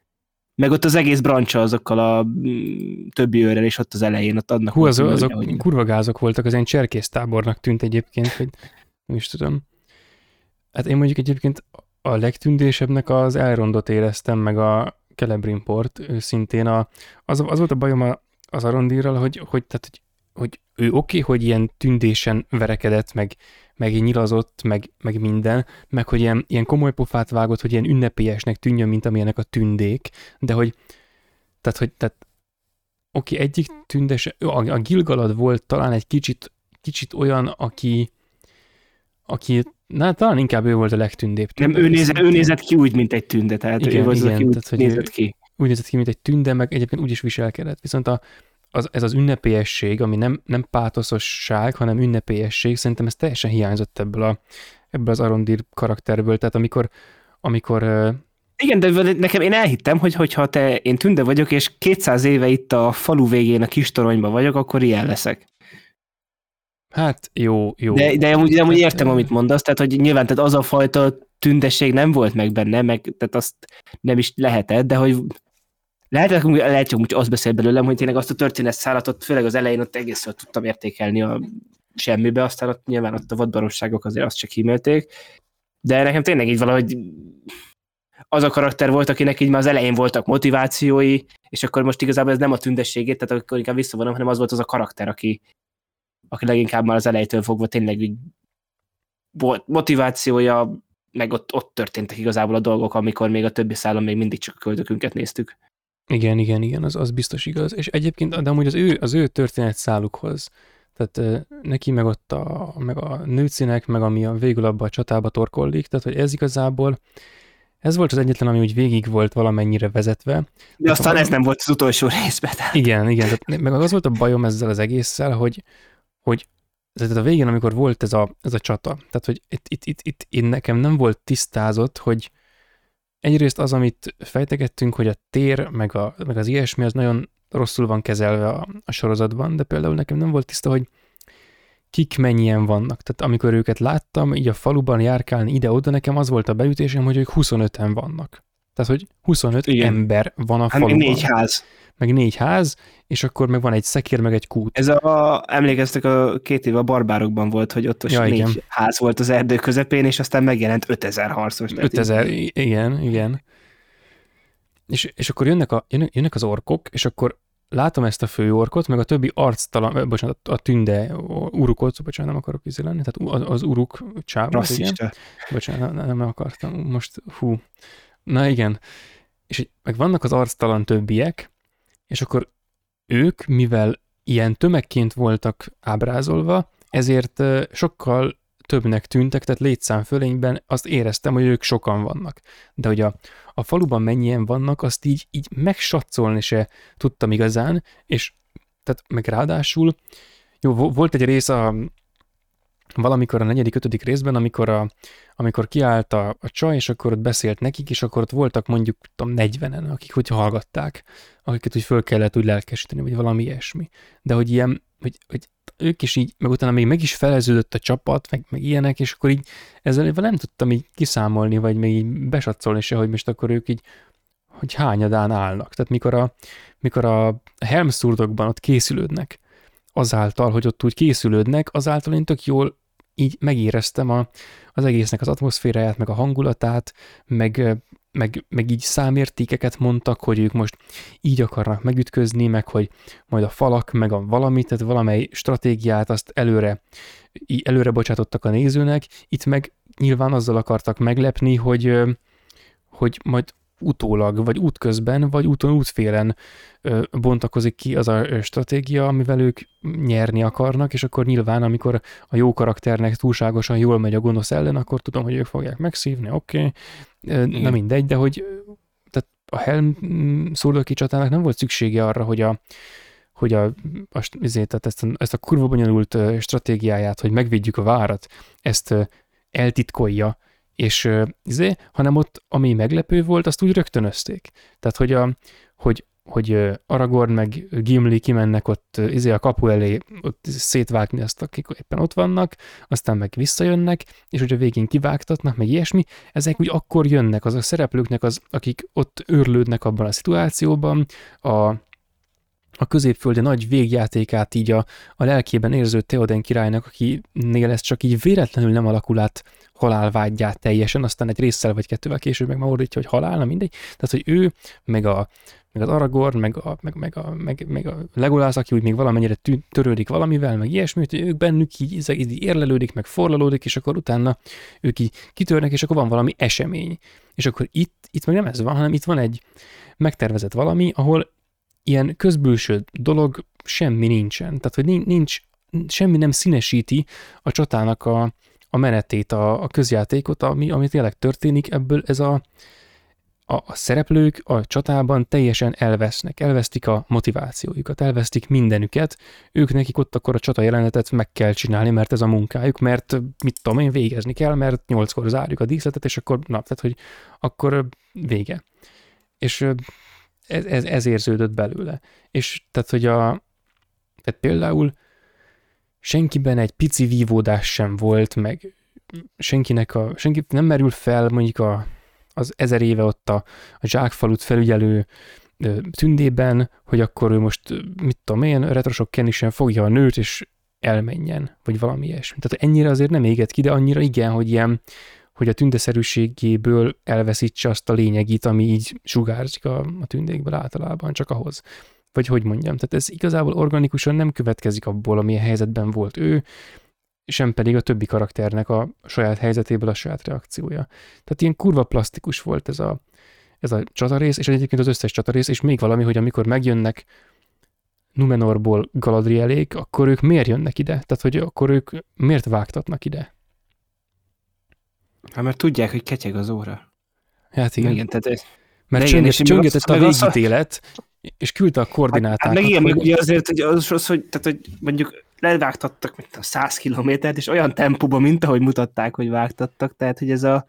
Speaker 1: Meg ott az egész brancsa azokkal a mm, többi őrrel, és ott az elején, ott adnak.
Speaker 3: Hú, az,
Speaker 1: volt,
Speaker 3: azok
Speaker 1: hogy-
Speaker 3: kurva gázok voltak, az ilyen cserkésztábornak tűnt egyébként, hogy nem is tudom. Hát én mondjuk egyébként a legtündésebbnek az Elrondot éreztem, meg a Celebrimport szintén. A, az, az volt a bajom a, az Arondirral, hogy, hogy, tehát, hogy, hogy ő oké, okay, hogy ilyen tündésen verekedett, meg, meg nyilazott, meg, meg minden, meg hogy ilyen, ilyen komoly pofát vágott, hogy ilyen ünnepélyesnek tűnjön, mint amilyenek a tündék, de hogy tehát, hogy tehát, oké, okay, egyik tündes, a, a Gilgalad volt talán egy kicsit, kicsit olyan, aki, aki, na, talán inkább ő volt a legtündébb.
Speaker 1: Nem,
Speaker 3: tünde,
Speaker 1: ő, nézett, ő nézett ki úgy, mint egy tünde, tehát
Speaker 3: Igen,
Speaker 1: ő volt az,
Speaker 3: igen,
Speaker 1: aki úgy
Speaker 3: tehát, hogy
Speaker 1: nézett ki.
Speaker 3: úgy nézett ki, mint egy tünde, meg egyébként úgy is viselkedett. Viszont a, az, ez az ünnepélyesség, ami nem, nem pátoszosság, hanem ünnepélyesség, szerintem ez teljesen hiányzott ebből, a, ebből az Arondir karakterből. Tehát amikor, amikor
Speaker 1: Igen, de nekem én elhittem, hogy hogyha te, én tünde vagyok, és 200 éve itt a falu végén a kis toronyban vagyok, akkor ilyen leszek.
Speaker 3: hát jó, jó.
Speaker 1: De, de amúgy, de amúgy
Speaker 3: Tehát,
Speaker 1: értem, amit mondasz, tehát hogy nyilván tehát az a fajta tündesség nem volt meg benne, meg tehát azt nem is lehetett, de hogy lehet, lehet csak úgy azt beszél belőlem, hogy tényleg azt a történet szállatot, főleg az elején ott egészről tudtam értékelni a semmibe, aztán ott nyilván ott a vadbarosságok azért azt csak kímélték, de nekem tényleg így valahogy az a karakter volt, akinek így már az elején voltak motivációi, és akkor most igazából ez nem a tündességét, tehát akkor inkább visszavonom, hanem az volt az a karakter, aki, aki leginkább már az elejétől fogva tényleg így volt motivációja, meg ott, ott történtek igazából a dolgok, amikor még a többi szálon még mindig csak a köldökünket néztük.
Speaker 3: Igen, igen, igen, az, az biztos igaz. És egyébként, de amúgy az ő, az ő történet szálukhoz, tehát neki meg ott a, meg a nőcinek, meg ami a végül abba a csatába torkollik, tehát hogy ez igazából, ez volt az egyetlen, ami úgy végig volt valamennyire vezetve.
Speaker 1: De aztán ez nem volt az utolsó részben. Tehát.
Speaker 3: Igen, igen, tehát meg az volt a bajom ezzel az egésszel, hogy, hogy tehát a végén, amikor volt ez a, ez a csata, tehát hogy itt, itt, itt, itt én nekem nem volt tisztázott, hogy egyrészt az, amit fejtegettünk, hogy a tér, meg, a, meg az ilyesmi, az nagyon rosszul van kezelve a, a sorozatban, de például nekem nem volt tiszta, hogy kik mennyien vannak. Tehát amikor őket láttam, így a faluban járkálni ide-oda, nekem az volt a beütésem, hogy ők 25-en vannak. Tehát, hogy 25
Speaker 1: Igen.
Speaker 3: Ember van a
Speaker 1: Hát
Speaker 3: faluban.
Speaker 1: négy ház.
Speaker 3: Meg négy ház, és akkor meg van egy szekér, meg egy kút.
Speaker 1: Ez a, emlékeztek, a két év a barbárokban volt, hogy ott
Speaker 3: Ja,
Speaker 1: négy
Speaker 3: igen.
Speaker 1: ház volt az erdő közepén, és aztán megjelent 5000 harcos. Tehát
Speaker 3: 5000, i- igen, igen. És, és akkor jönnek, a, jönnek, az orkok, és akkor látom ezt a fő orkot, meg a többi arctalan, bocsánat, a tünde urukot, bocsánat, nem akarok izé lenni, tehát az, uruk csáv, igen. Bocsánat, nem akartam. Most, hú. Na igen. És meg vannak az arctalan többiek, és akkor ők, mivel ilyen tömegként voltak ábrázolva, ezért sokkal többnek tűntek, tehát létszámfölényben azt éreztem, hogy ők sokan vannak. De hogy a, a faluban mennyien vannak, azt így, így megsatszolni se tudtam igazán, és tehát meg ráadásul, jó, vo- volt egy rész a, valamikor a negyedik, ötödik részben, amikor, a, amikor kiállt a, a csaj, és akkor ott beszélt nekik, és akkor ott voltak mondjuk, tudom, 40-en, akik hogy hallgatták, akiket úgy föl kellett úgy lelkesíteni, vagy valami ilyesmi. De hogy ilyen, hogy, hogy ők is így, meg utána még meg is feleződött a csapat, meg, meg ilyenek, és akkor így ezzel nem tudtam így kiszámolni, vagy még így besatszolni se, hogy most akkor ők így, hogy hányadán állnak. Tehát mikor a, mikor a Helmszurdokban ott készülődnek, azáltal, hogy ott úgy készülődnek, azáltal én tök jól így megéreztem a, az egésznek az atmoszféráját, meg a hangulatát, meg, meg, meg így számértékeket mondtak, hogy ők most így akarnak megütközni, meg hogy majd a falak, meg a valamit, tehát valamely stratégiát azt előre, előre bocsátottak a nézőnek, itt meg nyilván azzal akartak meglepni, hogy, hogy majd utólag, vagy útközben, vagy úton útfélen bontakozik ki az a stratégia, amivel ők nyerni akarnak, és akkor nyilván, amikor a jó karakternek túlságosan jól megy a gonosz ellen, akkor tudom, hogy ők fogják megszívni, oké, okay. na mindegy, de hogy tehát a Helm mm, szólóki csatának nem volt szüksége arra, hogy a hogy a, a, ezért, tehát ezt, a, ezt a kurva bonyolult stratégiáját, hogy megvédjük a várat, ezt eltitkolja, és izé, hanem ott, ami meglepő volt, azt úgy rögtönözték. Tehát, hogy, a, hogy, hogy Aragorn meg Gimli kimennek ott izé a kapu elé ott szétvágni azt, akik éppen ott vannak, aztán meg visszajönnek, és hogy a végén kivágtatnak, meg ilyesmi, ezek úgy akkor jönnek, az a szereplőknek, az, akik ott őrlődnek abban a szituációban, a, a középföldi nagy végjátékát így a, a lelkében érző Theoden királynak, akinél ez csak így véletlenül nem alakul át halálvágyát teljesen, aztán egy résszel vagy kettővel később meg megmordítja, hogy halál, na mindegy. Tehát, hogy ő, meg, a, meg az Aragorn, meg a, meg, meg, a, meg, meg a Legolász, aki úgy még valamennyire tű, törődik valamivel, meg ilyesmi, hogy ők bennük így, így érlelődik, meg forlalódik, és akkor utána ők így kitörnek, és akkor van valami esemény. És akkor itt, itt meg nem ez van, hanem itt van egy megtervezett valami, ahol ilyen közbülső dolog semmi nincsen. Tehát, hogy nincs, semmi nem színesíti a csatának a, a menetét, a, a közjátékot, ami, ami tényleg történik, ebből ez a, a, a szereplők a csatában teljesen elvesznek, elvesztik a motivációjukat, elvesztik mindenüket, ők nekik ott akkor a csata jelenetet meg kell csinálni, mert ez a munkájuk, mert mit tudom én, végezni kell, mert nyolckor zárjuk a díszletet, és akkor, na, tehát, hogy akkor vége. És ez, ez, ez érződött belőle. És tehát, hogy a, tehát például senkiben egy pici vívódás sem volt, meg senkinek a, senki nem merül fel mondjuk a, az ezer éve ott a, a zsákfalut felügyelő tündében, hogy akkor ő most, mit tudom én, retrosok kenisen fogja a nőt, és elmenjen, vagy valami ilyesmi. Tehát ennyire azért nem éget ki, de annyira igen, hogy ilyen, hogy a tündeszerűségéből elveszítse azt a lényegét, ami így sugárzik a, a tündékből általában, csak ahhoz vagy hogy mondjam, tehát ez igazából organikusan nem következik abból, amilyen helyzetben volt ő, sem pedig a többi karakternek a saját helyzetéből a saját reakciója. Tehát ilyen kurva plastikus volt ez a, ez a csatarész, és egyébként az összes csatarész, és még valami, hogy amikor megjönnek Numenorból Galadrielék, akkor ők miért jönnek ide? Tehát, hogy akkor ők miért vágtatnak ide?
Speaker 1: Hát mert tudják, hogy ketyeg az óra.
Speaker 3: Hát igen.
Speaker 1: igen tehát ez...
Speaker 3: Mert csönget, csöngetett a végítélet, és küldte a koordinátákat. Hát,
Speaker 1: meg igen, hogy... ugye azért, hogy az, az, hogy, tehát, hogy mondjuk levágtattak mint a 100 kilométert, és olyan tempóban, mint ahogy mutatták, hogy vágtattak, tehát hogy ez a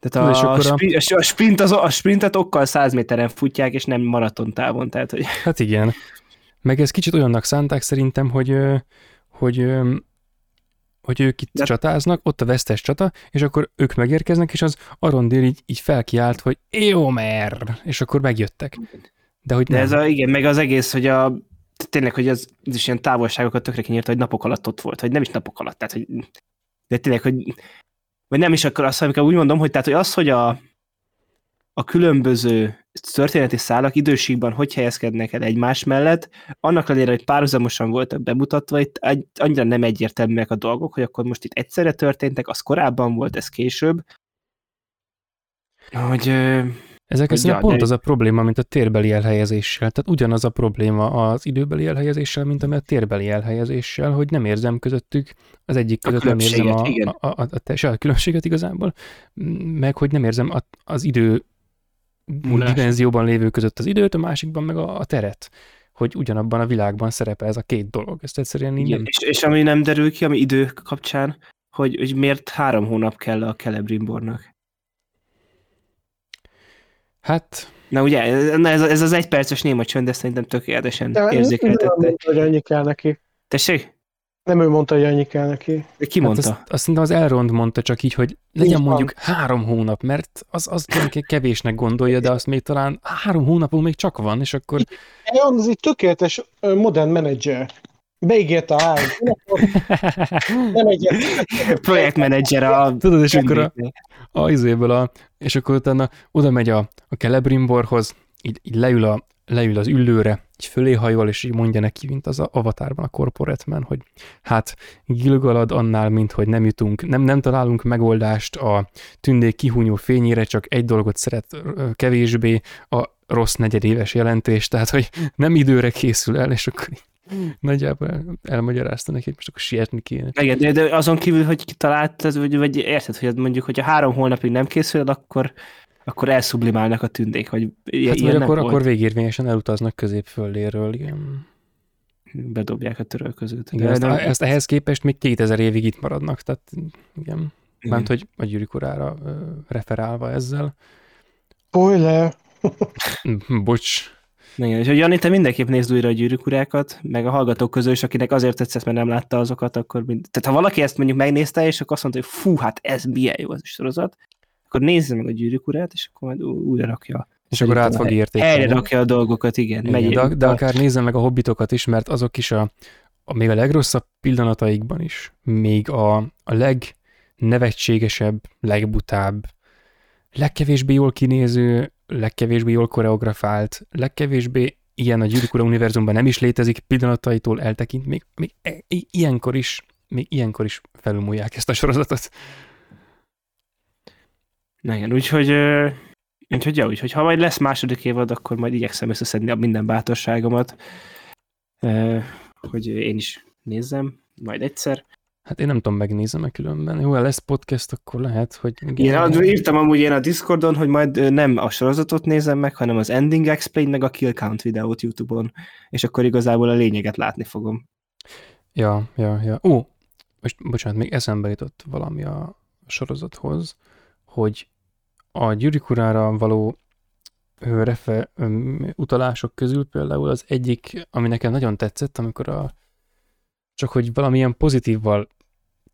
Speaker 1: tehát a, a, sprint, a, sprint az, a sprintet okkal 100 méteren futják, és nem maraton távon, tehát hogy...
Speaker 3: Hát igen. Meg ez kicsit olyannak szánták szerintem, hogy, hogy hogy ők itt De... csatáznak, ott a vesztes csata, és akkor ők megérkeznek, és az Arondél így, így felkiált, hogy Éomer, és akkor megjöttek. De hogy
Speaker 1: De nem. ez a, igen, meg az egész, hogy a tényleg, hogy az, az is ilyen távolságokat tökre kinyírta, hogy napok alatt ott volt, vagy nem is napok alatt, tehát hogy de tényleg, hogy vagy nem is akkor azt, amikor úgy mondom, hogy tehát, hogy az, hogy a, a különböző történeti szálak időségben hogy helyezkednek el egymás mellett, annak ellenére, hogy párhuzamosan voltak bemutatva, itt annyira nem egyértelműek a dolgok, hogy akkor most itt egyszerre történtek, az korábban volt, ez később. Hogy,
Speaker 3: ezek hogy ja, pont de... az a probléma, mint a térbeli elhelyezéssel. Tehát ugyanaz a probléma az időbeli elhelyezéssel, mint ami a térbeli elhelyezéssel, hogy nem érzem közöttük, az egyik között nem érzem a, a, a, a, a, a különbséget igazából, meg hogy nem érzem a, az idő Múlás. dimenzióban lévő között az időt, a másikban meg a, a teret hogy ugyanabban a világban szerepel ez a két dolog. Ezt egyszerűen így
Speaker 1: Igen, nem... És, és ami nem derül ki, ami idő kapcsán, hogy, hogy miért három hónap kell a Celebrimbornak?
Speaker 3: Hát...
Speaker 1: Na ugye, ez, ez az egy perces néma csönd, de szerintem tökéletesen érzékeltette.
Speaker 2: Hogy annyi kell neki.
Speaker 1: Tessék?
Speaker 2: Nem ő mondta, hogy annyi kell neki.
Speaker 1: Ki mondta?
Speaker 3: Hát azt, azt az Elrond mondta csak így, hogy legyen így mondjuk van. három hónap, mert az, az kevésnek gondolja, de azt még talán három hónapon még csak van, és akkor...
Speaker 2: Elrond az egy tökéletes modern menedzser. Beígérte a három nem egyet.
Speaker 1: Projektmenedzser a...
Speaker 3: Tudod, és akkor a, a izéből a, és akkor utána oda megy a, a Celebrimborhoz, így, így leül, a, leül az üllőre, így fölé hajol, és így mondja neki, mint az avatárban a Corporate Man, hogy hát Gilgalad annál, mint hogy nem jutunk, nem, nem találunk megoldást a tündék kihúnyó fényére, csak egy dolgot szeret kevésbé, a rossz negyedéves jelentés, tehát hogy nem időre készül el, és akkor nagyjából elmagyarázta neki, hogy most akkor sietni kéne.
Speaker 1: Igen, de, de azon kívül, hogy kitalált, vagy, vagy érted, hogy mondjuk, hogyha három hónapig nem készül, akkor akkor elszublimálnak a tündék, vagy
Speaker 3: hát vagy akkor, akkor végérvényesen elutaznak középfölléről, igen.
Speaker 1: Bedobják a törölközőt.
Speaker 3: Igen, ezt, nem... ezt ehhez képest még 2000 évig itt maradnak, tehát igen. Mert hogy a gyűrűk urára referálva ezzel.
Speaker 2: Spoiler!
Speaker 3: Bocs.
Speaker 1: Igen, és hogy Jani, te mindenképp nézd újra a gyűrűk urákat, meg a hallgatók közül is, akinek azért tetszett, mert nem látta azokat, akkor mind... Tehát ha valaki ezt mondjuk megnézte, és akkor azt mondta, hogy fú, hát ez milyen jó az a sorozat, akkor nézze meg a gyűrűk urát, és akkor majd újra rakja.
Speaker 3: És akkor át fog értékelni.
Speaker 1: Helyre rakja a dolgokat, igen.
Speaker 3: igen de, de, akár nézze meg a hobbitokat is, mert azok is a, a még a legrosszabb pillanataikban is, még a, a legnevetségesebb, legbutább, legkevésbé jól kinéző, legkevésbé jól koreografált, legkevésbé ilyen a gyűrűk univerzumban nem is létezik pillanataitól eltekint, még, még e, ilyenkor is, még ilyenkor is felülmúlják ezt a sorozatot.
Speaker 1: Na igen, úgyhogy, úgyhogy, ja, úgyhogy ha majd lesz második évad, akkor majd igyekszem összeszedni a minden bátorságomat, hogy én is nézzem, majd egyszer.
Speaker 3: Hát én nem tudom, megnézem-e különben. Jó, ha lesz podcast, akkor lehet, hogy...
Speaker 1: Igen, én írtam amúgy én a Discordon, hogy majd nem a sorozatot nézem meg, hanem az Ending Explain meg a Kill Count videót YouTube-on, és akkor igazából a lényeget látni fogom.
Speaker 3: Ja, ja, ja. Ó, most bocsánat, még eszembe jutott valami a sorozathoz, hogy a gyűrűkurára való refe, utalások közül például az egyik, ami nekem nagyon tetszett, amikor a, csak hogy valamilyen pozitívval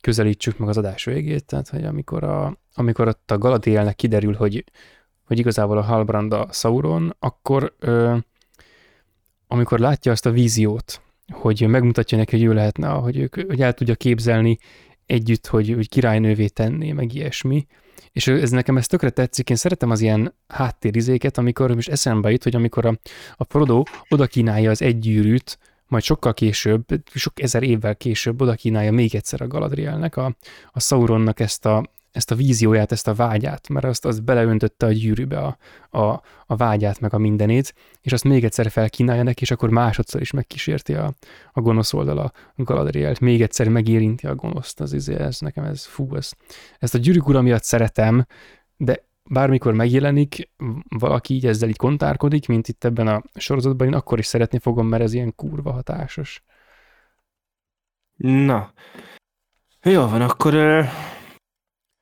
Speaker 3: közelítsük meg az adás végét, tehát hogy amikor, a, amikor ott a Galadrielnek kiderül, hogy, hogy igazából a Halbrand a Sauron, akkor ö, amikor látja azt a víziót, hogy megmutatja neki, hogy ő lehetne, hogy, ők, hogy el tudja képzelni együtt, hogy, hogy királynővé tenné, meg ilyesmi, és ez nekem ez tökre tetszik, én szeretem az ilyen háttérizéket, amikor most eszembe jut, hogy amikor a, a Frodo oda kínálja az egy gyűrűt, majd sokkal később, sok ezer évvel később oda kínálja még egyszer a Galadrielnek, a, a Sauronnak ezt a, ezt a vízióját, ezt a vágyát, mert azt, azt beleöntötte a gyűrűbe a, a, a vágyát, meg a mindenét, és azt még egyszer felkínálja neki, és akkor másodszor is megkísérti a, a gonosz oldala Galadrielt, még egyszer megérinti a gonoszt, az izé, ez nekem ez, fú, ez, ezt a gyűrűk ura miatt szeretem, de bármikor megjelenik, valaki így ezzel így kontárkodik, mint itt ebben a sorozatban, én akkor is szeretni fogom, mert ez ilyen kurva hatásos.
Speaker 1: Na, jó van, akkor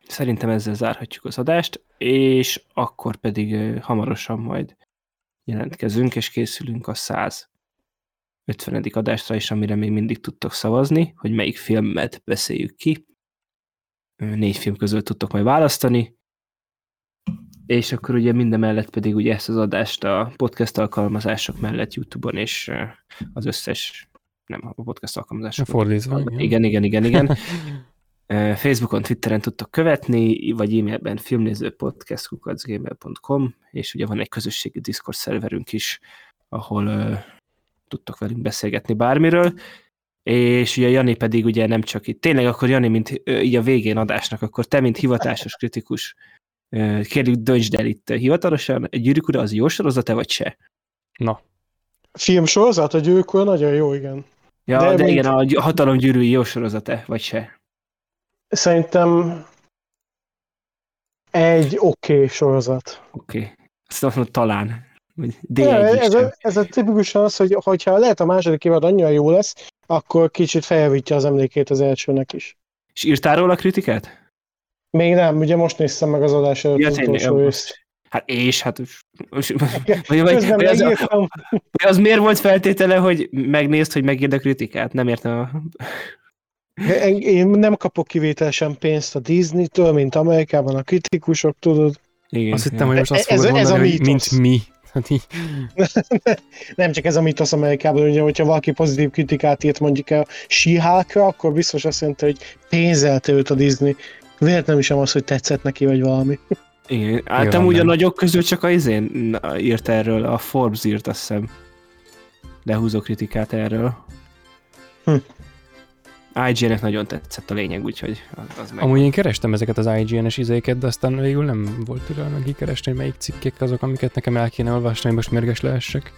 Speaker 1: Szerintem ezzel zárhatjuk az adást, és akkor pedig hamarosan majd jelentkezünk, és készülünk a 150. adásra is, amire még mindig tudtok szavazni, hogy melyik filmet beszéljük ki. Négy film közül tudtok majd választani, és akkor ugye minden mellett pedig ugye ezt az adást a podcast alkalmazások mellett YouTube-on és az összes, nem a podcast alkalmazások.
Speaker 3: Fordítva.
Speaker 1: Igen, igen, igen, igen. Facebookon, Twitteren tudtok követni, vagy e-mailben filmnézőpodcast.gmail.com, és ugye van egy közösségi Discord szerverünk is, ahol uh, tudtok velünk beszélgetni bármiről, és ugye Jani pedig ugye nem csak itt, tényleg akkor Jani, mint uh, így a végén adásnak, akkor te, mint hivatásos kritikus, uh, kérjük döntsd el itt hivatalosan, egy gyűrűk az jó sorozat-e, vagy se?
Speaker 3: Na.
Speaker 2: Filmsorozat, a gyűrűk nagyon jó, igen.
Speaker 1: Ja, de, de mint... igen, a hatalom gyűrűi jó sorozat-e, vagy se?
Speaker 2: Szerintem egy oké okay sorozat.
Speaker 1: Oké. Okay. Azt mondom, talán.
Speaker 2: De ez, a, ez a tipikusan az, hogy hogyha lehet a második évad annyira jó lesz, akkor kicsit felvítja az emlékét az elsőnek is.
Speaker 1: És írtál róla kritikát?
Speaker 2: Még nem, ugye most néztem meg az adás előtt ja, utolsó
Speaker 1: rész. Hát és, hát vagy, vagy, vagy, az, vagy az miért volt feltétele, hogy megnézd, hogy megírd a kritikát? Nem értem a...
Speaker 2: Én nem kapok kivételesen pénzt a Disney-től, mint Amerikában a kritikusok, tudod.
Speaker 3: Igen. Azt hittem, hogy most azt ez, fogod ez mondani, a hogy mint mi. Hát így,
Speaker 2: Nem csak ez a mitosz Amerikában, ugye, hogyha valaki pozitív kritikát írt mondjuk a síhákra, akkor biztos azt mondta, hogy pénzelte őt a Disney. Véletlenül sem az, hogy tetszett neki, vagy valami.
Speaker 1: Igen. Hát
Speaker 3: Nyilván
Speaker 1: amúgy a
Speaker 3: nem.
Speaker 1: nagyok közül csak a izén írt erről, a Forbes írt azt hiszem. Lehúzó kritikát erről.
Speaker 2: Hm.
Speaker 1: IGN-nek nagyon tetszett a lényeg, úgyhogy az, az meg.
Speaker 3: amúgy én kerestem ezeket az IGN-es izéket, de aztán végül nem volt türelmem kikeresni, hogy melyik cikkek azok, amiket nekem el kéne olvasni, hogy most mérges lehessek.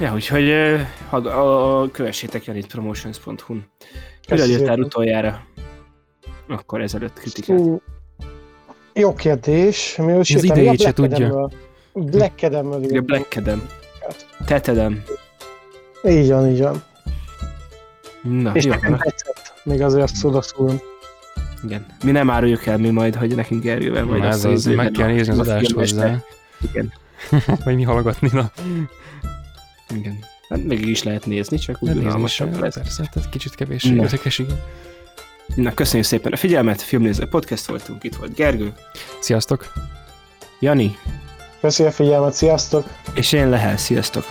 Speaker 1: Ja, úgyhogy eh, ha, a, a, kövessétek Janit promotions.hu-n. Írtál
Speaker 2: szépen.
Speaker 1: utoljára? Akkor ezelőtt kritikát.
Speaker 2: Jó kérdés. Mi
Speaker 3: Az idejét se tudja.
Speaker 2: Black írtam.
Speaker 1: Black Adam. Tetedem.
Speaker 2: Így van, így van.
Speaker 1: Na,
Speaker 2: És
Speaker 1: jó.
Speaker 2: nekem tetszett. Még azért azt odaszúrom.
Speaker 1: Igen. Mi nem áruljuk el mi majd, hogy nekünk Gergővel majd
Speaker 3: ez az, meg kell nézni az
Speaker 1: a
Speaker 3: adást hozzá.
Speaker 1: Igen.
Speaker 3: Vagy mi hallgatni, na.
Speaker 1: Igen. Hát még is lehet nézni, csak úgy unalmasabb
Speaker 3: sem,
Speaker 1: lesz.
Speaker 3: persze, tehát kicsit kevés
Speaker 1: Na.
Speaker 3: érdekes, igen.
Speaker 1: Na, köszönjük szépen a figyelmet, Filmnéző Podcast voltunk, itt volt Gergő,
Speaker 3: Sziasztok!
Speaker 1: Jani,
Speaker 2: Köszi a figyelmet, sziasztok!
Speaker 1: és én Lehel, sziasztok!